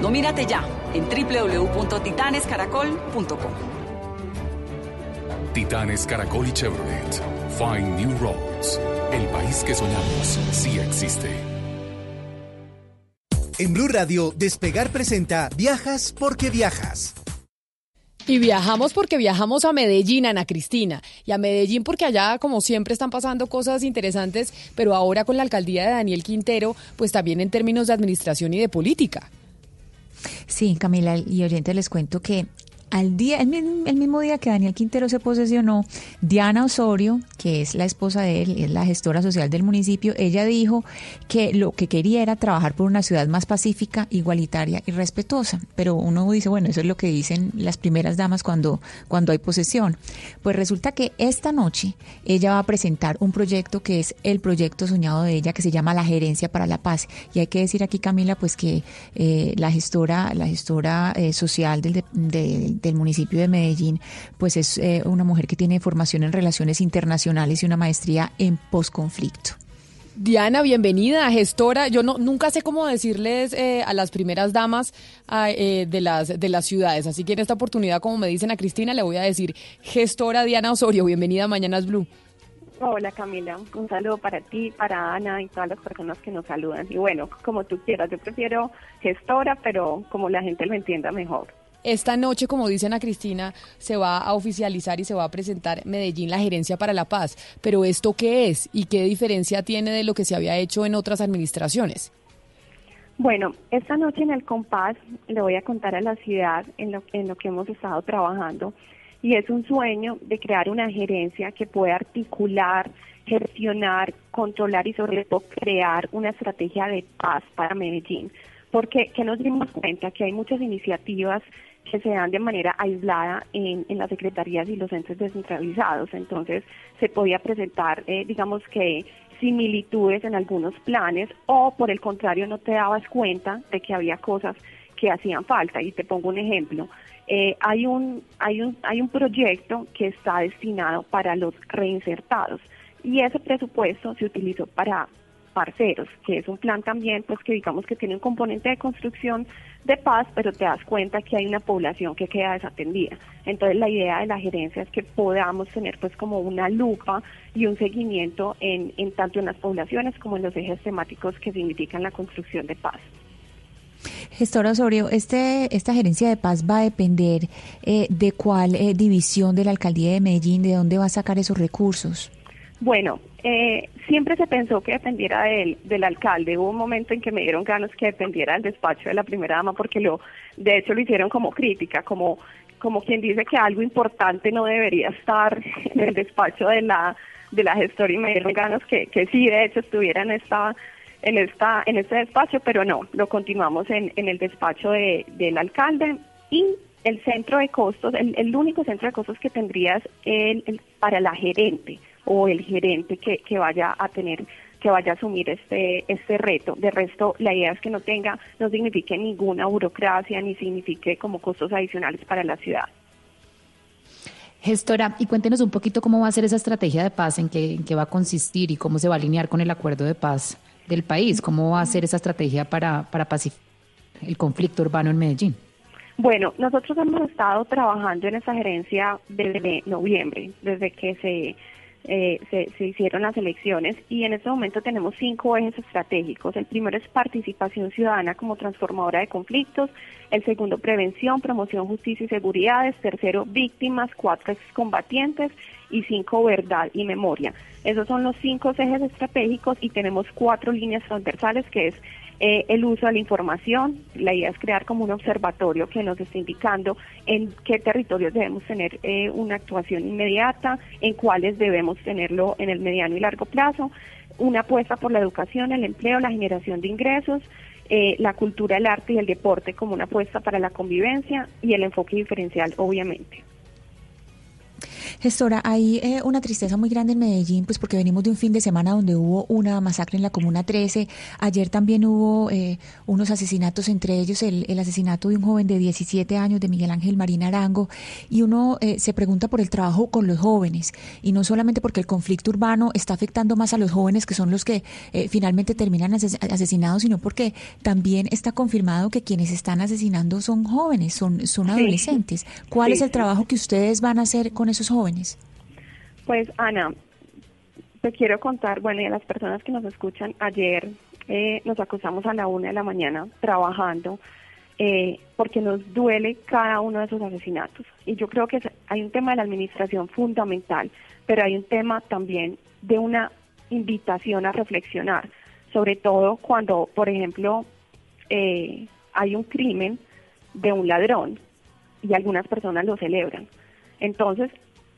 Nomínate ya en www.titanescaracol.com. Titanes Caracol y Chevrolet. Find New Roads. El país que soñamos sí existe. En Blue Radio, Despegar presenta Viajas porque viajas. Y viajamos porque viajamos a Medellín, Ana Cristina. Y a Medellín porque allá, como siempre, están pasando cosas interesantes, pero ahora con la alcaldía de Daniel Quintero, pues también en términos de administración y de política. Sí, Camila y oyente, les cuento que al día, el, mismo día que Daniel Quintero se posesionó, Diana Osorio, que es la esposa de él, es la gestora social del municipio, ella dijo que lo que quería era trabajar por una ciudad más pacífica, igualitaria y respetuosa. Pero uno dice, bueno, eso es lo que dicen las primeras damas cuando, cuando hay posesión. Pues resulta que esta noche ella va a presentar un proyecto que es el proyecto soñado de ella, que se llama la Gerencia para la Paz. Y hay que decir aquí, Camila, pues que eh, la gestora, la gestora eh, social del, del del municipio de Medellín, pues es eh, una mujer que tiene formación en relaciones internacionales y una maestría en posconflicto. Diana, bienvenida, gestora. Yo no nunca sé cómo decirles eh, a las primeras damas eh, de las de las ciudades, así que en esta oportunidad, como me dicen a Cristina, le voy a decir gestora Diana Osorio. Bienvenida a Mañanas Blue. Hola Camila, un saludo para ti, para Ana y todas las personas que nos saludan. Y bueno, como tú quieras, yo prefiero gestora, pero como la gente lo entienda mejor. Esta noche, como dicen a Cristina, se va a oficializar y se va a presentar Medellín la Gerencia para la Paz. Pero ¿esto qué es y qué diferencia tiene de lo que se había hecho en otras administraciones? Bueno, esta noche en el compás le voy a contar a la ciudad en lo, en lo que hemos estado trabajando y es un sueño de crear una gerencia que pueda articular, gestionar, controlar y sobre todo crear una estrategia de paz para Medellín. Porque que nos dimos cuenta que hay muchas iniciativas que se dan de manera aislada en, las secretarías y los entes descentralizados. Entonces, se podía presentar, eh, digamos que, similitudes en algunos planes o, por el contrario, no te dabas cuenta de que había cosas que hacían falta. Y te pongo un ejemplo. Eh, hay, un, hay, un, hay un proyecto que está destinado para los reinsertados y ese presupuesto se utilizó para parceros, que es un plan también, pues que digamos que tiene un componente de construcción de paz, pero te das cuenta que hay una población que queda desatendida. Entonces la idea de la gerencia es que podamos tener pues como una lupa y un seguimiento en, en tanto en las poblaciones como en los ejes temáticos que significan la construcción de paz. Gestor Osorio, este, esta gerencia de paz va a depender eh, de cuál eh, división de la alcaldía de Medellín, de dónde va a sacar esos recursos. Bueno, eh, siempre se pensó que dependiera del, alcalde. Hubo un momento en que me dieron ganas que dependiera del despacho de la primera dama porque lo, de hecho lo hicieron como crítica, como, como quien dice que algo importante no debería estar en el despacho de la, de la gestora y me dieron ganas que, que sí, de hecho estuviera en esta, en esta, en este despacho, pero no, lo continuamos en, en el despacho de, del alcalde y el centro de costos, el, el único centro de costos que tendrías el, para la gerente o el gerente que, que vaya a tener que vaya a asumir este este reto. De resto, la idea es que no tenga, no signifique ninguna burocracia ni signifique como costos adicionales para la ciudad. Gestora, y cuéntenos un poquito cómo va a ser esa estrategia de paz, en qué, en qué va a consistir y cómo se va a alinear con el acuerdo de paz del país, cómo va a ser esa estrategia para, para pacificar el conflicto urbano en Medellín. Bueno, nosotros hemos estado trabajando en esa gerencia desde noviembre, desde que se eh, se, se, hicieron las elecciones y en este momento tenemos cinco ejes estratégicos. El primero es participación ciudadana como transformadora de conflictos, el segundo prevención, promoción, justicia y seguridades, tercero víctimas, cuatro excombatientes y cinco verdad y memoria. Esos son los cinco ejes estratégicos y tenemos cuatro líneas transversales que es eh, el uso de la información. La idea es crear como un observatorio que nos esté indicando en qué territorios debemos tener eh, una actuación inmediata, en cuáles debemos tenerlo en el mediano y largo plazo. Una apuesta por la educación, el empleo, la generación de ingresos, eh, la cultura, el arte y el deporte como una apuesta para la convivencia y el enfoque diferencial, obviamente. Gestora, hay eh, una tristeza muy grande en Medellín, pues porque venimos de un fin de semana donde hubo una masacre en la Comuna 13. Ayer también hubo eh, unos asesinatos, entre ellos el, asesinato de un joven de 17 años, de Miguel Ángel Marín Arango. Y uno eh, se pregunta por el trabajo con los jóvenes. Y no solamente porque el conflicto urbano está afectando más a los jóvenes, que son los que finalmente terminan asesinados, sino porque también está confirmado que quienes están asesinando son jóvenes, son, son adolescentes. ¿Cuál es el trabajo que ustedes van a hacer con esos jóvenes? Pues Ana, te quiero contar, bueno, y a las personas que nos escuchan, ayer eh, nos acostamos a la una de la mañana trabajando eh, porque nos duele cada uno de esos asesinatos. Y yo creo que hay un tema de la administración fundamental, pero hay un tema también de una invitación a reflexionar, sobre todo cuando, por ejemplo, eh, hay un crimen de un ladrón y algunas personas lo celebran. Entonces,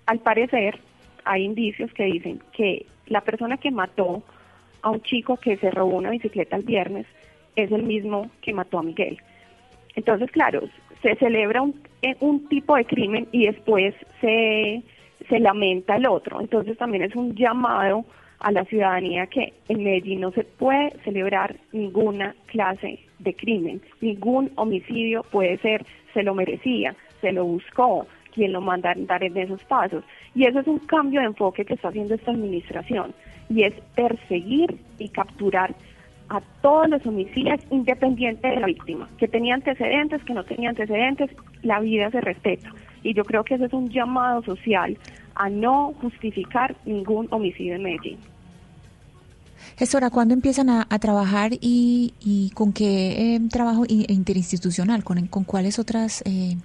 al parecer, hay indicios que dicen que la persona que mató a un chico que se robó una bicicleta el viernes es el mismo que mató a Miguel. Entonces, claro, se celebra un, eh, un tipo de crimen y después se, se lamenta el otro. Entonces también es un llamado a la ciudadanía que en Medellín no se puede celebrar ninguna clase de crimen, ningún homicidio puede ser, se lo merecía, se lo buscó, quien lo manda a dar en esos pasos. Y eso es un cambio de enfoque que está haciendo esta administración y es perseguir y capturar a todos los homicidas independiente de la víctima, que tenía antecedentes, que no tenía antecedentes, la vida se respeta. Y yo creo que ese es un llamado social a no justificar ningún homicidio en Medellín. Gestora, ¿cuándo empiezan a, trabajar y, con qué eh, trabajo interinstitucional? ¿Con, con cuáles otras eh,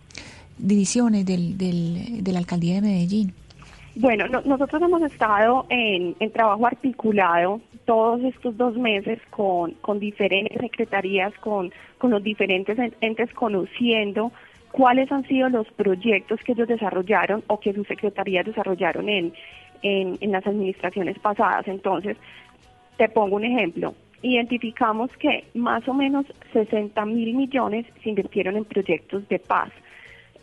divisiones del, del, de la alcaldía de Medellín? Bueno, nosotros hemos estado en, trabajo articulado todos estos dos meses con, con diferentes secretarías, con, con los diferentes entes conociendo cuáles han sido los proyectos que ellos desarrollaron o que sus secretarías desarrollaron en, en, en las administraciones pasadas. Entonces, te pongo un ejemplo. Identificamos que más o menos 60 mil millones se invirtieron en proyectos de paz.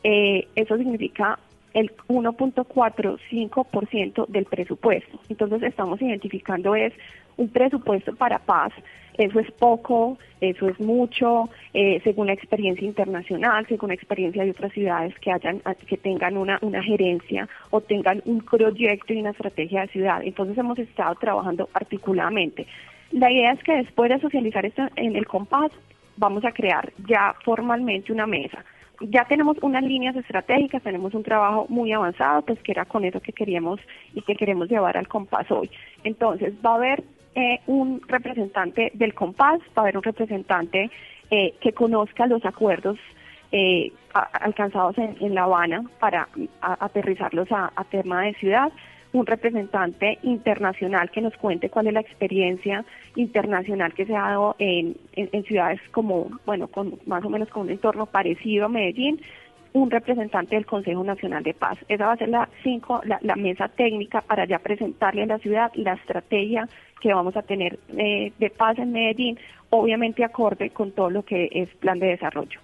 Eh, eso significa el 1.45% del presupuesto. Entonces estamos identificando es un presupuesto para paz. Eso es poco, eso es mucho, eh, según la experiencia internacional, según la experiencia de otras ciudades que hayan, que tengan una, una gerencia o tengan un proyecto y una estrategia de ciudad. Entonces hemos estado trabajando articuladamente. La idea es que después de socializar esto en el compás, vamos a crear ya formalmente una mesa ya tenemos unas líneas estratégicas, tenemos un trabajo muy avanzado, pues que era con eso que queríamos y que queremos llevar al compás hoy. Entonces, va a haber eh, un representante del compás, va a haber un representante eh, que conozca los acuerdos eh, alcanzados en, La Habana para aterrizarlos a, a tema de ciudad un representante internacional que nos cuente cuál es la experiencia internacional que se ha dado en, ciudades como, bueno, con más o menos con un entorno parecido a Medellín, un representante del Consejo Nacional de Paz. Esa va a ser la, cinco, la, mesa técnica para ya presentarle a la ciudad la estrategia que vamos a tener eh, de paz en Medellín, obviamente acorde con todo lo que es plan de desarrollo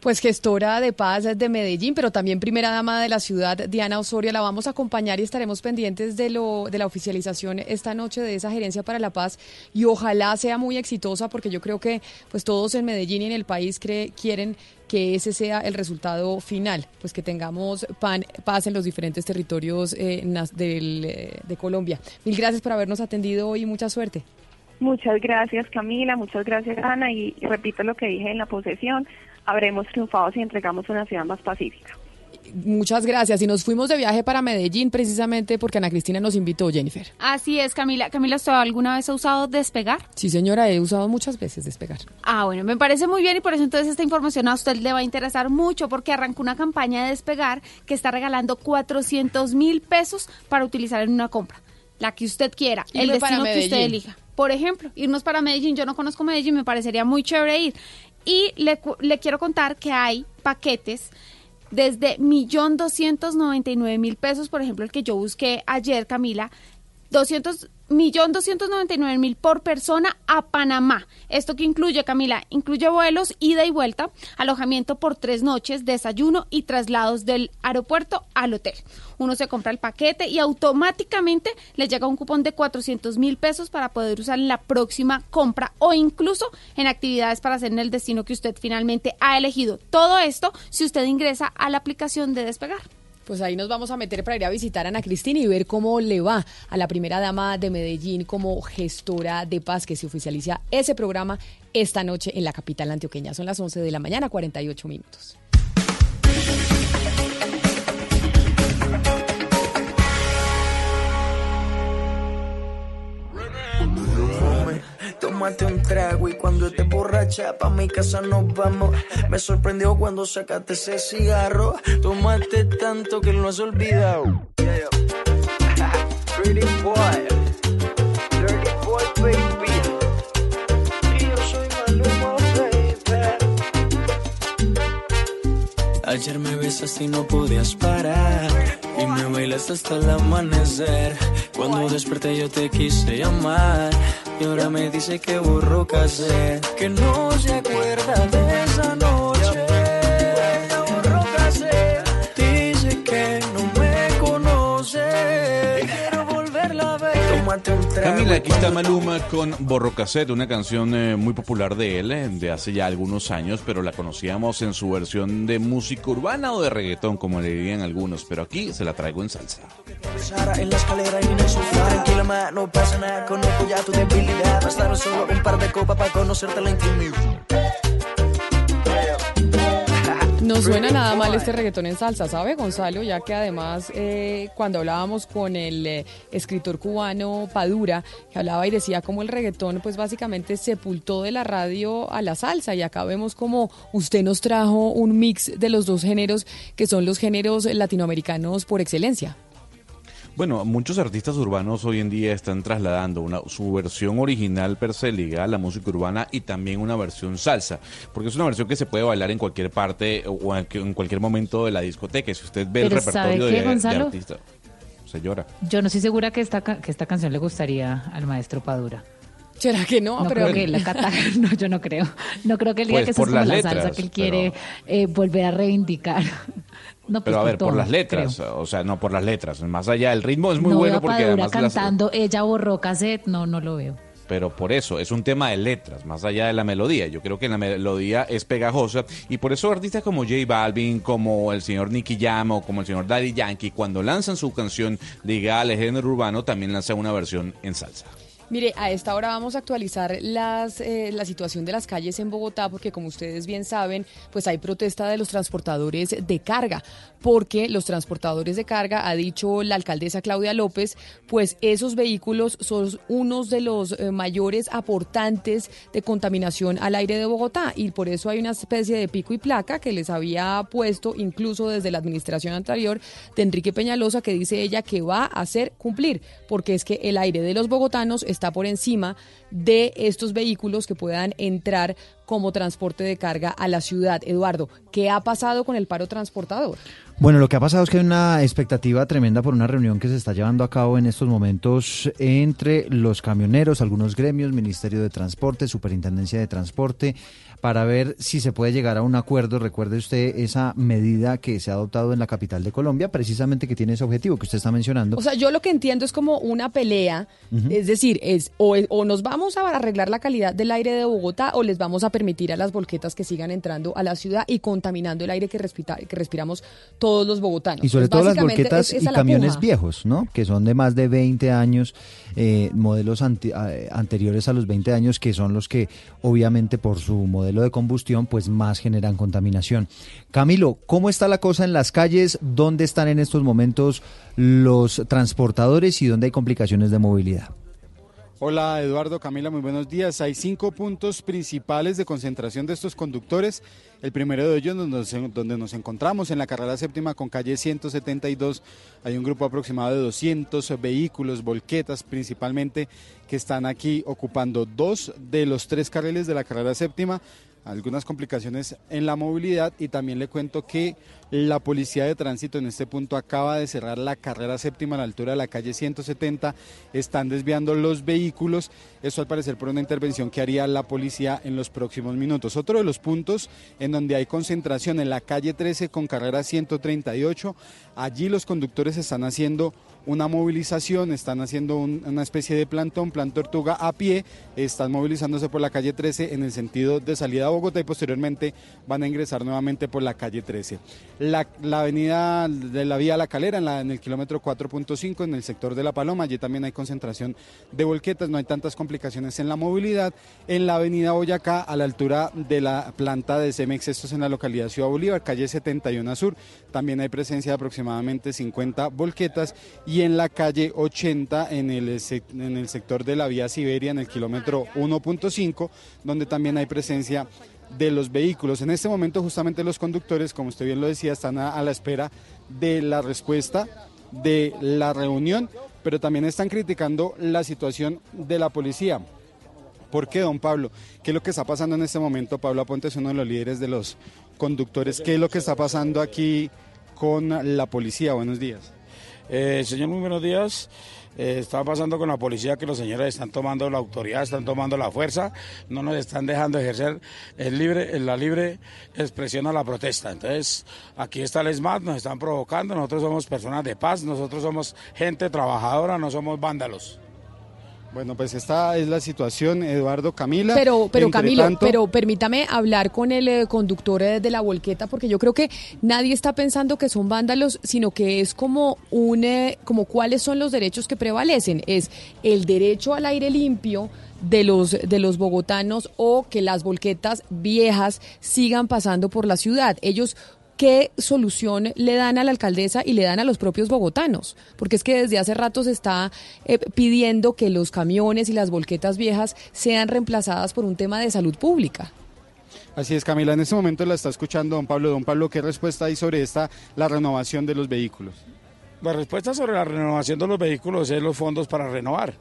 pues gestora de paz de Medellín, pero también primera dama de la ciudad, Diana Osorio. La vamos a acompañar y estaremos pendientes de, lo, de la oficialización esta noche de esa gerencia para la paz y ojalá sea muy exitosa porque yo creo que pues todos en Medellín y en el país quieren que ese sea el resultado final, pues que tengamos paz en los diferentes territorios eh, eh, de Colombia. Mil gracias por habernos atendido hoy y mucha suerte. Muchas gracias Camila, muchas gracias Ana y repito lo que dije en la posesión, habremos triunfado si entregamos una ciudad más pacífica. muchas gracias. Y nos fuimos de viaje para Medellín precisamente porque Ana Cristina nos invitó, Jennifer. Así es, Camila. Camila, ¿usted alguna vez ha usado Despegar? Sí, señora, he usado muchas veces Despegar. Ah, bueno, me parece muy bien y por eso entonces esta información a usted le va a interesar mucho porque arrancó una campaña de Despegar que está regalando 400 mil pesos para utilizar en una compra. La que usted quiera, el destino que usted elija. Por ejemplo, irnos para Medellín. Yo no conozco Medellín, me parecería muy chévere ir. Y le, le quiero contar que hay paquetes desde millón doscientos noventa y nueve mil pesos, por ejemplo, el que yo busqué ayer, Camila, 200 millón mil por persona a Panamá. Esto que incluye, Camila, incluye vuelos, ida y vuelta, alojamiento por tres noches, desayuno y traslados del aeropuerto al hotel. Uno se compra el paquete y automáticamente le llega un cupón de 400 mil pesos para poder usar en la próxima compra o incluso en actividades para hacer en el destino que usted finalmente ha elegido. Todo esto si usted ingresa a la aplicación de Despegar. Pues ahí nos vamos a meter para ir a visitar a Ana Cristina y ver cómo le va a la primera dama de Medellín como gestora de paz que se oficializa ese programa esta noche en la capital antioqueña. Son las 11 de la mañana, 48 minutos. Tómate un trago y cuando estés borracha pa' mi casa nos vamos. Me sorprendió cuando sacaste ese cigarro. Tomaste tanto que lo has olvidado. Yeah. Pretty boy, dirty boy, baby. Y yo soy Maluma, baby. Ayer me besaste y no podías parar. Y me bailaste hasta el amanecer. Cuando desperté yo te quise llamar. Y ahora me dice que borró casé. Que no se acuerda de esa noche. Camila, aquí está Maluma con Borro Cassette, una canción eh, muy popular de él, eh, de hace ya algunos años, pero la conocíamos en su versión de música urbana o de reggaetón, como le dirían algunos, pero aquí se la traigo en salsa. Sara en la escalera y en el sofá. Tranquila, ma, no pasa nada. Conozco ya tu debilidad. Bastaron solo un par de copas para conocerte la intimidad. No suena nada mal este reggaetón en salsa, ¿sabe, Gonzalo? Ya que además, eh, cuando hablábamos con el eh, escritor cubano Padura, que hablaba y decía cómo el reggaetón, pues básicamente sepultó de la radio a la salsa. Y acá vemos como usted nos trajo un mix de los dos géneros, que son los géneros latinoamericanos por excelencia. Bueno, muchos artistas urbanos hoy en día están trasladando una, su versión original per se ligada a la música urbana y también una versión salsa, porque es una versión que se puede bailar en cualquier parte o en cualquier momento de la discoteca. Si usted ve el Pero ¿sabe repertorio qué, de, de artistas, se llora. Yo no estoy segura que esta, que esta canción le gustaría al maestro Padura. ¿Será que no? No Pero- creo que la cata- no, yo no creo. No creo que él diga Pues que es las la letras, salsa que él pero- quiere eh, volver a reivindicar. No, pues Pero a ver, por todo, las letras, creo. o sea, no por las letras, más allá, el ritmo es muy no bueno veo porque además las- cantando, ella borró cassette, no, no lo veo. pero por eso es un tema de letras, más allá de la melodía. Yo creo que la melodía es pegajosa y por eso artistas como J Balvin, como el señor Nicky Jam o como el señor Daddy Yankee, cuando lanzan su canción ligada al género urbano, también lanzan una versión en salsa. Mire, a esta hora vamos a actualizar las, eh, la situación de las calles en Bogotá porque como ustedes bien saben, pues hay protesta de los transportadores de carga, porque los transportadores de carga, ha dicho la alcaldesa Claudia López, pues esos vehículos son unos de los eh, mayores aportantes de contaminación al aire de Bogotá. Y por eso hay una especie de pico y placa que les había puesto incluso desde la administración anterior de Enrique Peñalosa que dice ella que va a hacer cumplir, porque es que el aire de los bogotanos está por encima de estos vehículos que puedan entrar como transporte de carga a la ciudad. Eduardo, ¿qué ha pasado con el paro transportador? Bueno, lo que ha pasado es que hay una expectativa tremenda por una reunión que se está llevando a cabo en estos momentos entre los camioneros, algunos gremios, Ministerio de Transporte, Superintendencia de Transporte, para ver si se puede llegar a un acuerdo. Recuerde usted esa medida que se ha adoptado en la capital de Colombia, precisamente que tiene ese objetivo que usted está mencionando. O sea, yo lo que entiendo es como una pelea, es decir, es o, o nos vamos a arreglar la calidad del aire de Bogotá o les vamos a permitir a las volquetas que sigan entrando a la ciudad y contaminando el aire que, respira, que respiramos todos los bogotanos. Y sobre Pues todo las volquetas es- y la camiones puja. viejos, ¿no? Que son de más de 20 años, eh, modelos a- anteriores a los 20 años, que son los que obviamente por su modelo de combustión pues más generan contaminación. Camilo, ¿cómo está la cosa en las calles? ¿Dónde están en estos momentos los transportadores y dónde hay complicaciones de movilidad? Hola Eduardo, Camila, muy buenos días. Hay cinco puntos principales de concentración de estos conductores. El primero de ellos donde nos, encontramos en la carrera séptima con calle 172. Hay un grupo aproximado de 200 vehículos, volquetas principalmente, que están aquí ocupando dos de los tres carriles de la carrera séptima algunas complicaciones en la movilidad y también le cuento que la policía de tránsito en este punto acaba de cerrar la carrera séptima a la altura de la calle 170, están desviando los vehículos, eso al parecer por una intervención que haría la policía en los próximos minutos. Otro de los puntos en donde hay concentración en la calle 13 con carrera 138, allí los conductores están haciendo una movilización, están haciendo un- una especie de plantón, plan tortuga a pie, están movilizándose por la calle 13 en el sentido de salida a Bogotá y posteriormente van a ingresar nuevamente por la calle 13. La, la avenida de la vía La Calera, en, el kilómetro 4.5, en el sector de La Paloma, allí también hay concentración de volquetas, no hay tantas complicaciones en la movilidad. En la avenida Boyacá, a la altura de la planta de Cemex, esto es en la localidad Ciudad Bolívar, calle 71 Sur, también hay presencia de aproximadamente 50 volquetas en la calle 80 en el, sec- en el sector de la vía Siberia en el kilómetro 1.5 donde también hay presencia de los vehículos. En este momento justamente los conductores, como usted bien lo decía, están a, a la espera de la respuesta de la reunión, pero también están criticando la situación de la policía. ¿Por qué, don Pablo? ¿Qué es lo que está pasando en este momento? Pablo Aponte es uno de los líderes de los conductores. ¿Qué es lo que está pasando aquí con la policía? Buenos días. Eh, señor, muy buenos días. Eh, está pasando con la policía que los señores están tomando la autoridad, están tomando la fuerza, no nos están dejando ejercer el libre, la libre expresión a la protesta. Entonces, aquí está el ESMAD, nos están provocando, nosotros somos personas de paz, nosotros somos gente trabajadora, no somos vándalos. Bueno, pues esta es la situación, Eduardo Camila. Pero, pero Entre Camilo, tanto- pero permítame hablar con el eh, conductor eh, de la volqueta, porque yo creo que nadie está pensando que son vándalos, sino que es como un, eh, como cuáles son los derechos que prevalecen. Es el derecho al aire limpio de los de los bogotanos o que las volquetas viejas sigan pasando por la ciudad. Ellos ¿Qué solución le dan a la alcaldesa y le dan a los propios bogotanos? Porque es que desde hace rato se está eh, pidiendo que los camiones y las volquetas viejas sean reemplazadas por un tema de salud pública. Así es, Camila. En este momento la está escuchando don Pablo. Don Pablo, ¿qué respuesta hay sobre esta, la renovación de los vehículos? La respuesta sobre la renovación de los vehículos es los fondos para renovar.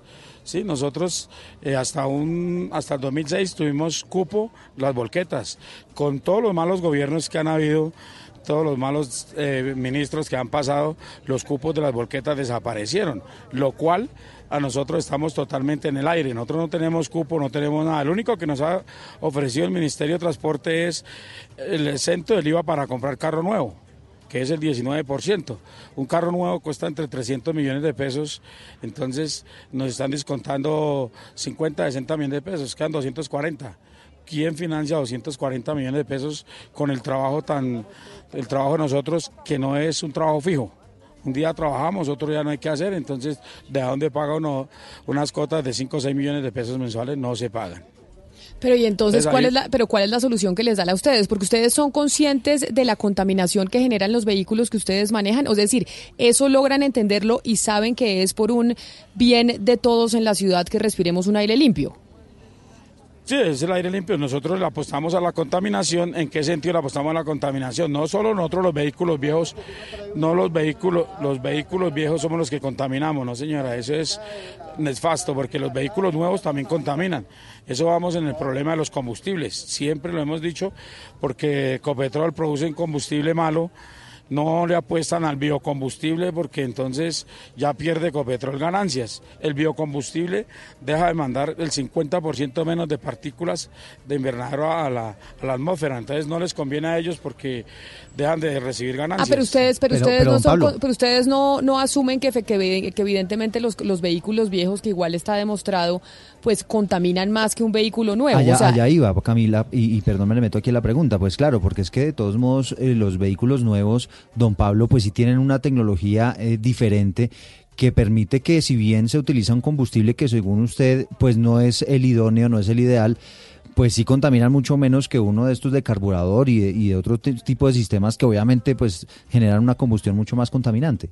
Sí, nosotros eh, hasta un hasta el 2006 tuvimos cupo las volquetas con todos los malos gobiernos que han habido, todos los malos eh, ministros que han pasado, los cupos de las volquetas desaparecieron, lo cual a nosotros estamos totalmente en el aire. Nosotros no tenemos cupo, no tenemos nada. Lo único que nos ha ofrecido el Ministerio de Transporte es el exento del IVA para comprar carro nuevo que es el 19%. Un carro nuevo cuesta entre 300 millones de pesos, entonces nos están descontando 50, 60 millones de pesos, quedan 240. ¿Quién financia 240 millones de pesos con el trabajo tan, el trabajo de nosotros que no es un trabajo fijo? Un día trabajamos, otro día no hay que hacer, entonces de dónde paga uno unas cotas de 5 o 6 millones de pesos mensuales no se pagan. Pero y entonces, ¿cuál es la, pero cuál es la solución que les dan a ustedes? Porque ustedes son conscientes de la contaminación que generan los vehículos que ustedes manejan, es decir, eso logran entenderlo y saben que es por un bien de todos en la ciudad que respiremos un aire limpio. Sí, es el aire limpio. Nosotros le apostamos a la contaminación. ¿En qué sentido le apostamos a la contaminación? No solo nosotros los vehículos viejos, no los vehículos, los vehículos viejos somos los que contaminamos, no señora, eso es nefasto porque los vehículos nuevos también contaminan. Eso vamos en el problema de los combustibles. Siempre lo hemos dicho porque Ecopetrol produce un combustible malo no le apuestan al biocombustible porque entonces ya pierde Ecopetrol ganancias. El biocombustible deja de mandar el 50% menos de partículas de invernadero a la, a la atmósfera, entonces no les conviene a ellos porque dejan de recibir Ah, ganancias. pero ustedes, pero, Pero- ustedes pero, no son, Pablo. pero ustedes no, no asumen que, que, que evidentemente los, los vehículos viejos, que igual está demostrado, pues contaminan más que un vehículo nuevo. Allá, o sea, allá iba, Camila, y, y perdón, me le meto aquí la pregunta. Pues claro, porque es que de todos modos eh, los vehículos nuevos, don Pablo, pues sí tienen una tecnología eh, diferente que permite que si bien se utiliza un combustible que según usted pues no es el idóneo, no es el ideal, pues sí contaminan mucho menos que uno de estos de carburador y de, y de otro ti- tipo de sistemas que obviamente pues generan una combustión mucho más contaminante.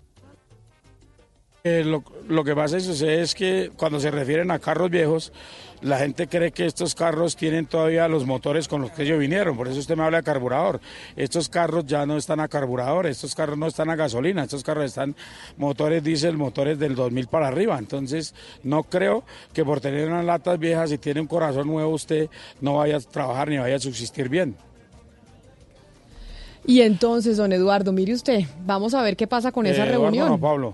Eh, lo, lo que pasa y sucede es que cuando se refieren a carros viejos, la gente cree que estos carros tienen todavía los motores con los que ellos vinieron, por eso usted me habla de carburador. Estos carros ya no están a carburador, estos carros no están a gasolina, estos carros están motores diésel, motores del 2000 para arriba. Entonces, no creo que por tener unas latas viejas y tiene un corazón nuevo usted no vaya a trabajar ni vaya a subsistir bien. y entonces, don Eduardo, mire usted, vamos a ver qué pasa con esa Eh, Eduardo, reunión. no, Pablo.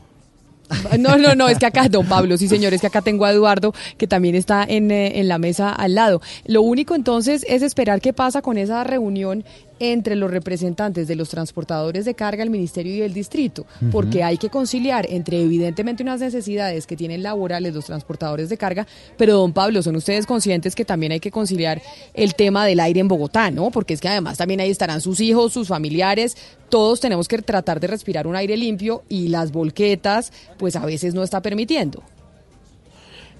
No, no, no, es que acá, don Pablo, sí señor, es que acá tengo a Eduardo que también está en, eh, en la mesa al lado. Lo único entonces es esperar qué pasa con esa reunión entre los representantes de los transportadores de carga, el ministerio y el distrito, porque hay que conciliar entre evidentemente unas necesidades que tienen laborales los transportadores de carga, pero don Pablo, son ustedes conscientes que también hay que conciliar el tema del aire en Bogotá, ¿no? Porque es que además también ahí estarán sus hijos, sus familiares, todos tenemos que tratar de respirar un aire limpio y las volquetas, pues a veces no está permitiendo.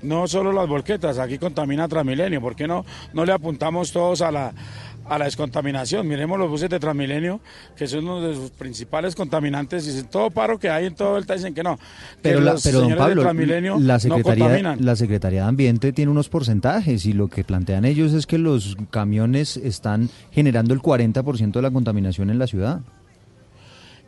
No solo las volquetas, aquí contamina Transmilenio. ¿Por qué no, no le apuntamos todos a la, a la descontaminación? Miremos los buses de Transmilenio, que son uno de sus principales contaminantes. Dicen, todo paro que hay en todo el dicen que no. que Pero, la- los pero don Pablo, la Secretaría, la Secretaría de Ambiente tiene unos porcentajes y lo que plantean ellos es que los camiones están generando el 40% de la contaminación en la ciudad.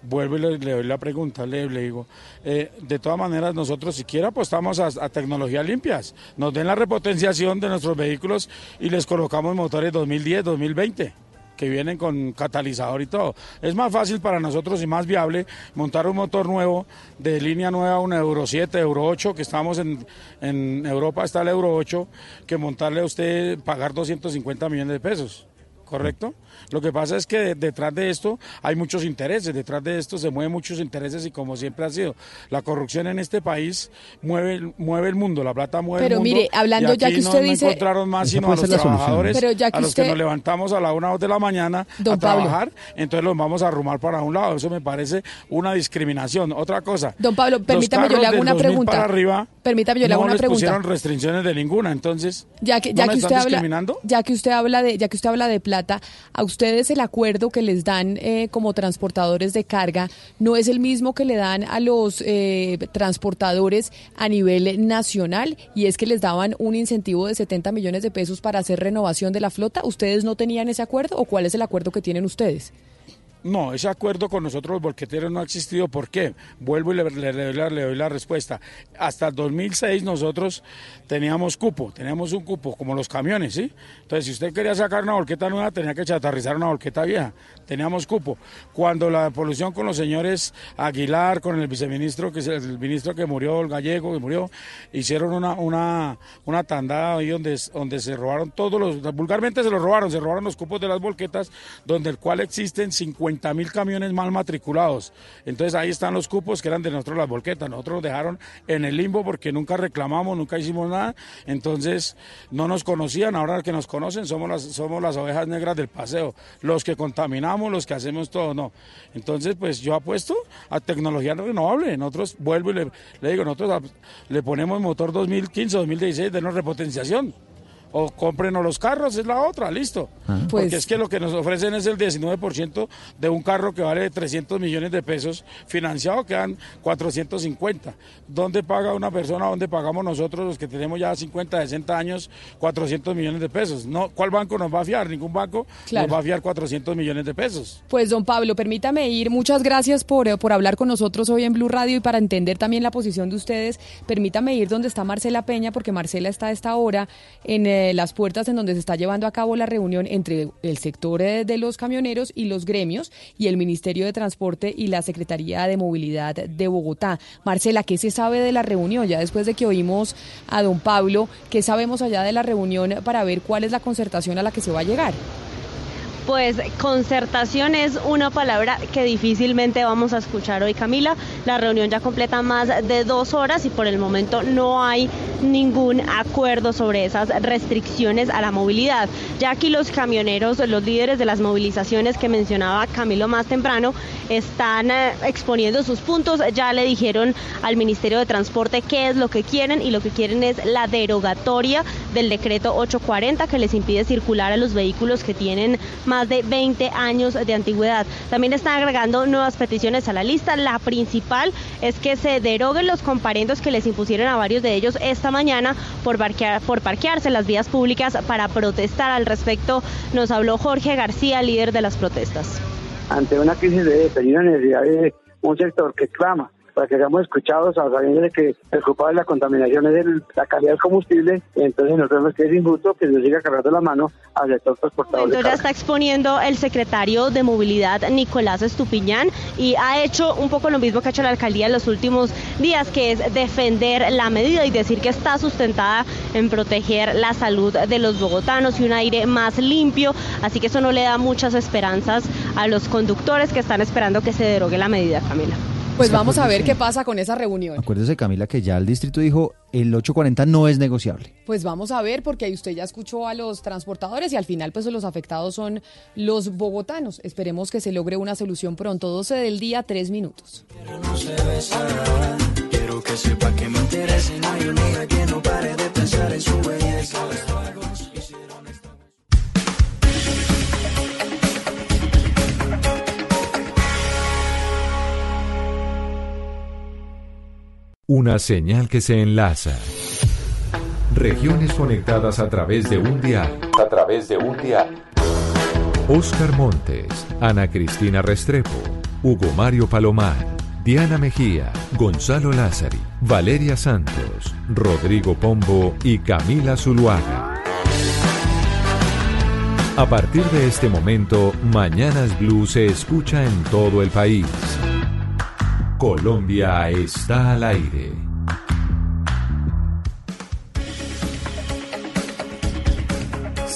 Vuelvo y le, doy la pregunta, le, digo, eh, de todas maneras nosotros siquiera apostamos a, a tecnologías limpias, nos den la repotenciación de nuestros vehículos y les colocamos motores 2010, 2020 que vienen con catalizador y todo. Es más fácil para nosotros y más viable montar un motor nuevo de línea nueva, un Euro 7, Euro 8, que estamos en, en Europa, está el Euro 8, que montarle a usted, pagar 250 millones de pesos. ¿Correcto? Lo que pasa es que de- detrás de esto hay muchos intereses, detrás de esto se mueven muchos intereses y como siempre ha sido, la corrupción en este país mueve, mueve el mundo, la plata mueve Pero el mundo. mire, hablando y ya aquí que no- usted no dice- encontraron más sino a los trabajadores, Pero ya que a los usted- que nos levantamos a la una o dos de la mañana Don a Pablo. trabajar, entonces los vamos a arrumar para un lado. Eso me parece una discriminación. Otra cosa. Don Pablo, permítame, yo le hago una 2000 pregunta. Para arriba, Permítame, yo le hago no una les pregunta. pusieron restricciones de ninguna, entonces. Ya que, ¿no ya nos que están usted habla, discriminando? ya que usted habla de, ya que usted habla de plata, a ustedes el acuerdo que les dan eh, como transportadores de carga no es el mismo que le dan a los eh, transportadores a nivel nacional y es que les daban un incentivo de 70 millones de pesos para hacer renovación de la flota. ¿Ustedes no tenían ese acuerdo o cuál es el acuerdo que tienen ustedes? No, ese acuerdo con nosotros los volqueteros no ha existido. ¿Por qué? Vuelvo y le, doy la respuesta. Hasta el 2006 nosotros teníamos cupo, teníamos un cupo, como los camiones, ¿sí? Entonces, si usted quería sacar una volqueta nueva, tenía que chatarrizar una volqueta vieja. Teníamos cupo. Cuando la polución con los señores Aguilar, con el viceministro, que es el ministro que murió, el gallego que murió, hicieron una, una, una tandada ahí donde, donde se robaron todos los, vulgarmente se los robaron, se robaron los cupos de las volquetas, donde el cual existen 50 mil camiones mal matriculados. Entonces ahí están los cupos que eran de nosotros las volquetas. Nosotros nos dejaron en el limbo porque nunca reclamamos, nunca hicimos nada. Entonces no nos conocían. Ahora que nos conocen somos las, somos las ovejas negras del paseo. Los que contaminamos, los que hacemos todo, no. Entonces pues yo apuesto a tecnología renovable. Nosotros vuelvo y le, digo, nosotros le ponemos motor 2015, 2016, denos repotenciación. O cómprenos los carros, es la otra, listo. Pues- Porque es que lo que nos ofrecen es el 19% de un carro que vale 300 millones de pesos, financiado quedan 450. ¿Dónde paga una persona? ¿Dónde pagamos nosotros los que tenemos ya 50, 60 años 400 millones de pesos? No, ¿Cuál banco nos va a fiar? Ningún banco Claro. nos va a fiar 400 millones de pesos. Pues don Pablo, permítame ir. Muchas gracias por, por hablar con nosotros hoy en Blue Radio y para entender también la posición de ustedes. Permítame ir donde está Marcela Peña, porque Marcela está a esta hora en, eh, eh, las puertas en donde se está llevando a cabo la reunión entre el sector eh, de los camioneros y los gremios y el Ministerio de Transporte y la Secretaría de Movilidad de Bogotá. Marcela, ¿qué se sabe de la reunión? Ya después de que oímos a don Pablo, ¿qué sabemos allá de la reunión para ver cuál es la concertación a la que se va a llegar? Pues concertación es una palabra que difícilmente vamos a escuchar hoy, Camila. La reunión ya completa más de dos horas y por el momento no hay ningún acuerdo sobre esas restricciones a la movilidad. Ya aquí los camioneros, los líderes de las movilizaciones que mencionaba Camilo más temprano, están eh, exponiendo sus puntos. Ya le dijeron al Ministerio de Transporte qué es lo que quieren y lo que quieren es la derogatoria del decreto 840 que les impide circular a los vehículos que tienen más más de 20 años de antigüedad. También están agregando nuevas peticiones a la lista. La principal es que se deroguen los comparendos que les impusieron a varios de ellos esta mañana por, por parquearse en las vías públicas para protestar. Al respecto nos habló Jorge García, líder de las protestas. Ante una crisis de peligro necesidad de un sector que clama para que seamos escuchados, a sabiendo de que el culpable de la contaminación es la calidad del combustible, entonces nosotros nos queda injusto que se siga cargando la mano al sector transportador. Entonces ya está exponiendo el secretario de Movilidad, Nicolás Estupiñán, y ha hecho un poco lo mismo que ha hecho la alcaldía en los últimos días, que es defender la medida y decir que está sustentada en proteger la salud de los bogotanos y un aire más limpio, así que eso no le da muchas esperanzas a los conductores que están esperando que se derogue la medida, Camila. Pues vamos a ver qué pasa con esa reunión. Acuérdese, Camila, que ya el distrito dijo el 840 no es negociable. Pues vamos a ver, porque usted ya escuchó a los transportadores y al final, pues los afectados son los bogotanos. Esperemos que se logre una solución pronto. 12 del día, 3 minutos. Quiero que sepa que me interesa no hay un día que no pare de pensar en su belleza. Una señal que se enlaza. Regiones conectadas a través de un dial. A través de un dial. Oscar Montes, Ana Cristina Restrepo, Hugo Mario Palomar, Diana Mejía, Gonzalo Lázari, Valeria Santos, Rodrigo Pombo y Camila Zuluaga. A partir de este momento, Mañanas Blue se escucha en todo el país. Colombia está al aire.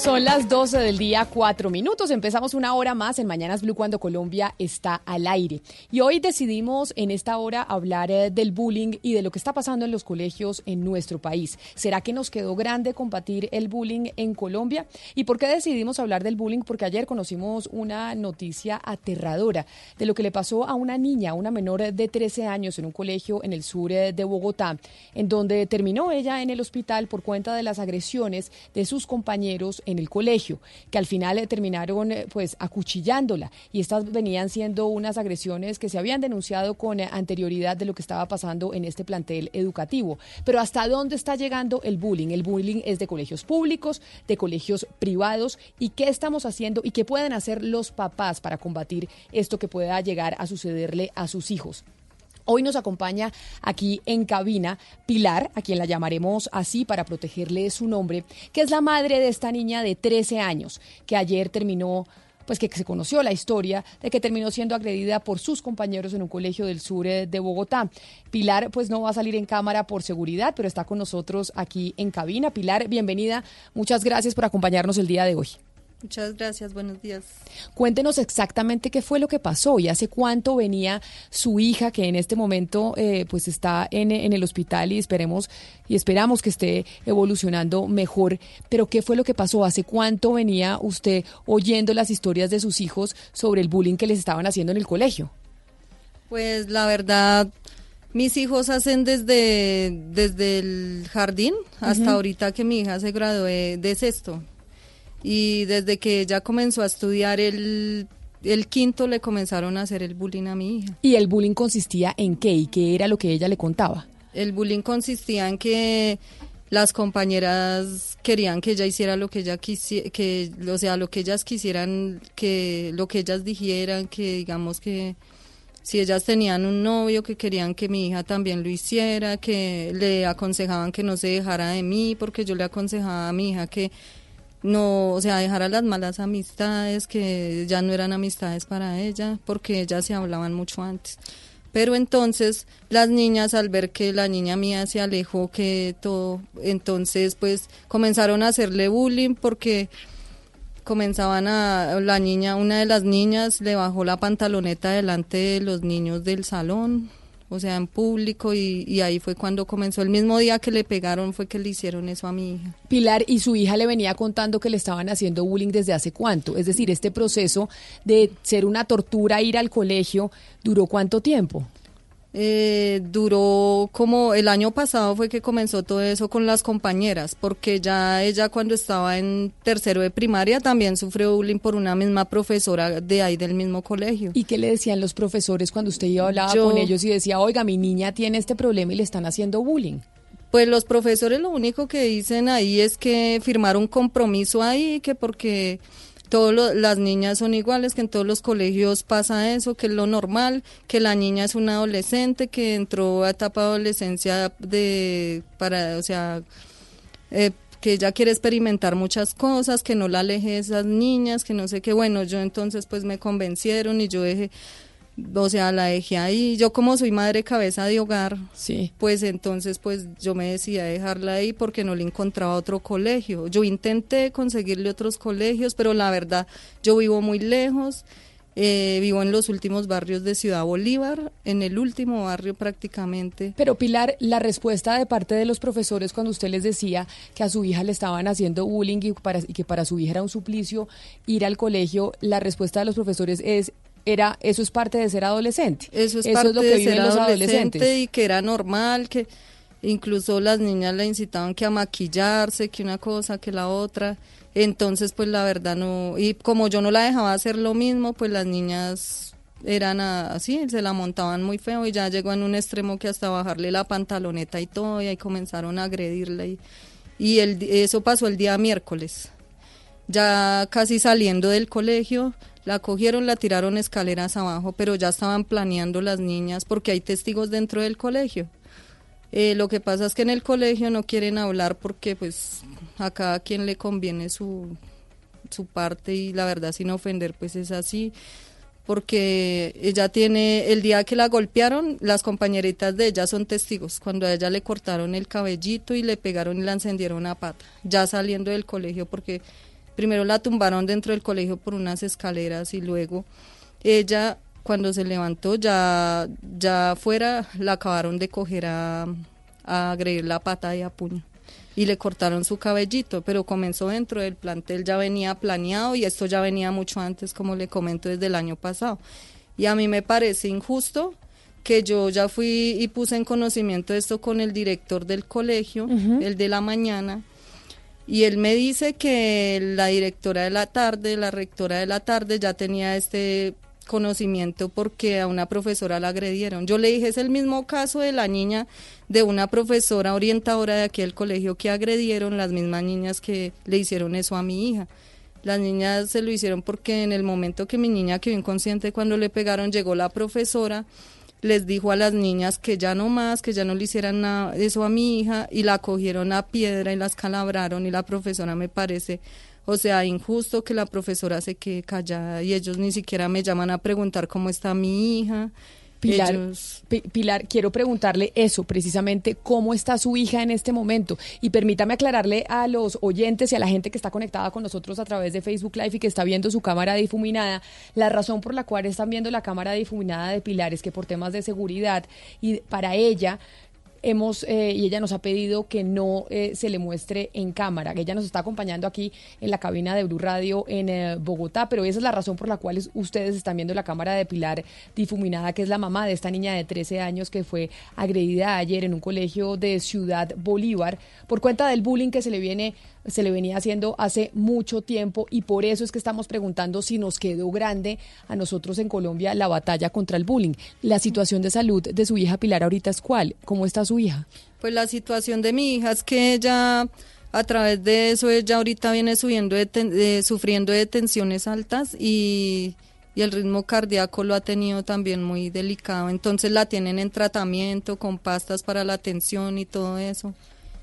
Son las 12 del día, 4 minutos. Empezamos una hora más en Mañanas Blue cuando Colombia está al aire. Y hoy decidimos en esta hora hablar eh, del bullying y de lo que está pasando en los colegios en nuestro país. ¿Será que nos quedó grande combatir el bullying en Colombia? ¿Y por qué decidimos hablar del bullying? Porque ayer conocimos una noticia aterradora de lo que le pasó a una niña, una menor de 13 años en un colegio en el sur eh, de Bogotá, en donde terminó ella en el hospital por cuenta de las agresiones de sus compañeros en el colegio, que al final eh, terminaron eh, pues acuchillándola y estas venían siendo unas agresiones que se habían denunciado con eh, anterioridad de lo que estaba pasando en este plantel educativo. Pero ¿hasta dónde está llegando el bullying? El bullying es de colegios públicos, de colegios privados y qué estamos haciendo y qué pueden hacer los papás para combatir esto que pueda llegar a sucederle a sus hijos. Hoy nos acompaña aquí en cabina Pilar, a quien la llamaremos así para protegerle su nombre, que es la madre de esta niña de 13 años, que ayer terminó pues que se conoció la historia de que terminó siendo agredida por sus compañeros en un colegio del sur eh, de Bogotá. Pilar pues no va a salir en cámara por seguridad, pero está con nosotros aquí en cabina. Pilar, bienvenida. Muchas gracias por acompañarnos el día de hoy. Muchas gracias, buenos días. Cuéntenos exactamente qué fue lo que pasó y hace cuánto venía su hija, que en este momento eh, pues está en, en, el hospital y esperemos y esperamos que esté evolucionando mejor. Pero qué fue lo que pasó, hace cuánto venía usted oyendo las historias de sus hijos sobre el bullying que les estaban haciendo en el colegio. Pues la verdad, mis hijos hacen desde, desde el jardín hasta ahorita que mi hija se graduó de sexto y desde que ella comenzó a estudiar el, el quinto le comenzaron a hacer el bullying a mi hija. ¿Y el bullying consistía en qué y qué era lo que ella le contaba? El bullying consistía en que las compañeras querían que ella hiciera lo que ella quisiera, que, o sea, lo que ellas quisieran, que lo que ellas dijeran, que digamos que si ellas tenían un novio que querían que mi hija también lo hiciera, que le aconsejaban que no se dejara de mí, porque yo le aconsejaba a mi hija que no, o sea, dejara las malas amistades, que ya no eran amistades para ella, porque ellas se hablaban mucho antes. Pero entonces las niñas al ver que la niña mía se alejó, que todo, entonces pues comenzaron a hacerle bullying porque comenzaban a, la niña, una de las niñas le bajó la pantaloneta delante de los niños del salón, o sea, en público, y, ahí fue cuando comenzó. El mismo día que le pegaron fue que le hicieron eso a mi hija. Pilar, y su hija le venía contando que le estaban haciendo bullying desde hace cuánto. Es decir, este proceso de ser una tortura, ir al colegio, ¿duró cuánto tiempo? Eh, duró como el año pasado fue que comenzó todo eso con las compañeras, porque ya ella cuando estaba en tercero de primaria también sufrió bullying por una misma profesora de ahí del mismo colegio. ¿Y qué le decían los profesores cuando usted iba a hablar con ellos y decía, oiga, mi niña tiene este problema y le están haciendo bullying? Pues los profesores lo único que dicen ahí es que firmaron un compromiso ahí, que porque todas las niñas son iguales, que en todos los colegios pasa eso, que es lo normal, que la niña es una adolescente, que entró a etapa de adolescencia de, para, o sea, eh, que ella quiere experimentar muchas cosas, que no la aleje esas niñas, que no sé qué, bueno, yo entonces pues me convencieron y yo dejé, o sea, la dejé ahí. Yo como soy madre cabeza de hogar, sí. pues entonces pues yo me decidí a dejarla ahí porque no le encontraba otro colegio. Yo intenté conseguirle otros colegios, pero la verdad yo vivo muy lejos. Eh, vivo en los últimos barrios de Ciudad Bolívar, en el último barrio prácticamente. Pero Pilar, la respuesta de parte de los profesores cuando usted les decía que a su hija le estaban haciendo bullying y, para, y que para su hija era un suplicio ir al colegio, la respuesta de los profesores es era eso es parte de ser adolescente. Eso es parte lo que de ser los adolescentes y que era normal que incluso las niñas le incitaban que a maquillarse, que una cosa, que la otra. Entonces, pues la verdad no y como yo no la dejaba hacer lo mismo, pues las niñas eran así, se la montaban muy feo y ya llegó en un extremo que hasta bajarle la pantaloneta y todo y ahí comenzaron a agredirla y, y el, eso pasó el día miércoles. Ya casi saliendo del colegio, la cogieron, la tiraron escaleras abajo, pero ya estaban planeando las niñas porque hay testigos dentro del colegio. Eh, lo que pasa es que en el colegio no quieren hablar porque pues a cada quien le conviene su, su parte y la verdad sin ofender pues es así porque ella tiene, el día que la golpearon, las compañeritas de ella son testigos, cuando a ella le cortaron el cabellito y le pegaron y la encendieron a pata, ya saliendo del colegio porque primero la tumbaron dentro del colegio por unas escaleras y luego ella cuando se levantó ya ya fuera la acabaron de coger a, a agredir la pata y a puño y le cortaron su cabellito, pero comenzó dentro del plantel, ya venía planeado y esto ya venía mucho antes, como le comento, desde el año pasado. Y a mí me parece injusto que yo ya fui y puse en conocimiento esto con el director del colegio, el de la mañana, y él me dice que la directora de la tarde, la rectora de la tarde ya tenía este conocimiento porque a una profesora la agredieron. Yo le dije, es el mismo caso de la niña de una profesora orientadora de aquel colegio que agredieron las mismas niñas que le hicieron eso a mi hija. Las niñas se lo hicieron porque en el momento que mi niña quedó inconsciente cuando le pegaron, llegó la profesora les dijo a las niñas que ya no más, que ya no le hicieran nada, eso a mi hija y la cogieron a piedra y las calabraron y la profesora me parece, o sea, injusto que la profesora se quede callada y ellos ni siquiera me llaman a preguntar cómo está mi hija. Pilar, Pilar, quiero preguntarle eso precisamente, ¿cómo está su hija en este momento? Y permítame aclararle a los oyentes y a la gente que está conectada con nosotros a través de Facebook Live y que está viendo su cámara difuminada, la razón por la cual están viendo la cámara difuminada de Pilar es que por temas de seguridad y para ella hemos eh, y ella nos ha pedido que no eh, se le muestre en cámara. Ella nos está acompañando aquí en la cabina de Blue Radio en eh, Bogotá, pero esa es la razón por la cual ustedes están viendo la cámara de Pilar difuminada, que es la mamá de esta niña de 13 años que fue agredida ayer en un colegio de Ciudad Bolívar por cuenta del bullying que se le viene se le venía haciendo hace mucho tiempo y por eso es que estamos preguntando si nos quedó grande a nosotros en Colombia la batalla contra el bullying. La situación de salud de su hija Pilar ahorita es cuál? ¿Cómo está su hija? Pues la situación de mi hija es que ella a través de eso ella ahorita viene subiendo de, sufriendo de tensiones altas y y el ritmo cardíaco lo ha tenido también muy delicado. Entonces la tienen en tratamiento con pastas para la tensión y todo eso.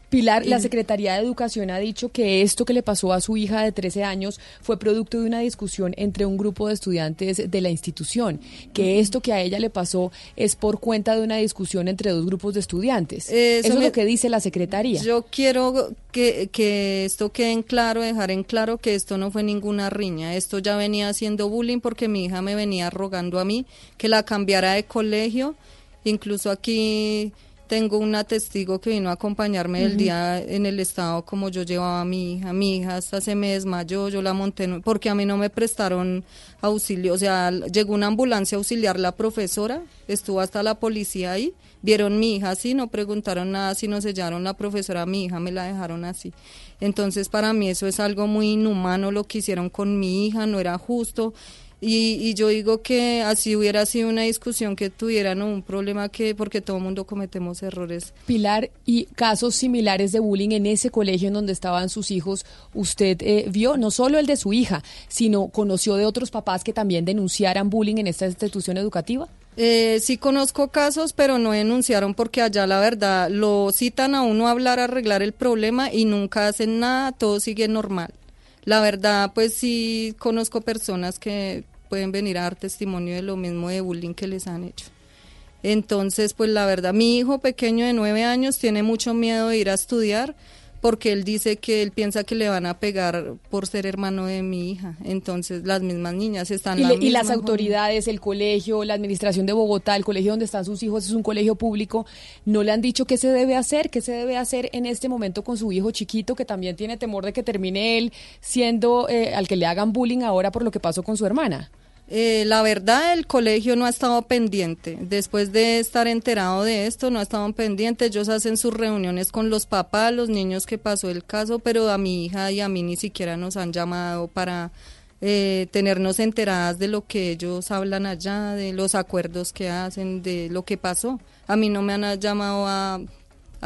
Pilar, la Secretaría de Educación ha dicho que esto que le pasó a su hija de 13 años fue producto de una discusión entre un grupo de estudiantes de la institución, que esto que a ella le pasó es por cuenta de una discusión entre dos grupos de estudiantes. Eso, es lo que dice la Secretaría. Yo quiero que, que esto quede en claro, dejar en claro que esto no fue ninguna riña, esto ya venía haciendo bullying porque mi hija me venía rogando a mí que la cambiara de colegio, incluso aquí tengo una testigo que vino a acompañarme el día en el estado como yo llevaba a mi hija. Mi hija hasta se me desmayó, yo la monté, porque a mí no me prestaron auxilio. O sea, llegó una ambulancia a auxiliar la profesora, estuvo hasta la policía ahí, vieron mi hija así, no preguntaron nada, si no sellaron la profesora, mi hija me la dejaron así. Entonces para mí eso es algo muy inhumano lo que hicieron con mi hija, no era justo. Y, yo digo que así hubiera sido una discusión que tuvieran un problema que, porque todo el mundo cometemos errores. Pilar, y casos similares de bullying en ese colegio en donde estaban sus hijos, usted eh, vio no solo el de su hija, sino conoció de otros papás que también denunciaran bullying en esta institución educativa. Eh, sí conozco casos, pero no denunciaron porque allá la verdad lo citan a uno a hablar, a arreglar el problema y nunca hacen nada, todo sigue normal. La verdad, pues sí conozco personas que pueden venir a dar testimonio de lo mismo de bullying que les han hecho. Entonces, pues la verdad, mi hijo pequeño de nueve años tiene mucho miedo de ir a estudiar porque él dice que él piensa que le van a pegar por ser hermano de mi hija. Entonces las mismas niñas están... Y, y las autoridades, el colegio, la administración de Bogotá, el colegio donde están sus hijos es un colegio público, ¿no le han dicho qué se debe hacer? ¿Qué se debe hacer en este momento con su hijo chiquito que también tiene temor de que termine él siendo eh, al que le hagan bullying ahora por lo que pasó con su hermana? Eh, la verdad, el colegio no ha estado pendiente. Después de estar enterado de esto, no ha estado pendiente. Ellos hacen sus reuniones con los papás, los niños que pasó el caso, pero a mi hija y a mí ni siquiera nos han llamado para eh, tenernos enteradas de lo que ellos hablan allá, de los acuerdos que hacen, de lo que pasó. A mí no me han llamado a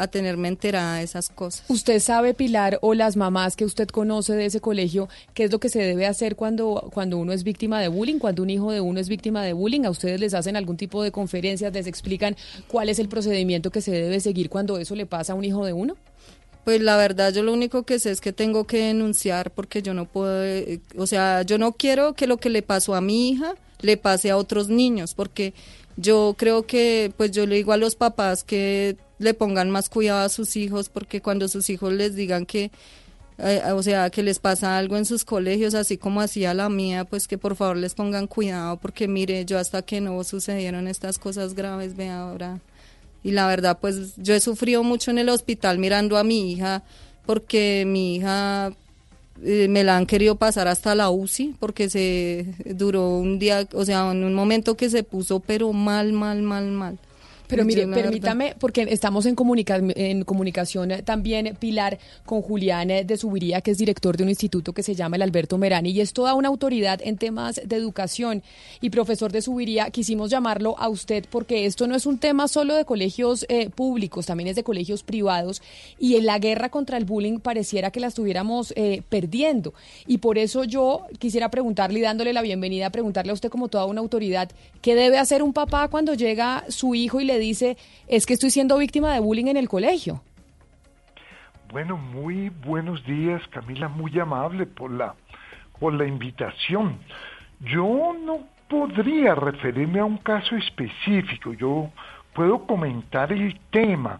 a tenerme enterada de esas cosas. ¿Usted sabe, Pilar, o las mamás que usted conoce de ese colegio, qué es lo que se debe hacer cuando, cuando uno es víctima de bullying, cuando un hijo de uno es víctima de bullying? ¿A ustedes les hacen algún tipo de conferencias, les explican cuál es el procedimiento que se debe seguir cuando eso le pasa a un hijo de uno? Pues la verdad yo lo único que sé es que tengo que denunciar porque yo no puedo, eh, o sea, yo no quiero que lo que le pasó a mi hija le pase a otros niños porque yo creo que pues yo le digo a los papás que le pongan más cuidado a sus hijos porque cuando sus hijos les digan que eh, o sea, que les pasa algo en sus colegios, así como hacía la mía, pues que por favor les pongan cuidado, porque mire, yo hasta que no sucedieron estas cosas graves, ve ahora. Y la verdad, pues yo he sufrido mucho en el hospital mirando a mi hija, porque mi hija eh, me la han querido pasar hasta la UCI, porque se duró un día, o sea, en un momento que se puso, pero mal, mal, mal, mal. Pero mire, permítame, porque estamos en, en comunicación eh, también, Pilar, con Julián eh, de Subiría, que es director de un instituto que se llama el Alberto Merani, y es toda una autoridad en temas de educación. Y profesor de Subiría, quisimos llamarlo a usted porque esto no es un tema solo de colegios eh, públicos, también es de colegios privados, y en la guerra contra el bullying pareciera que la estuviéramos perdiendo. Y por eso yo quisiera preguntarle y dándole la bienvenida, preguntarle a usted como toda una autoridad, ¿qué debe hacer un papá cuando llega su hijo y le dice, es que estoy siendo víctima de bullying en el colegio. Bueno, muy buenos días, Camila, muy amable por la, por la invitación. Yo no podría referirme a un caso específico, yo puedo comentar el tema,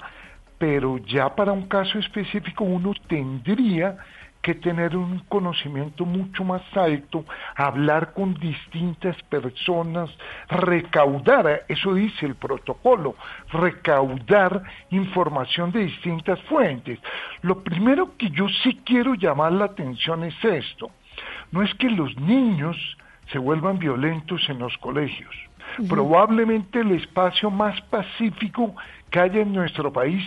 pero ya para un caso específico uno tendría que tener un conocimiento mucho más alto, hablar con distintas personas, recaudar, eso dice el protocolo, recaudar información de distintas fuentes. Lo primero que yo sí quiero llamar la atención es esto, no es que los niños se vuelvan violentos en los colegios. Probablemente el espacio más pacífico que haya en nuestro país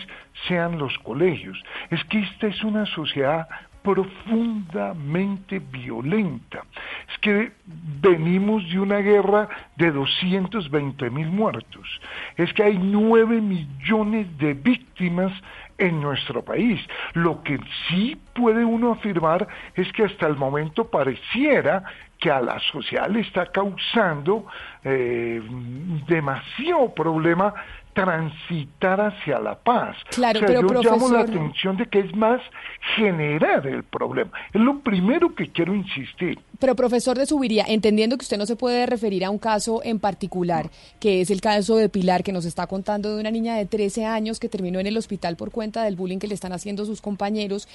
sean los colegios. Es que esta es una sociedad profundamente violenta. Es que venimos de una guerra de 220 mil muertos, es que hay 9 millones de víctimas en nuestro país. Lo que sí puede uno afirmar es que hasta el momento pareciera que a la sociedad le está causando eh, demasiado problema transitar hacia la paz. Claro, o sea, pero yo llamo la atención de que es más generar el problema. Es lo primero que quiero insistir. Pero profesor de Subiría, entendiendo que usted no se puede referir a un caso en particular, que es el caso de Pilar, que nos está contando de una niña de 13 años que terminó en el hospital por cuenta del bullying que le están haciendo sus compañeros,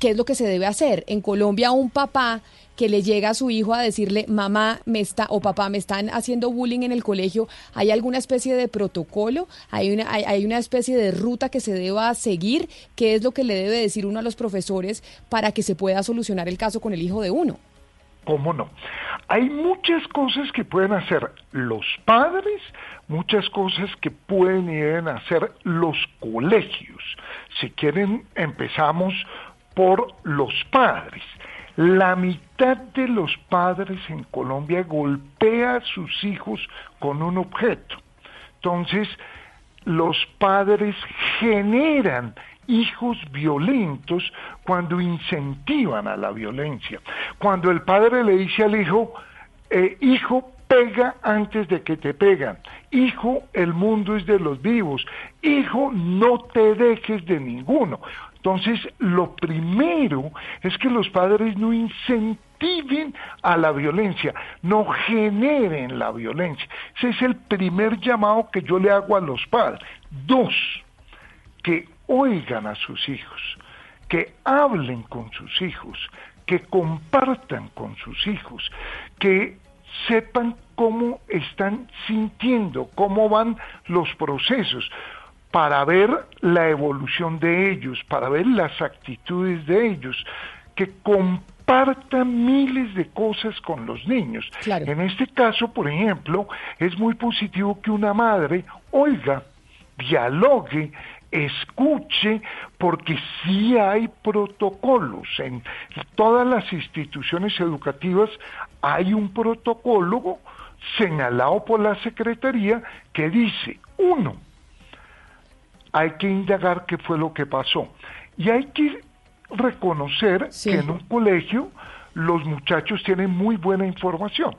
¿qué es lo que se debe hacer? En Colombia, un papá que le llega a su hijo a decirle, mamá me está o papá me están haciendo bullying en el colegio, ¿hay alguna especie de protocolo? ¿Hay una, hay, hay una especie de ruta que se deba seguir? ¿Qué es lo que le debe decir uno a los profesores para que se pueda solucionar el caso con el hijo de uno? ¿Cómo no? Hay muchas cosas que pueden hacer los padres, muchas cosas que pueden y deben hacer los colegios. Si quieren, empezamos por los padres. La mitad de los padres en Colombia golpea a sus hijos con un objeto. Entonces, los padres generan hijos violentos cuando incentivan a la violencia. Cuando el padre le dice al hijo, eh, hijo, pega antes de que te pegan. Hijo, el mundo es de los vivos. Hijo, no te dejes de ninguno. Entonces, lo primero es que los padres no incentiven a la violencia, no generen la violencia. Ese es el primer llamado que yo le hago a los padres. Dos, que oigan a sus hijos, que hablen con sus hijos, que compartan con sus hijos, que sepan cómo están sintiendo, cómo van los procesos, para ver la evolución de ellos, para ver las actitudes de ellos, que compartan miles de cosas con los niños. En este caso, por ejemplo, es muy positivo que una madre oiga, dialogue, escuche, porque sí hay protocolos. En todas las instituciones educativas hay un protocolo señalado por la Secretaría que dice, uno, hay que indagar qué fue lo que pasó. Y hay que reconocer que en un colegio los muchachos tienen muy buena información,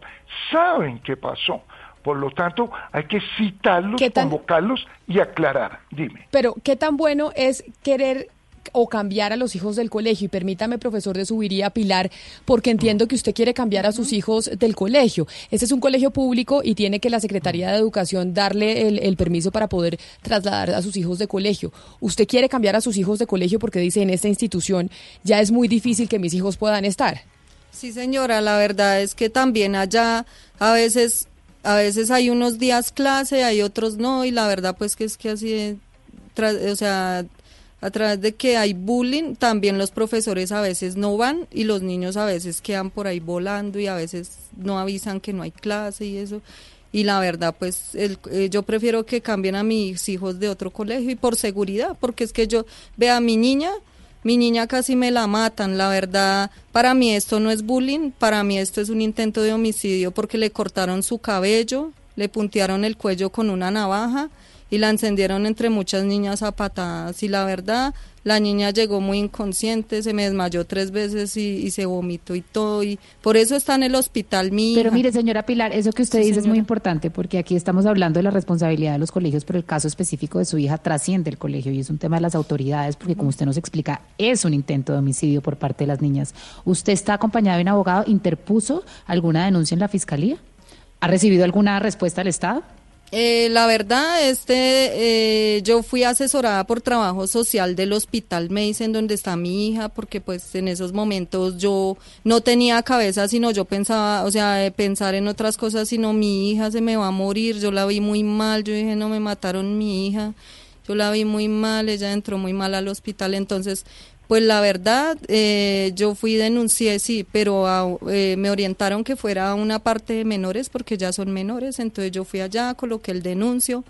saben qué pasó. Por lo tanto, hay que citarlos, convocarlos y aclarar. Dime. Pero, ¿qué tan bueno es querer o cambiar a los hijos del colegio? Y permítame, profesor de Subiría Pilar, porque entiendo que usted quiere cambiar a sus hijos del colegio. Este es un colegio público y tiene que la Secretaría de Educación darle el, el permiso para poder trasladar a sus hijos de colegio. ¿Usted quiere cambiar a sus hijos de colegio porque dice en esta institución ya es muy difícil que mis hijos puedan estar? Sí, señora, la verdad es que también allá a veces a veces hay unos días clase, hay otros no, y la verdad pues que es que así, o sea, a través de que hay bullying, también los profesores a veces no van y los niños a veces quedan por ahí volando y a veces no avisan que no hay clase y eso. Y la verdad, pues el, eh, yo prefiero que cambien a mis hijos de otro colegio y por seguridad, porque es que yo, vea, mi niña, mi niña casi me la matan, la verdad, para mí esto no es bullying, para mí esto es un intento de homicidio porque le cortaron su cabello, le puntearon el cuello con una navaja y la encendieron entre muchas niñas a y la verdad, la niña llegó muy inconsciente, se me desmayó tres veces y, y se vomitó y todo y por eso está en el hospital mi Pero mire, señora Pilar, eso que usted Sí, dice es muy importante porque aquí estamos hablando de la responsabilidad de los colegios, pero el caso específico de su hija trasciende el colegio y es un tema de las autoridades porque, como usted nos explica, es un intento de homicidio por parte de las niñas. ¿Usted está acompañado de un abogado? ¿Interpuso alguna denuncia en la fiscalía? ¿Ha recibido alguna respuesta del Estado? Eh, la verdad, este, eh, yo fui asesorada por trabajo social del hospital Mason donde está mi hija, porque pues en esos momentos yo no tenía cabeza, sino yo pensaba, o sea, pensar en otras cosas, sino mi hija se me va a morir, yo la vi muy mal, yo dije, no me mataron mi hija, yo la vi muy mal, ella entró muy mal al hospital, entonces pues la verdad, eh, yo fui denuncié, sí, pero a- eh, me orientaron que fuera a una parte de menores porque ya son menores, entonces yo fui allá, coloqué el denuncio,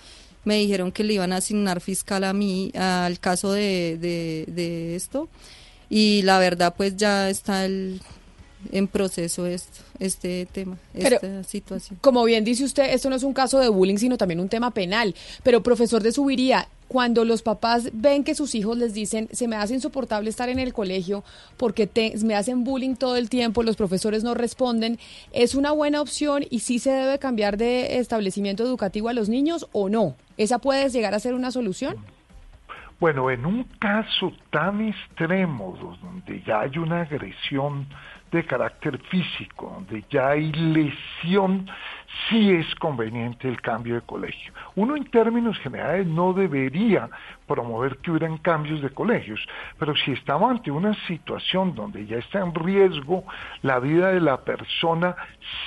me dijeron que le iban a asignar fiscal a mí al caso de, de, de esto y la verdad pues ya está el, en proceso esto, este tema, Pero, esta situación. Como bien dice usted, esto no es un caso de bullying, sino también un tema penal. Pero, profesor de Subiría, cuando los papás ven que sus hijos les dicen, se me hace insoportable estar en el colegio porque te- me hacen bullying todo el tiempo, los profesores no responden, ¿es una buena opción y sí se debe cambiar de establecimiento educativo a los niños o no? ¿Esa puede llegar a ser una solución? Bueno, en un caso tan extremo, donde ya hay una agresión de carácter físico, donde ya hay lesión, sí es conveniente el cambio de colegio. Uno en términos generales no debería promover que hubieran cambios de colegios, pero si estamos ante una situación donde ya está en riesgo la vida de la persona,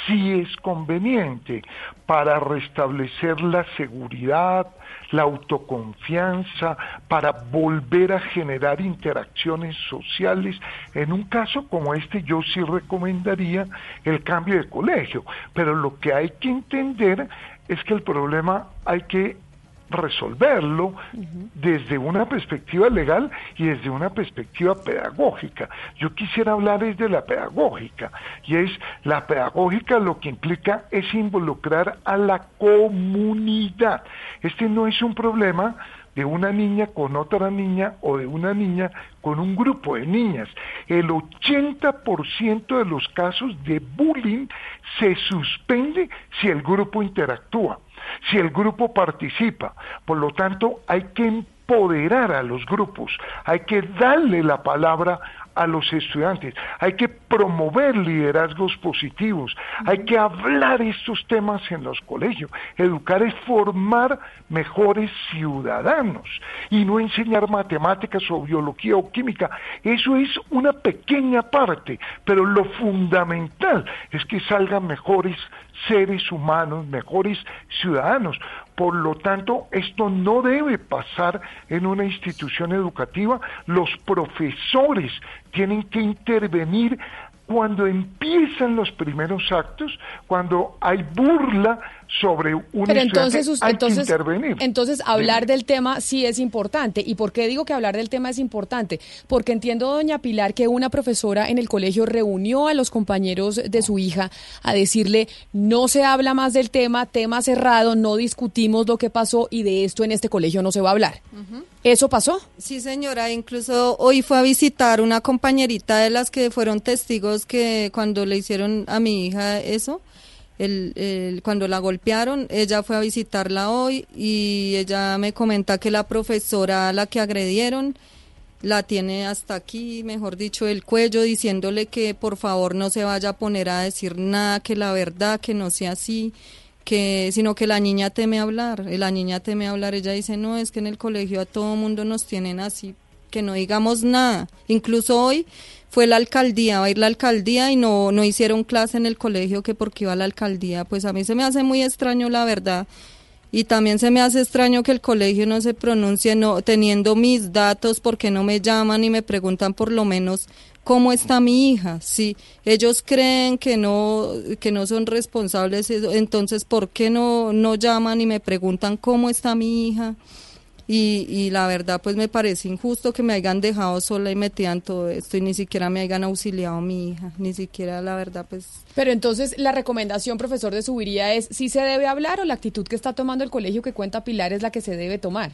sí es conveniente para restablecer la seguridad, la autoconfianza, para volver a generar interacciones sociales. En un caso como este yo sí recomendaría el cambio de colegio, pero lo que hay que entender es que el problema hay que resolverlo desde una perspectiva legal y desde una perspectiva pedagógica. Yo quisiera hablar es de la pedagógica y es la pedagógica lo que implica es involucrar a la comunidad. Este no es un problema de una niña con otra niña o de una niña con un grupo de niñas. El 80% de los casos de bullying se suspende si el grupo interactúa, si el grupo participa. Por lo tanto, hay que empoderar a los grupos, hay que darle la palabra a los estudiantes, hay que promover liderazgos positivos, hay que hablar estos temas en los colegios. Educar es formar mejores ciudadanos y no enseñar matemáticas o biología o química. Eso es una pequeña parte, pero lo fundamental es que salgan mejores seres humanos, mejores ciudadanos. Por lo tanto, esto no debe pasar en una institución educativa. Los profesores tienen que intervenir cuando empiezan los primeros actos, cuando hay burla sobre un Pero entonces, hay entonces, que intervenir. entonces hablar del tema sí es importante. ¿Y por qué digo que hablar del tema es importante? Porque entiendo, doña Pilar, que una profesora en el colegio reunió a los compañeros de su hija a decirle, no se habla más del tema, tema cerrado, no discutimos lo que pasó y de esto en este colegio no se va a hablar. ¿Eso pasó? Sí, señora, incluso hoy fue a visitar una compañerita de las que fueron testigos que cuando le hicieron a mi hija eso, el, cuando la golpearon, ella fue a visitarla hoy y ella me comenta que la profesora a la que agredieron la tiene hasta aquí, mejor dicho, el cuello, diciéndole que por favor no se vaya a poner a decir nada, que la verdad, que no sea así, que sino que la niña teme hablar, la niña teme hablar, ella dice, no, es que en el colegio a todo mundo nos tienen así, que no digamos nada. Incluso hoy fue la alcaldía, va a ir la alcaldía y no, no hicieron clase en el colegio que porque iba a la alcaldía, pues a mí se me hace muy extraño la verdad. Y también se me hace extraño que el colegio no se pronuncie, no, teniendo mis datos, porque no me llaman y me preguntan por lo menos cómo está mi hija. Si ellos creen que no, que no son responsables, entonces ¿por qué no, no llaman y me preguntan cómo está mi hija? Y, y la verdad, pues me parece injusto que me hayan dejado sola y metida en todo esto y ni siquiera me hayan auxiliado a mi hija, ni siquiera la verdad, pues Pero entonces la recomendación, profesor de Subiría, es si se debe hablar o la actitud que está tomando el colegio que cuenta Pilar es la que se debe tomar.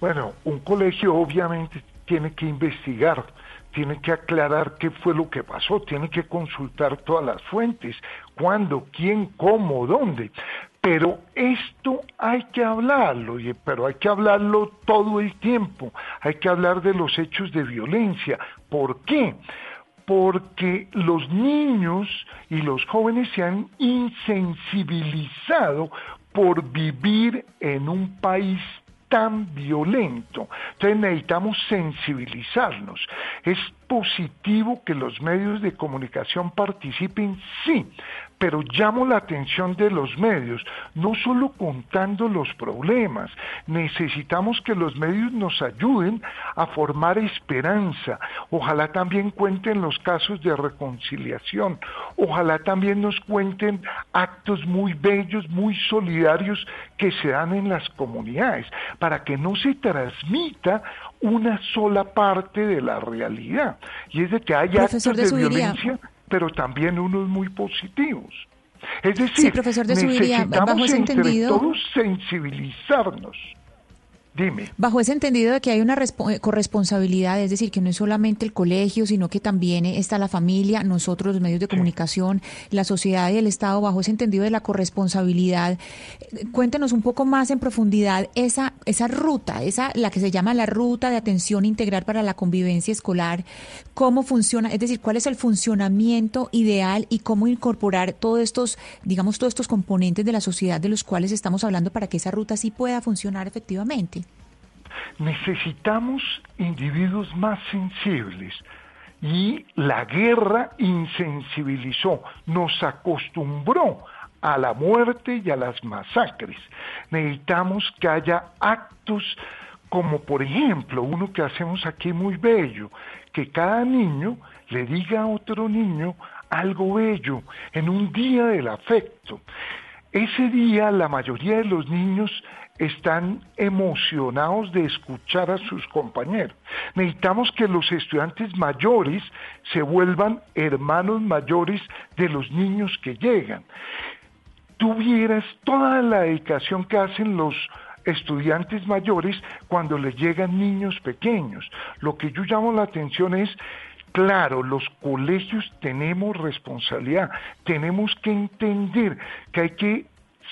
Bueno, un colegio obviamente tiene que investigar, tiene que aclarar qué fue lo que pasó, tiene que consultar todas las fuentes, cuándo, quién, cómo, dónde. Pero esto hay que hablarlo, pero hay que hablarlo todo el tiempo, hay que hablar de los hechos de violencia. ¿Por qué? porque los niños y los jóvenes se han insensibilizado por vivir en un país tan violento. Entonces necesitamos sensibilizarnos. Es positivo que los medios de comunicación participen, sí, pero llamo la atención de los medios, no solo contando los problemas, necesitamos que los medios nos ayuden a formar esperanza, ojalá también cuenten los casos de reconciliación, ojalá también nos cuenten actos muy bellos, muy solidarios que se dan en las comunidades, para que no se transmita una sola parte de la realidad, y es de que hay Profesor actos de violencia pero también unos muy positivos. Es decir, profesor de necesitamos bajo entre todos sensibilizarnos Dime. Bajo ese entendido de que hay una eh, corresponsabilidad, es decir, que no es solamente el colegio, sino que también está la familia, nosotros, los medios de comunicación, la sociedad y el Estado, bajo ese entendido de la corresponsabilidad. Eh, cuéntenos un poco más en profundidad esa, esa ruta, esa, la que se llama la ruta de atención integral para la convivencia escolar, cómo funciona, es decir, cuál es el funcionamiento ideal y cómo incorporar todos estos, digamos, todos estos componentes de la sociedad de los cuales estamos hablando para que esa ruta sí pueda funcionar efectivamente. Necesitamos individuos más sensibles y la guerra insensibilizó, nos acostumbró a la muerte y a las masacres. Necesitamos que haya actos como por ejemplo uno que hacemos aquí muy bello, que cada niño le diga a otro niño algo bello en un día del afecto. Ese día la mayoría de los niños están emocionados de escuchar a sus compañeros. Necesitamos que los estudiantes mayores se vuelvan hermanos mayores de los niños que llegan. Tuvieras toda la dedicación que hacen los estudiantes mayores cuando les llegan niños pequeños. Lo que yo llamo la atención es Claro, los colegios tenemos responsabilidad, tenemos que entender que hay que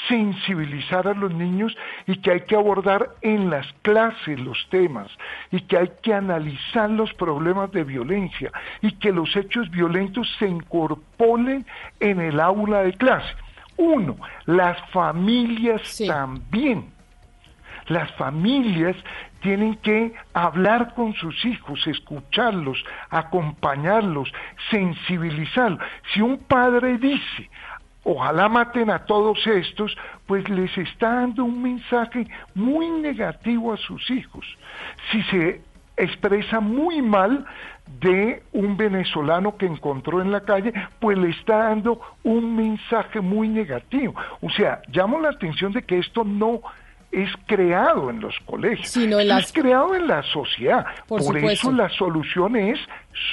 sensibilizar a los niños y que hay que abordar en las clases los temas y que hay que analizar los problemas de violencia y que los hechos violentos se incorporen en el aula de clase. Uno, las familias también. Las familias tienen que hablar con sus hijos, escucharlos, acompañarlos, sensibilizarlos. Si un padre dice, ojalá maten a todos estos, pues les está dando un mensaje muy negativo a sus hijos. Si se expresa muy mal de un venezolano que encontró en la calle, pues le está dando un mensaje muy negativo. O sea, llamo la atención de que esto no es creado en los colegios, sino es creado en la sociedad. Por, eso la solución es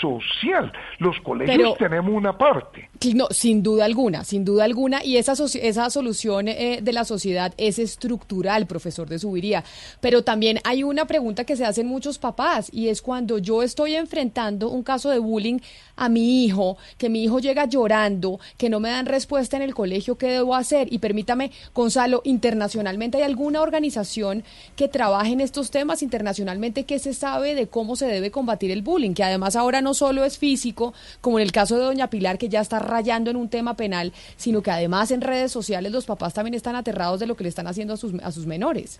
social. Los colegios tenemos una parte. No, sin duda alguna, sin duda alguna. Y esa, esa solución eh, de la sociedad es estructural, profesor de Subiría. Pero también hay una pregunta que se hacen muchos papás y es cuando yo estoy enfrentando un caso de bullying a mi hijo, que mi hijo llega llorando, que no me dan respuesta en el colegio, ¿qué debo hacer? Y permítame, Gonzalo, internacionalmente hay alguna organización que trabaje en estos temas internacionalmente que se sabe de cómo se debe combatir el bullying, que además ahora no solo es físico, como en el caso de doña Pilar, que ya está rayando en un tema penal, sino que además en redes sociales los papás también están aterrados de lo que le están haciendo a sus, a sus menores.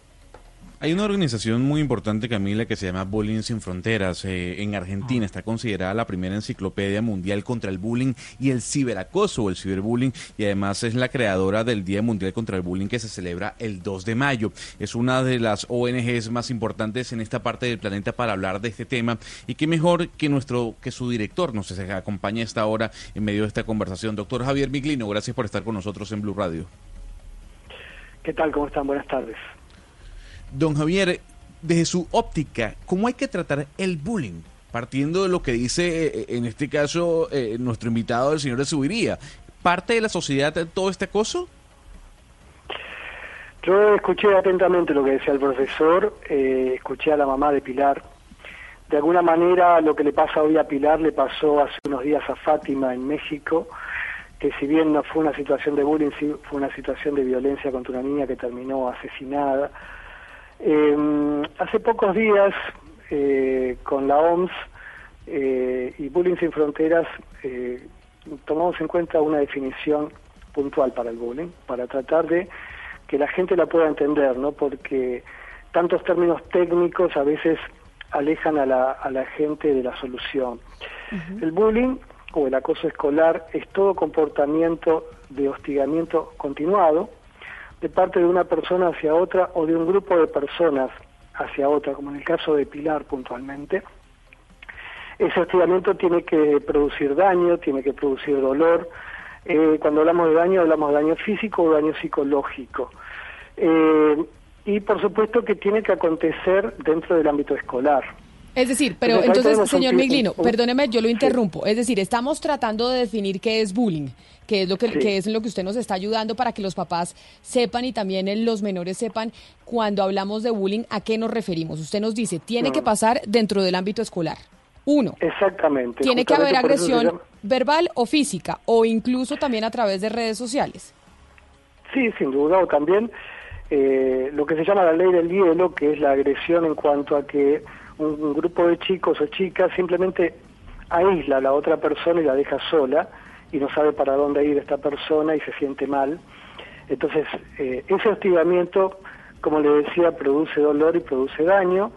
Hay una organización muy importante, Camila, que se llama Bullying Sin Fronteras. Eh, en Argentina está considerada la primera enciclopedia mundial contra el bullying y el ciberacoso o el ciberbullying. Y además es la creadora del Día Mundial contra el Bullying que se celebra el 2 de mayo. Es una de las ONGs más importantes en esta parte del planeta para hablar de este tema. Y qué mejor que nuestro, que su director nos acompañe a esta hora en medio de esta conversación. Doctor Javier Miglino, gracias por estar con nosotros en Blue Radio. ¿Qué tal? ¿Cómo están? Buenas tardes. Don Javier, desde su óptica, ¿cómo hay que tratar el bullying? Partiendo de lo que dice, eh, en este caso, eh, nuestro invitado, el señor de Subiría, ¿parte de la sociedad todo este acoso? Yo escuché atentamente lo que decía el profesor, eh, escuché a la mamá de Pilar. De alguna manera lo que le pasa hoy a Pilar le pasó hace unos días a Fátima en México, que si bien no fue una situación de bullying, sí fue una situación de violencia contra una niña que terminó asesinada eh, hace pocos días, eh, con la OMS eh, y Bullying Sin Fronteras, eh, tomamos en cuenta una definición puntual para el bullying, para tratar de que la gente la pueda entender, ¿no? Porque tantos términos técnicos a veces alejan a la, a la gente de la solución. El bullying o el acoso escolar es todo comportamiento de hostigamiento continuado, de parte de una persona hacia otra o de un grupo de personas hacia otra, como en el caso de Pilar puntualmente. Ese hostigamiento tiene que producir daño, tiene que producir dolor. Eh, cuando hablamos de daño, hablamos de daño físico o daño psicológico. Eh, y por supuesto que tiene que acontecer dentro del ámbito escolar. Es decir, pero Entonces, un señor tipo- Miglino, un- perdóneme, yo lo Sí. interrumpo. Es decir, estamos tratando de definir qué es bullying, que es lo que, Sí. que es lo que usted nos está ayudando para que los papás sepan y también los menores sepan cuando hablamos de bullying a qué nos referimos. Usted nos dice, tiene Mm. que pasar dentro del ámbito escolar. Uno, Exactamente. tiene que haber agresión verbal o física o incluso también a través de redes sociales. Sí, sin duda, o también eh, lo que se llama la ley del hielo, que es la agresión en cuanto a que un, un grupo de chicos o chicas simplemente aísla a la otra persona y la deja sola y no sabe para dónde ir esta persona y se siente mal. Entonces, eh, ese hostigamiento, como le decía, produce dolor y produce daño.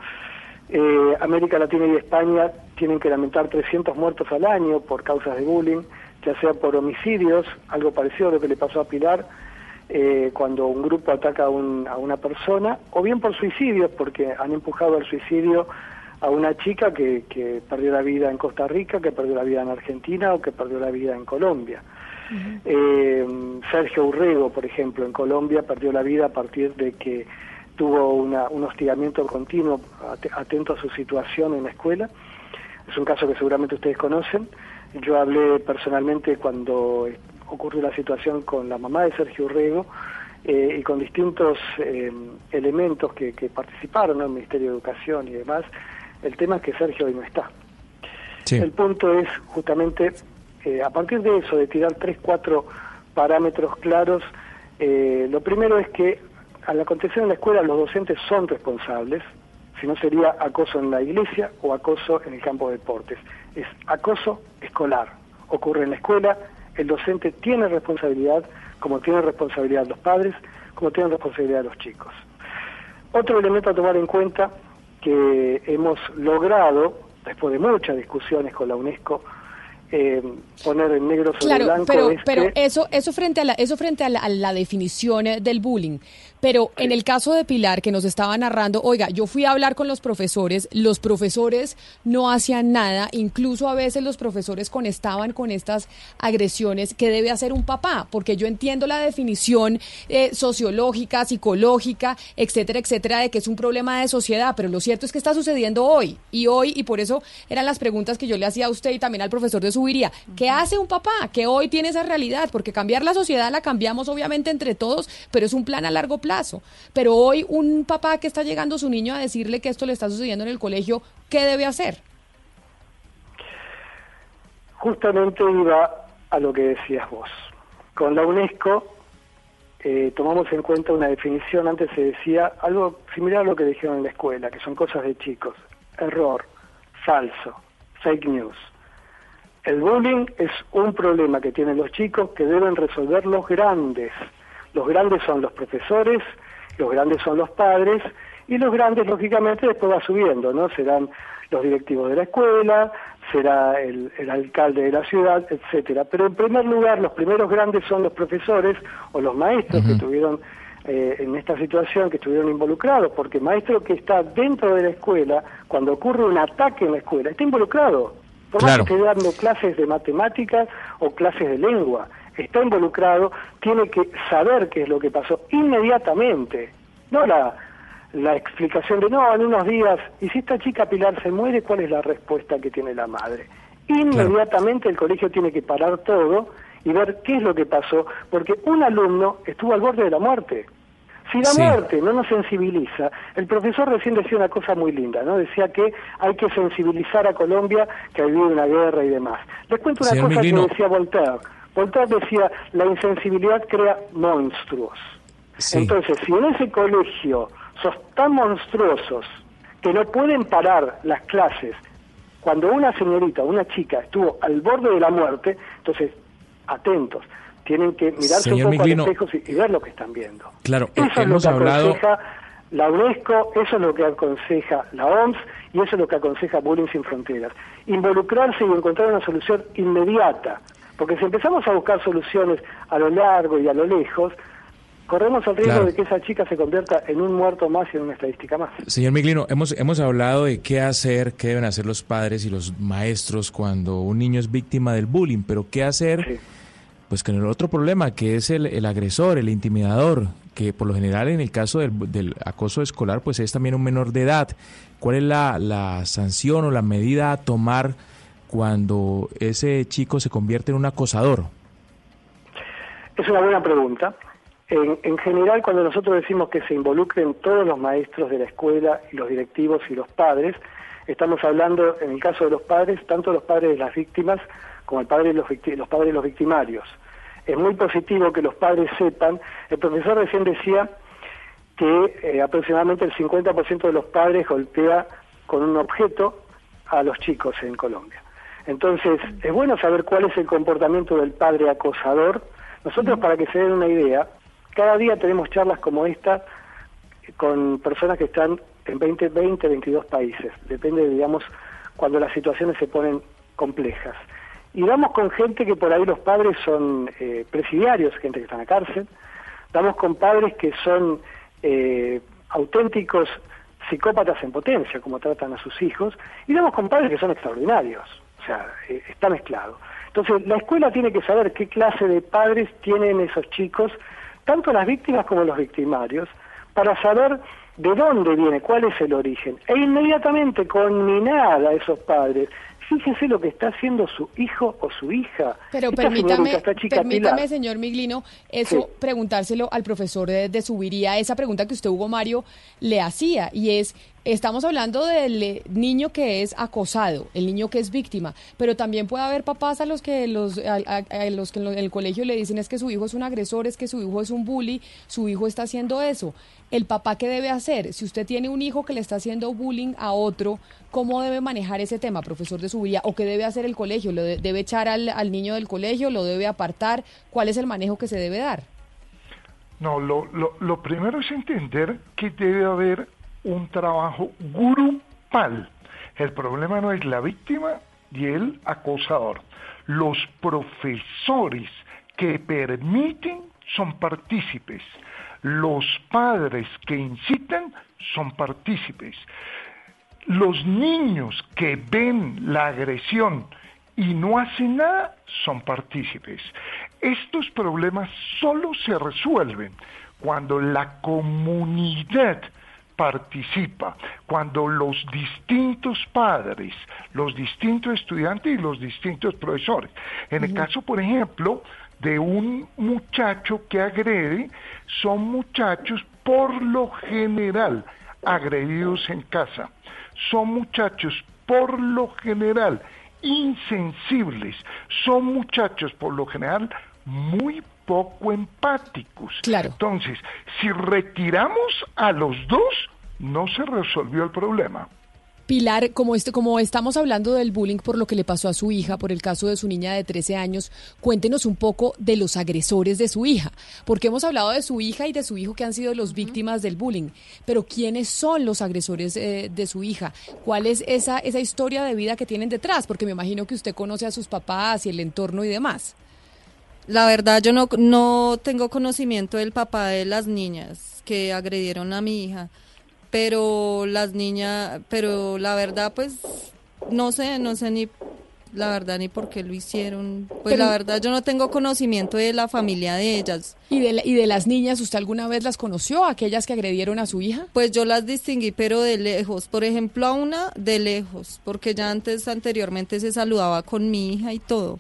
Eh, América Latina y España tienen que lamentar 300 muertos al año por causas de bullying, ya sea por homicidios, algo parecido a lo que le pasó a Pilar, eh, cuando un grupo ataca a, un- a una persona, o bien por suicidios, porque han empujado al suicidio a una chica que, que perdió la vida en Costa Rica, que perdió la vida en Argentina o que perdió la vida en Colombia. Eh, Sergio Urrego, por ejemplo, en Colombia perdió la vida a partir de que tuvo una- un hostigamiento continuo, at- atento a su situación en la escuela. Es un caso que seguramente ustedes conocen. Yo hablé personalmente cuando ocurrió la situación con la mamá de Sergio Urrego eh, y con distintos eh, elementos que, que participaron, ¿no? el Ministerio de Educación y demás. El tema es que Sergio hoy no está. El punto es justamente, eh, a partir de eso, de tirar tres, cuatro parámetros claros, eh, lo primero es que al acontecer en la escuela los docentes son responsables, si no sería acoso en la iglesia o acoso en el campo de deportes. Es acoso escolar. Ocurre en la escuela, el docente tiene responsabilidad, como tiene responsabilidad los padres, como tienen responsabilidad los chicos. Otro elemento a tomar en cuenta que hemos logrado, después de muchas discusiones con la UNESCO, eh, poner en negro sobre Claro, blanco pero, es pero que- eso, eso frente a la, eso frente a la, a la definición eh, del bullying. Pero en el caso de Pilar, que nos estaba narrando, oiga, yo fui a hablar con los profesores, los profesores no hacían nada, incluso a veces los profesores conestaban con estas agresiones que debe hacer un papá, porque yo entiendo la definición eh, sociológica, psicológica, etcétera, etcétera, de que es un problema de sociedad, pero lo cierto es que está sucediendo hoy, y hoy, y por eso eran las preguntas que yo le hacía a usted y también al profesor de Subiría, ¿qué hace un papá que hoy tiene esa realidad? Porque cambiar la sociedad la cambiamos obviamente entre todos, pero es un plan a largo plazo. Pero hoy un papá que está llegando a su niño a decirle que esto le está sucediendo en el colegio, ¿qué debe hacer? justamente iba a lo que decías vos. Con la UNESCO eh, tomamos en cuenta una definición, antes se decía algo similar a lo que dijeron en la escuela, que son cosas de chicos. Error, falso, fake news. El bullying es un problema que tienen los chicos que deben resolver los grandes. Los grandes son los profesores, los grandes son los padres y los grandes, lógicamente, después va subiendo, ¿no? Serán los directivos de la escuela, será el, el alcalde de la ciudad, etcétera. Pero en primer lugar, los primeros grandes son los profesores o los maestros que estuvieron eh, en esta situación, que estuvieron involucrados, porque maestro que está dentro de la escuela, cuando ocurre un ataque en la escuela, está involucrado. Por más Claro. que esté dando clases de matemáticas o clases de lengua, está involucrado, tiene que saber qué es lo que pasó inmediatamente. No la, la explicación de, no, en unos días, y si esta chica Pilar se muere, ¿cuál es la respuesta que tiene la madre? Inmediatamente el colegio tiene que parar todo y ver qué es lo que pasó, porque un alumno estuvo al borde de la muerte. Si la Sí. muerte no nos sensibiliza, el profesor recién decía una cosa muy linda, ¿no? Decía que hay que sensibilizar a Colombia que ha vivido una guerra y demás. Les cuento una Señor cosa que decía Voltaire. Voltaire decía, la insensibilidad crea monstruos. Sí. Entonces, si en ese colegio sos tan monstruosos que no pueden parar las clases, cuando una señorita, una chica estuvo al borde de la muerte, entonces, atentos, tienen que mirarse Señor un poco Miglino. al espejo y y ver lo que están viendo. Claro, Eso es lo que hablado... aconseja la UNESCO, eso es lo que aconseja la OMS y eso es lo que aconseja Bullying Sin Fronteras. Involucrarse y encontrar una solución inmediata, porque si empezamos a buscar soluciones a lo largo y a lo lejos, corremos el riesgo Claro. de que esa chica se convierta en un muerto más y en una estadística más. Señor Miglino, hemos, hemos hablado de qué hacer, qué deben hacer los padres y los maestros cuando un niño es víctima del bullying, pero qué hacer pues con el otro problema que es el, el agresor, el intimidador. que por lo general en el caso del, del acoso escolar pues es también un menor de edad. ¿Cuál es la, la sanción o la medida a tomar cuando ese chico se convierte en un acosador? Es una buena pregunta. En, en, general, cuando nosotros decimos que se involucren todos los maestros de la escuela los directivos y los padres, estamos hablando, en el caso de los padres, tanto los padres de las víctimas como el padre de los, los padres de los victimarios. Es muy positivo que los padres sepan, el profesor recién decía que eh, aproximadamente el 50% de los padres golpea con un objeto a los chicos en Colombia. Entonces, es bueno saber cuál es el comportamiento del padre acosador. Nosotros, para que se den una idea, cada día tenemos charlas como esta con personas que están en 20, 20, 22 países. Depende, digamos, cuando las situaciones se ponen complejas. Y vamos con gente que por ahí los padres son eh, presidiarios, gente que está en la cárcel. Damos con padres que son eh, auténticos psicópatas en potencia, como tratan a sus hijos. Y damos con padres que son extraordinarios. O sea, eh, está mezclado. Entonces, la escuela tiene que saber qué clase de padres tienen esos chicos, tanto las víctimas como los victimarios, para saber de dónde viene, cuál es el origen, e inmediatamente conminar a esos padres. Fíjese lo que está haciendo su hijo o su hija. Pero Esta permítame, chica permítame, Pilar, señor Miglino, eso Sí. preguntárselo al profesor de, de Subiría, esa pregunta que usted, Hugo Mario, le hacía, y es, estamos hablando del eh, niño que es acosado, el niño que es víctima, pero también puede haber papás a los que los, a, los que en el colegio le dicen es que su hijo es un agresor, es que su hijo es un bully, su hijo está haciendo eso. El papá, ¿qué debe hacer? Si usted tiene un hijo que le está haciendo bullying a otro, ¿cómo debe manejar ese tema, profesor de Subiría? ¿O qué debe hacer el colegio? ¿Lo de- debe echar al, al niño del colegio? ¿Lo debe apartar? ¿Cuál es el manejo que se debe dar? No, lo, lo, lo primero es entender que debe haber un trabajo grupal. El problema no es la víctima y el acosador. Los profesores que permiten son partícipes. Los padres que incitan son partícipes. Los niños que ven la agresión y no hacen nada son partícipes. Estos problemas solo se resuelven cuando la comunidad participa, cuando los distintos padres, los distintos estudiantes y los distintos profesores. En el caso, por ejemplo, de un muchacho que agrede, son muchachos por lo general agredidos en casa. Son muchachos por lo general insensibles. Son muchachos por lo general muy poco empáticos. Claro. Entonces, si retiramos a los dos, no se resolvió el problema. Pilar, como, este, como estamos hablando del bullying por lo que le pasó a su hija, por el caso de su niña de 13 años, cuéntenos un poco de los agresores de su hija, porque hemos hablado de su hija y de su hijo que han sido los víctimas del bullying, pero ¿quiénes son los agresores eh, de su hija? ¿Cuál es esa, esa historia de vida que tienen detrás? Porque me imagino que usted conoce a sus papás y el entorno y demás. La verdad, yo no, no tengo conocimiento del papá de las niñas que agredieron a mi hija, pero las niñas, pero la verdad, pues, no sé, no sé ni la verdad ni por qué lo hicieron. Pues Pero- la verdad, yo no tengo conocimiento de la familia de ellas. ¿Y de, la- ¿Y de las niñas, usted alguna vez las conoció, aquellas que agredieron a su hija? Pues yo las distinguí, pero de lejos. Por ejemplo, a una de lejos, porque ya antes, anteriormente se saludaba con mi hija y todo.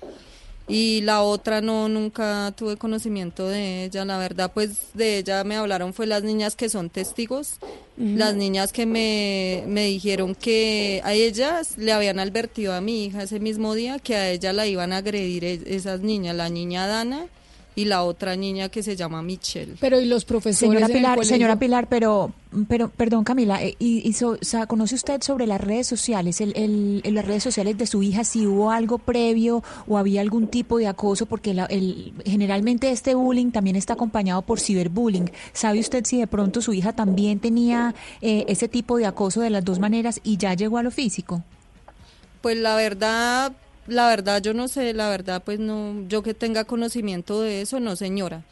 Y la otra no, nunca tuve conocimiento de ella. La verdad, pues de ella me hablaron fue las niñas que son testigos. Las niñas que me, me dijeron que a ellas le habían advertido a mi hija ese mismo día que a ella la iban a agredir e- esas niñas, la niña Dana y la otra niña que se llama Michelle. Pero ¿y los profesores Señora en el Pilar, señora Pilar, pero, pero, perdón Camila, eh, y, y so- o sea, ¿conoce usted sobre las redes sociales, el, el- en las redes sociales de su hija, si hubo algo previo o había algún tipo de acoso? Porque la- el, generalmente este bullying también está acompañado por ciberbullying. ¿Sabe usted si de pronto su hija también tenía eh, ese tipo de acoso de las dos maneras y ya llegó a lo físico? Pues la verdad, la verdad yo no sé, la verdad pues no, yo que tenga conocimiento de eso, no señora.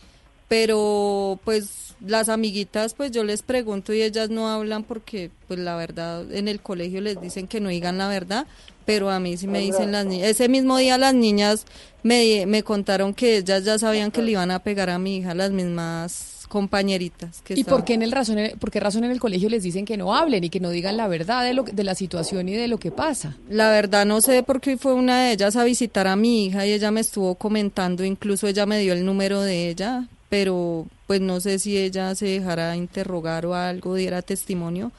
Pero pues las amiguitas pues yo les pregunto y ellas no hablan porque pues la verdad en el colegio les dicen que no digan la verdad, pero a mí sí me dicen las niñas. Ese mismo día las niñas me, me contaron que ellas ya sabían que le iban a pegar a mi hija las mismas compañeritas. Que ¿Y estaban- por qué, en el razón, por qué razón en el colegio les dicen que no hablen y que no digan la verdad de, lo, de la situación y de lo que pasa? La verdad no sé por qué fue una de ellas a visitar a mi hija y ella me estuvo comentando, incluso ella me dio el número de ella, pero pues no sé si ella se dejara interrogar o algo, diera testimonio,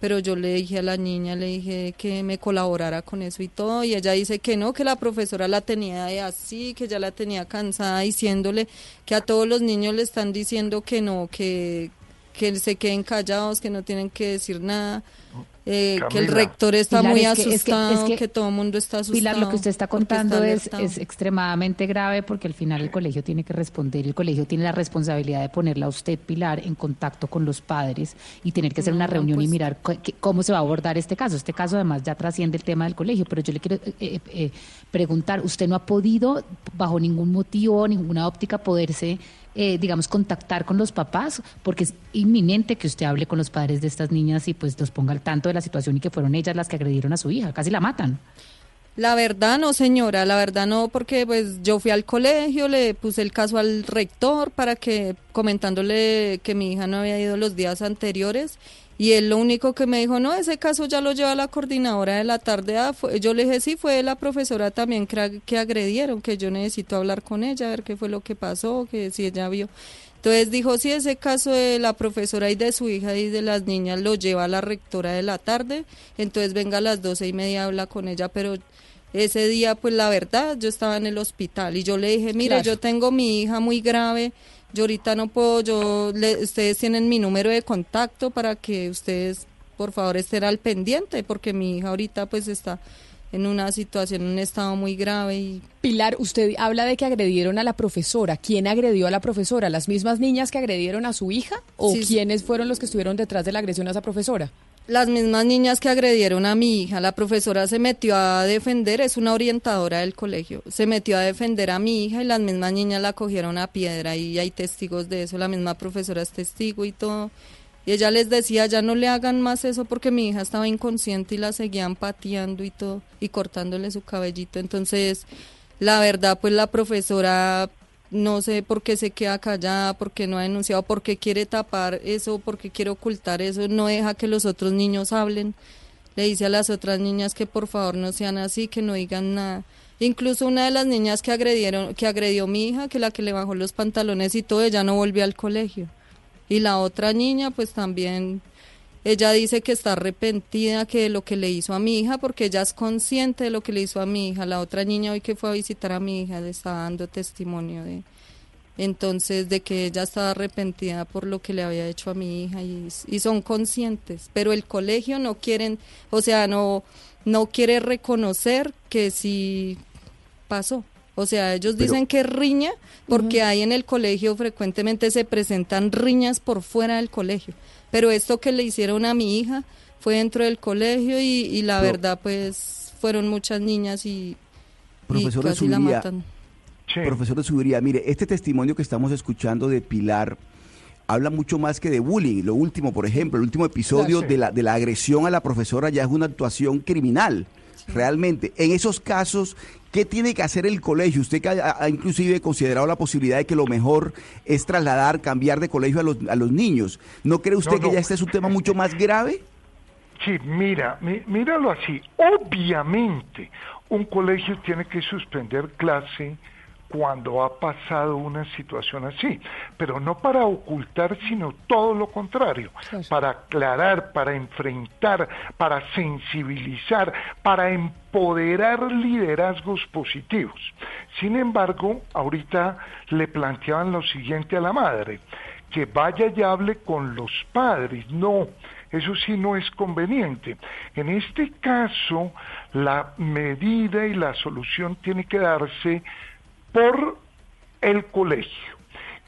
pero yo le dije a la niña, le dije que me colaborara con eso y todo, y ella dice que no, que la profesora la tenía así, que ya la tenía cansada diciéndole que a todos los niños le están diciendo que no, que, que se queden callados, que no tienen que decir nada. Eh, que el rector está Pilar, muy es que- es que- asustado, es que, que- todo el mundo está asustado. Pilar, lo que usted está contando está es, extremadamente grave porque al final el colegio tiene que responder, el colegio tiene la responsabilidad de ponerla a usted, Pilar, en contacto con los padres y tener que hacer una reunión y pues- mirar cómo se va a abordar este caso. Este caso además ya trasciende el tema del colegio, pero yo le quiero eh, eh, eh, preguntar, ¿usted no ha podido, bajo ningún motivo, ninguna óptica, poderse... eh, digamos, contactar con los papás, porque es inminente que usted hable con los padres de estas niñas y pues los ponga al tanto de la situación y que fueron ellas las que agredieron a su hija, casi la matan. La verdad no, señora, la verdad no, porque pues yo fui al colegio, le puse el caso al rector para que comentándole que mi hija no había ido los días anteriores y él lo único que me dijo, no, ese caso ya lo lleva la coordinadora de la tarde. Ah, yo le dije, sí, fue la profesora también que, ag- que agredieron, que yo necesito hablar con ella, a ver qué fue lo que pasó, que si ella vio. Entonces dijo, sí, ese caso de la profesora y de su hija y de las niñas lo lleva la rectora de la tarde, entonces venga a las doce y media habla con ella, pero ese día, pues la verdad, yo estaba en el hospital y yo le dije, mire, Claro. yo tengo mi hija muy grave, yo ahorita no puedo, yo, le- ustedes tienen mi número de contacto para que ustedes, por favor, estén al pendiente, porque mi hija ahorita pues está en una situación, en un estado muy grave y Pilar, usted habla de que agredieron a la profesora. ¿Quién agredió a la profesora? ¿Las mismas niñas que agredieron a su hija? ¿O Sí, sí. quiénes fueron los que estuvieron detrás de la agresión a esa profesora? Las mismas niñas que agredieron a mi hija, la profesora se metió a defender, es una orientadora del colegio, se metió a defender a mi hija y las mismas niñas la cogieron a piedra y hay testigos de eso, la misma profesora es testigo y todo. Y ella les decía, ya no le hagan más eso porque mi hija estaba inconsciente y la seguían pateando y todo y cortándole su cabellito. Entonces, la verdad, pues la profesora no sé por qué se queda callada, por qué no ha denunciado, por qué quiere tapar eso, por qué quiere ocultar eso, no deja que los otros niños hablen. Le dice a las otras niñas que por favor no sean así, que no digan nada. Incluso una de las niñas que agredieron, que agredió mi hija, que la que le bajó los pantalones y todo, ella no volvió al colegio. Y la otra niña, pues también, ella dice que está arrepentida que de lo que le hizo a mi hija, porque ella es consciente de lo que le hizo a mi hija. La otra niña hoy que fue a visitar a mi hija le está dando testimonio de, entonces, de que ella estaba arrepentida por lo que le había hecho a mi hija y, y son conscientes, pero el colegio no quieren, o sea, no, no quiere reconocer que sí pasó. O sea, ellos Pero- dicen que es riña porque ahí en el colegio frecuentemente se presentan riñas por fuera del colegio. Pero esto que le hicieron a mi hija fue dentro del colegio y, y la Pero- verdad pues fueron muchas niñas y, y Profesor casi la Zubiría, matan. Profesor de Subiría, mire, este testimonio que estamos escuchando de Pilar habla mucho más que de bullying. Lo último, por ejemplo, el último episodio Claro, sí. de, la, de la agresión a la profesora ya es una actuación criminal, realmente. En esos casos, ¿qué tiene que hacer el colegio? Usted que ha, ha inclusive considerado la posibilidad de que lo mejor es trasladar, cambiar de colegio a los, a los niños. ¿No cree usted No, que ya este es un tema mucho más grave? Sí, mira, mi- míralo así. Obviamente, un colegio tiene que suspender clase cuando ha pasado una situación así, pero no para ocultar, sino todo lo contrario, para aclarar, para enfrentar, para sensibilizar, para empoderar liderazgos positivos. Sin embargo, ahorita le planteaban lo siguiente a la madre, que vaya y hable con los padres. No, eso sí no es conveniente. En este caso, la medida y la solución tiene que darse por el colegio.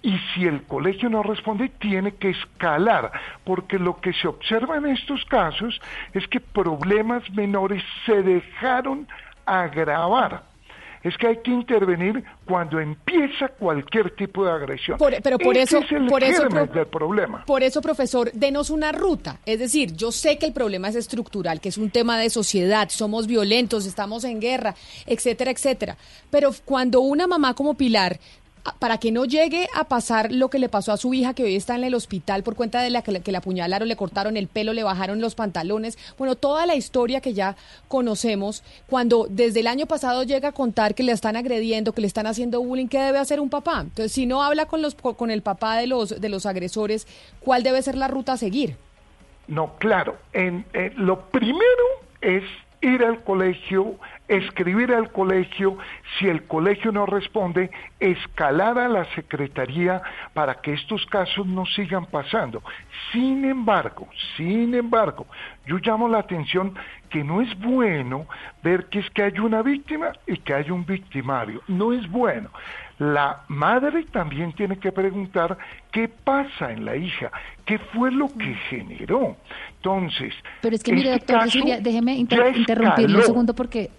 Y si el colegio no responde, tiene que escalar, porque lo que se observa en estos casos es que problemas menores se dejaron agravar. Es que hay que intervenir cuando empieza cualquier tipo de agresión. Por- pero por Ese eso- es el por eso, germen pro- del problema. Por eso, profesor, denos una ruta. Es decir, yo sé que el problema es estructural, que es un tema de sociedad, somos violentos, estamos en guerra, etcétera, etcétera. Pero cuando una mamá como Pilar para que no llegue a pasar lo que le pasó a su hija que hoy está en el hospital por cuenta de la que, que la apuñalaron, le cortaron el pelo, le bajaron los pantalones, bueno, toda la historia que ya conocemos, cuando desde el año pasado llega a contar que le están agrediendo, que le están haciendo bullying, ¿qué debe hacer un papá? Entonces, si no habla con los con el papá de los de los agresores, ¿cuál debe ser la ruta a seguir? No, claro. En, eh, lo primero es ir al colegio, escribir al colegio, si el colegio no responde, escalar a la secretaría para que estos casos no sigan pasando. Sin embargo, sin embargo, yo llamo la atención que no es bueno ver que es que hay una víctima y que hay un victimario. No es bueno. La madre también tiene que preguntar qué pasa en la hija, qué fue lo que generó. Entonces, Pero es que mire, este doctor déjeme inter- interrumpirle un segundo porque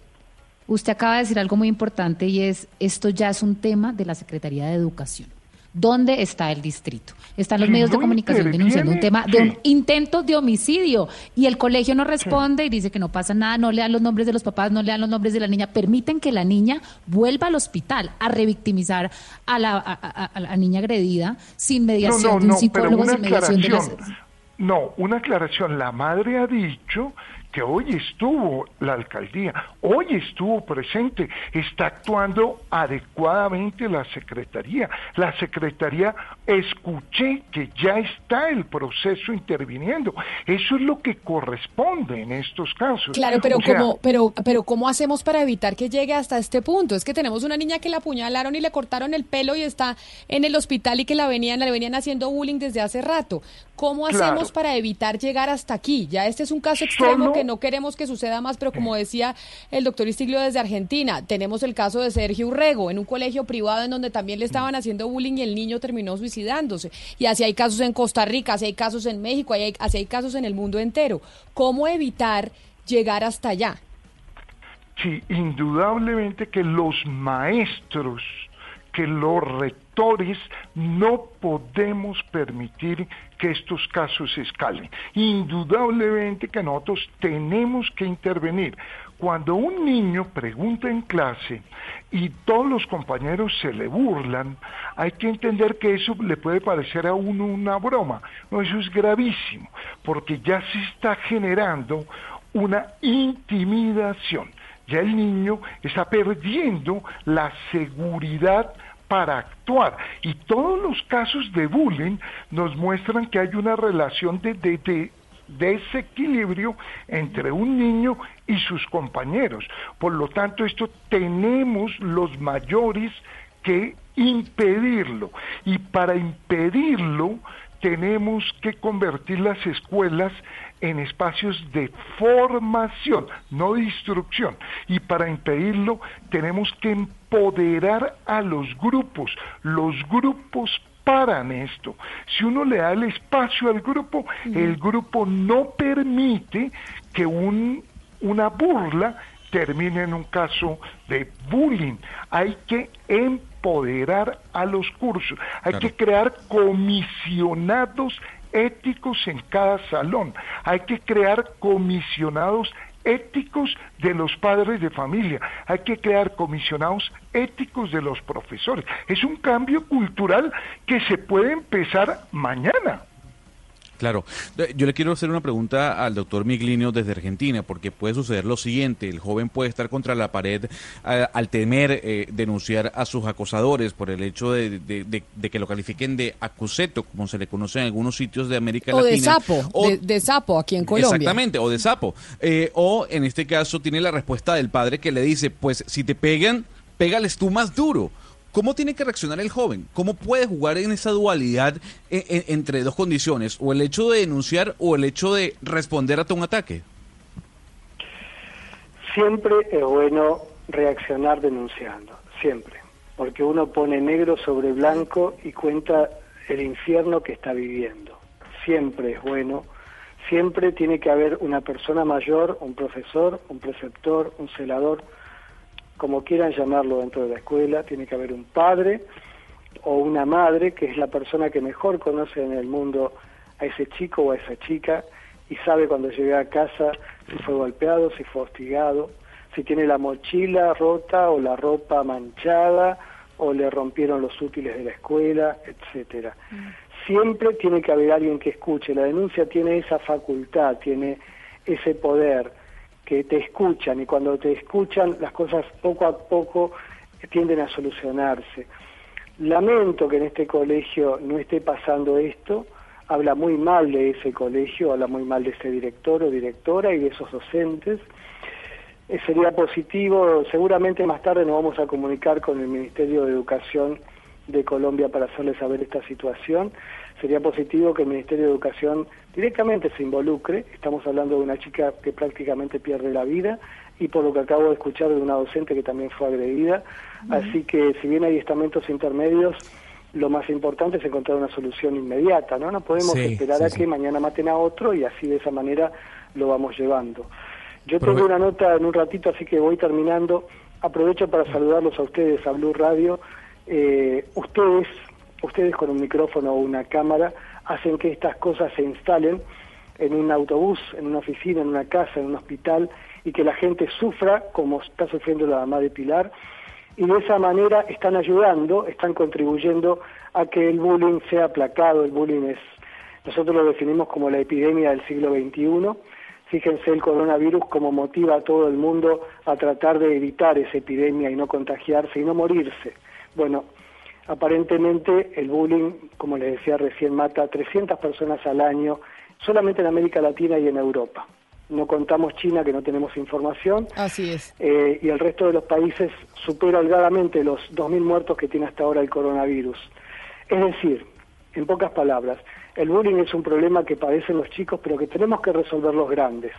usted acaba de decir algo muy importante y es, esto ya es un tema de la Secretaría de Educación. ¿Dónde está el distrito? Están los Si medios de comunicación denunciando un tema de un intento de homicidio y el colegio no responde y dice que no pasa nada, no le dan los nombres de los papás, no le dan los nombres de la niña, permiten que la niña vuelva al hospital a revictimizar a la, a, a- a la niña agredida sin mediación de un psicólogo, sin mediación de las... No, una aclaración. La madre ha dicho que hoy estuvo la alcaldía, hoy estuvo presente, está actuando adecuadamente la secretaría. La secretaría escuché que ya está el proceso interviniendo. Eso es lo que corresponde en estos casos. Claro, pero O sea, cómo, pero, pero cómo hacemos para evitar que llegue hasta este punto? Es que tenemos una niña que la apuñalaron y le cortaron el pelo y está en el hospital y que la venían, le venían haciendo bullying desde hace rato. ¿Cómo Claro. hacemos para evitar llegar hasta aquí? Ya este es un caso extremo Solo- no queremos que suceda más, pero como decía el doctor Istiglio desde Argentina, tenemos el caso de Sergio Urrego en un colegio privado en donde también le estaban haciendo bullying y el niño terminó suicidándose. Y así hay casos en Costa Rica, así hay casos en México, así hay, así hay casos en el mundo entero. ¿Cómo evitar llegar hasta allá? Sí, indudablemente que los maestros, que los rectores, no podemos permitir que estos casos escalen. Indudablemente que nosotros tenemos que intervenir. Cuando un niño pregunta en clase y todos los compañeros se le burlan, hay que entender que eso le puede parecer a uno una broma. No, eso es gravísimo, porque ya se está generando una intimidación. Ya el niño está perdiendo la seguridad para actuar. Y todos los casos de bullying nos muestran que hay una relación de, de- de desequilibrio entre un niño y sus compañeros. Por lo tanto, esto tenemos los mayores que impedirlo. Y para impedirlo, tenemos que convertir las escuelas en espacios de formación, no de instrucción. Y para impedirlo, tenemos que empoderar a los grupos. Los grupos paran esto. Si uno le da el espacio al grupo, el grupo no permite que un, una burla termine en un caso de bullying. Hay que empoderar a los cursos, hay que crear comisionados éticos en cada salón, hay que crear comisionados éticos de los padres de familia, hay que crear comisionados éticos de los profesores. Es un cambio cultural que se puede empezar mañana. Claro. Eh, Yo le quiero hacer una pregunta al doctor Miglinio desde Argentina, porque puede suceder lo siguiente, el joven puede estar contra la pared eh, al temer eh, denunciar a sus acosadores por el hecho de, de- de- de que lo califiquen de acuseto, como se le conoce en algunos sitios de América O de Latina. sapo, O- de, de sapo aquí en Colombia. Exactamente, o de sapo. Eh, o en este caso tiene la respuesta del padre que le dice, pues si te pegan, pégales tú más duro. ¿Cómo tiene que reaccionar el joven? ¿Cómo puede jugar en esa dualidad e- e- entre dos condiciones? ¿O el hecho de denunciar o el hecho de responder a un ataque? Siempre es bueno reaccionar denunciando, siempre, porque uno pone negro sobre blanco y cuenta el infierno que está viviendo. Siempre es bueno, siempre tiene que haber una persona mayor, un profesor, un preceptor, un celador, como quieran llamarlo dentro de la escuela, tiene que haber un padre o una madre que es la persona que mejor conoce en el mundo a ese chico o a esa chica y sabe cuando llega a casa si fue golpeado, si fue hostigado, si tiene la mochila rota o la ropa manchada o le rompieron los útiles de la escuela, etcétera. Siempre tiene que haber alguien que escuche. La denuncia tiene esa facultad, tiene ese poder que te escuchan y cuando te escuchan las cosas poco a poco tienden a solucionarse. Lamento que en este colegio no esté pasando esto, habla muy mal de ese colegio, habla muy mal de ese director o directora y de esos docentes. Eh, sería positivo, seguramente más tarde nos vamos a comunicar con el Ministerio de Educación de Colombia para hacerles saber esta situación. Sería positivo que el Ministerio de Educación directamente se involucre. Estamos hablando de una chica que prácticamente pierde la vida y por lo que acabo de escuchar de una docente que también fue agredida. Así que si bien hay estamentos intermedios, lo más importante es encontrar una solución inmediata, ¿no? No podemos Sí, esperar sí, a sí. que mañana maten a otro y así de esa manera lo vamos llevando. Yo Prove- tengo una nota en un ratito, así que voy terminando. Aprovecho para saludarlos a ustedes, a Blue Radio. Eh, ustedes, ustedes con un micrófono o una cámara, hacen que estas cosas se instalen en un autobús, en una oficina, en una casa, en un hospital, y que la gente sufra como está sufriendo la mamá de Pilar. Y de esa manera están ayudando, están contribuyendo a que el bullying sea aplacado. El bullying es, nosotros lo definimos como la epidemia del siglo XXI. Fíjense el coronavirus como motiva a todo el mundo a tratar de evitar esa epidemia y no contagiarse y no morirse. Bueno, aparentemente el bullying, como les decía recién, mata a 300 personas al año solamente en América Latina y en Europa. No contamos China, que no tenemos información, Así es. eh, y el resto de los países supera holgadamente los 2.000 muertos que tiene hasta ahora el coronavirus. Es decir, en pocas palabras, el bullying es un problema que padecen los chicos, pero que tenemos que resolver los grandes.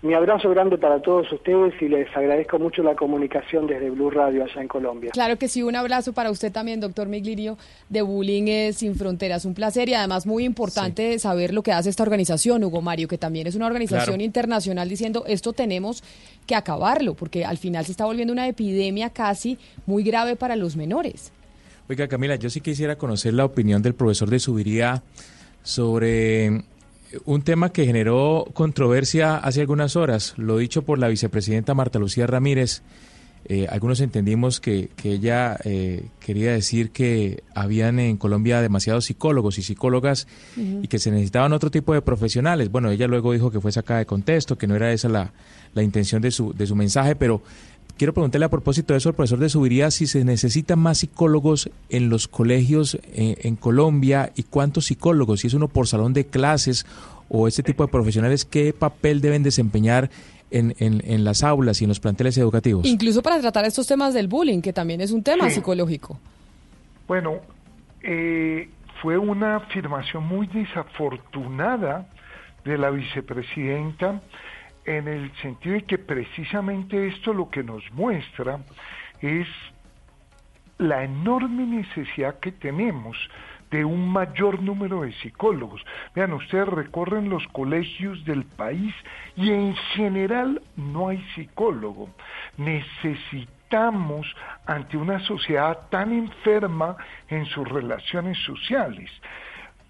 Mi abrazo grande para todos ustedes y les agradezco mucho la comunicación desde Blue Radio allá en Colombia. Claro que sí, un abrazo para usted también, doctor Miglirio, de Bullying Sin Fronteras. Un placer y además muy importante saber lo que hace esta organización, Hugo Mario, que también es una organización Claro. internacional diciendo esto tenemos que acabarlo, porque al final se está volviendo una epidemia casi muy grave para los menores. Oiga, Camila, yo sí quisiera conocer la opinión del profesor de Subiría sobre un tema que generó controversia hace algunas horas, lo dicho por la vicepresidenta Marta Lucía Ramírez. Eh, algunos entendimos que, que ella eh, quería decir que habían en Colombia demasiados psicólogos y psicólogas y que se necesitaban otro tipo de profesionales. Bueno, ella luego dijo que fue sacada de contexto, que no era esa la, la intención de su, de su mensaje, pero quiero preguntarle a propósito de eso al profesor de Subiría si se necesitan más psicólogos en los colegios eh, en Colombia y cuántos psicólogos, si es uno por salón de clases o este tipo de profesionales, qué papel deben desempeñar en, en, en las aulas y en los planteles educativos. Incluso para tratar estos temas del bullying, que también es un tema Sí. psicológico. Bueno, eh, fue una afirmación muy desafortunada de la vicepresidenta en el sentido de que precisamente esto lo que nos muestra es la enorme necesidad que tenemos de un mayor número de psicólogos. Vean, ustedes recorren los colegios del país y en general no hay psicólogo. Necesitamos, ante una sociedad tan enferma en sus relaciones sociales,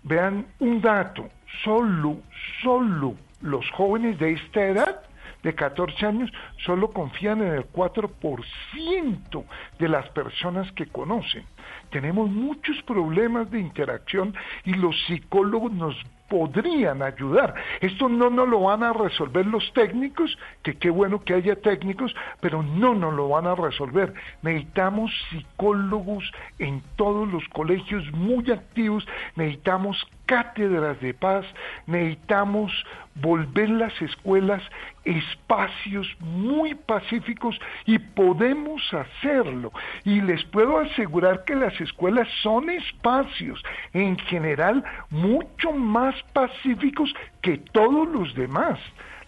vean un dato, solo, solo los jóvenes de esta edad de 14 años solo confían en el 4% de las personas que conocen. Tenemos muchos problemas de interacción y los psicólogos nos podrían ayudar. Esto no nos lo van a resolver los técnicos, que qué bueno que haya técnicos, pero no nos lo van a resolver. Necesitamos psicólogos en todos los colegios muy activos, necesitamos cátedras de paz, necesitamos volver las escuelas espacios muy pacíficos y podemos hacerlo. Y les puedo asegurar que las escuelas son espacios en general mucho más pacíficos que todos los demás.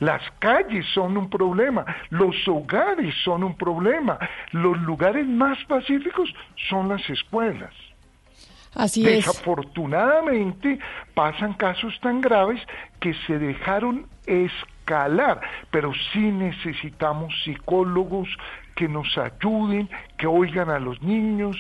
Las calles son un problema, los hogares son un problema, los lugares más pacíficos son las escuelas. Así es. Desafortunadamente pasan casos tan graves que se dejaron escalar, pero sí necesitamos psicólogos que nos ayuden, que oigan a los niños,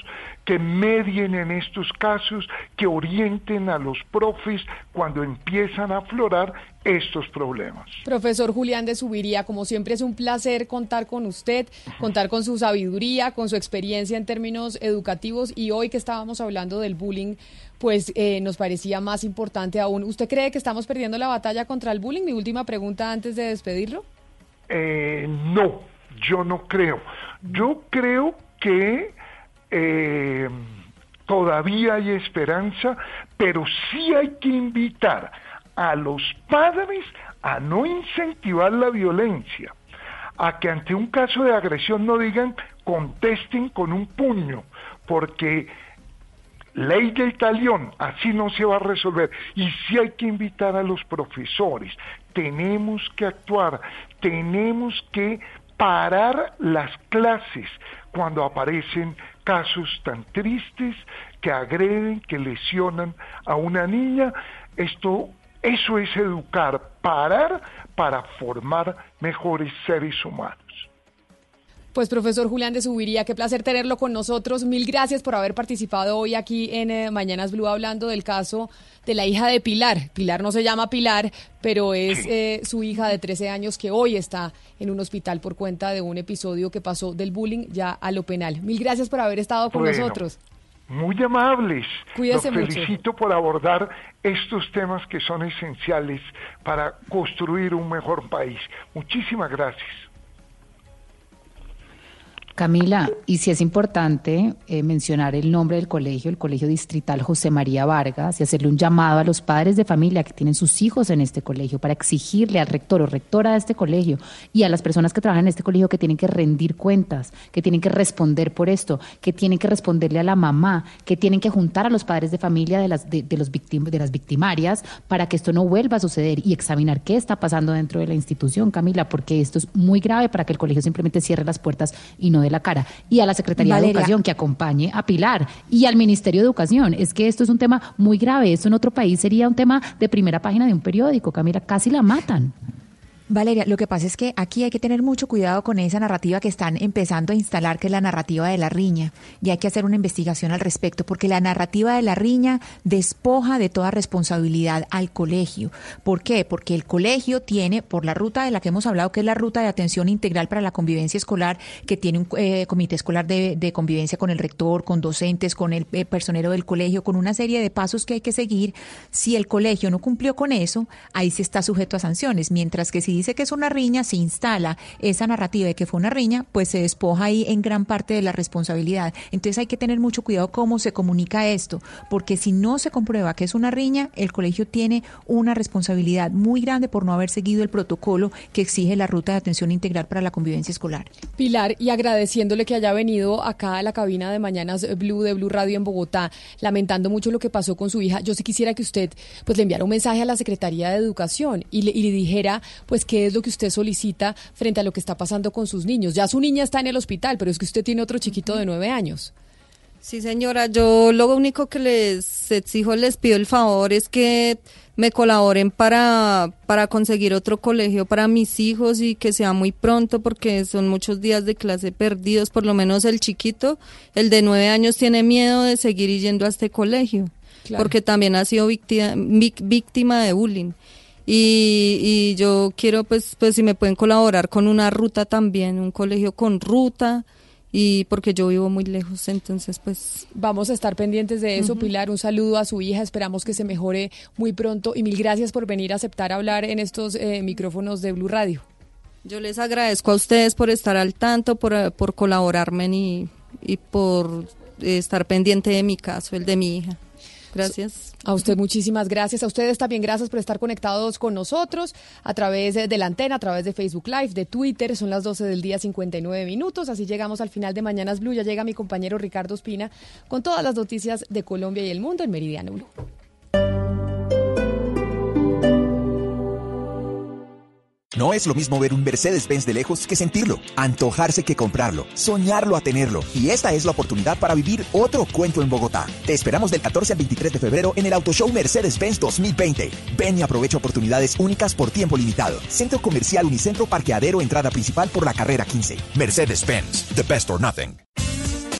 que medien en estos casos, que orienten a los profes cuando empiezan a aflorar estos problemas. Profesor Julián de Subiría, como siempre es un placer contar con usted, contar con su sabiduría, con su experiencia en términos educativos y hoy que estábamos hablando del bullying, pues eh, nos parecía más importante aún. ¿Usted cree que estamos perdiendo la batalla contra el bullying? Mi última pregunta antes de despedirlo. Eh, no, yo no creo. Yo creo que eh, todavía hay esperanza, pero sí hay que invitar a los padres a no incentivar la violencia, a que ante un caso de agresión no digan contesten con un puño, porque ley del talión, así no se va a resolver. Y sí hay que invitar a los profesores, tenemos que actuar, tenemos que parar las clases cuando aparecen casos tan tristes que agreden, que lesionan a una niña. Esto eso es educar, parar para formar mejores seres humanos. Pues profesor Julián de Subiría, qué placer tenerlo con nosotros. Mil gracias por haber participado hoy aquí en eh, Mañanas Blue hablando del caso de la hija de Pilar. Pilar no se llama Pilar, pero es eh, su hija de 13 años que hoy está en un hospital por cuenta de un episodio que pasó del bullying ya a lo penal. Mil gracias por haber estado con nosotros. Muy amables. Cuídese Los felicito por abordar estos temas que son esenciales para construir un mejor país. Muchísimas gracias. Camila, y si es importante eh, mencionar el nombre del colegio, el Colegio Distrital José María Vargas, y hacerle un llamado a los padres de familia que tienen sus hijos en este colegio para exigirle al rector o rectora de este colegio y a las personas que trabajan en este colegio que tienen que rendir cuentas, que tienen que responder por esto, que tienen que responderle a la mamá, que tienen que juntar a los padres de familia de las, de, los de las victimarias para que esto no vuelva a suceder y examinar qué está pasando dentro de la institución, Camila, porque esto es muy grave para que el colegio simplemente cierre las puertas y no la cara. Y a la Secretaría de Educación que acompañe a Pilar y al Ministerio de Educación. Es que esto es un tema muy grave. Esto en otro país sería un tema de primera página de un periódico. Camila, casi la matan. Valeria, lo que pasa es que aquí hay que tener mucho cuidado con esa narrativa que están empezando a instalar, que es la narrativa de la riña, y hay que hacer una investigación al respecto, porque la narrativa de la riña despoja de toda responsabilidad al colegio. ¿Por qué? Porque el colegio tiene, por la ruta de la que hemos hablado, que es la ruta de atención integral para la convivencia escolar, que tiene un eh, comité escolar de, convivencia con el rector, con docentes, con el personero del colegio, con una serie de pasos que hay que seguir. Si el colegio no cumplió con eso, ahí se está sujeto a sanciones, mientras que si dice que es una riña, se instala esa narrativa de que fue una riña, pues se despoja ahí en gran parte de la responsabilidad. Entonces hay que tener mucho cuidado cómo se comunica esto, porque si no se comprueba que es una riña, el colegio tiene una responsabilidad muy grande por no haber seguido el protocolo que exige la ruta de atención integral para la convivencia escolar. Pilar, y agradeciéndole que haya venido acá a la cabina de Mañanas Blue de Blue Radio en Bogotá, lamentando mucho lo que pasó con su hija, yo sí quisiera que usted pues le enviara un mensaje a la Secretaría de Educación y le, y le dijera pues qué es lo que usted solicita frente a lo que está pasando con sus niños. Ya su niña está en el hospital, pero es que usted tiene otro chiquito de nueve años. Sí, señora, yo lo único que les exijo, les pido el favor es que me colaboren para, para conseguir otro colegio para mis hijos y que sea muy pronto porque son muchos días de clase perdidos, por lo menos el chiquito, el de nueve años tiene miedo de seguir yendo a este colegio, porque también ha sido víctima, víctima de bullying. Y, yo quiero, pues, pues, si me pueden colaborar con una ruta también, un colegio con ruta, y porque yo vivo muy lejos, entonces pues vamos a estar pendientes de eso. Pilar, un saludo a su hija, esperamos que se mejore muy pronto y mil gracias por venir a aceptar hablar en estos eh, micrófonos de Blue Radio. Yo les agradezco a ustedes por estar al tanto, por, por colaborarme y, y por estar pendiente de mi caso, el de mi hija. Gracias. A usted muchísimas gracias. A ustedes también gracias por estar conectados con nosotros a través de la antena, a través de Facebook Live, de Twitter. Son las 12 del día 59 minutos. Así llegamos al final de Mañanas Blue. Ya llega mi compañero Ricardo Espina con todas las noticias de Colombia y el mundo en Meridiano Blue. No es lo mismo ver un Mercedes-Benz de lejos que sentirlo, antojarse que comprarlo, soñarlo a tenerlo. Y esta es la oportunidad para vivir otro cuento en Bogotá. Te esperamos del 14 al 23 de febrero en el Auto Show Mercedes-Benz 2020. Ven y aprovecha oportunidades únicas por tiempo limitado. Centro Comercial Unicentro Parqueadero Entrada Principal por la carrera 15. Mercedes-Benz, the best or nothing.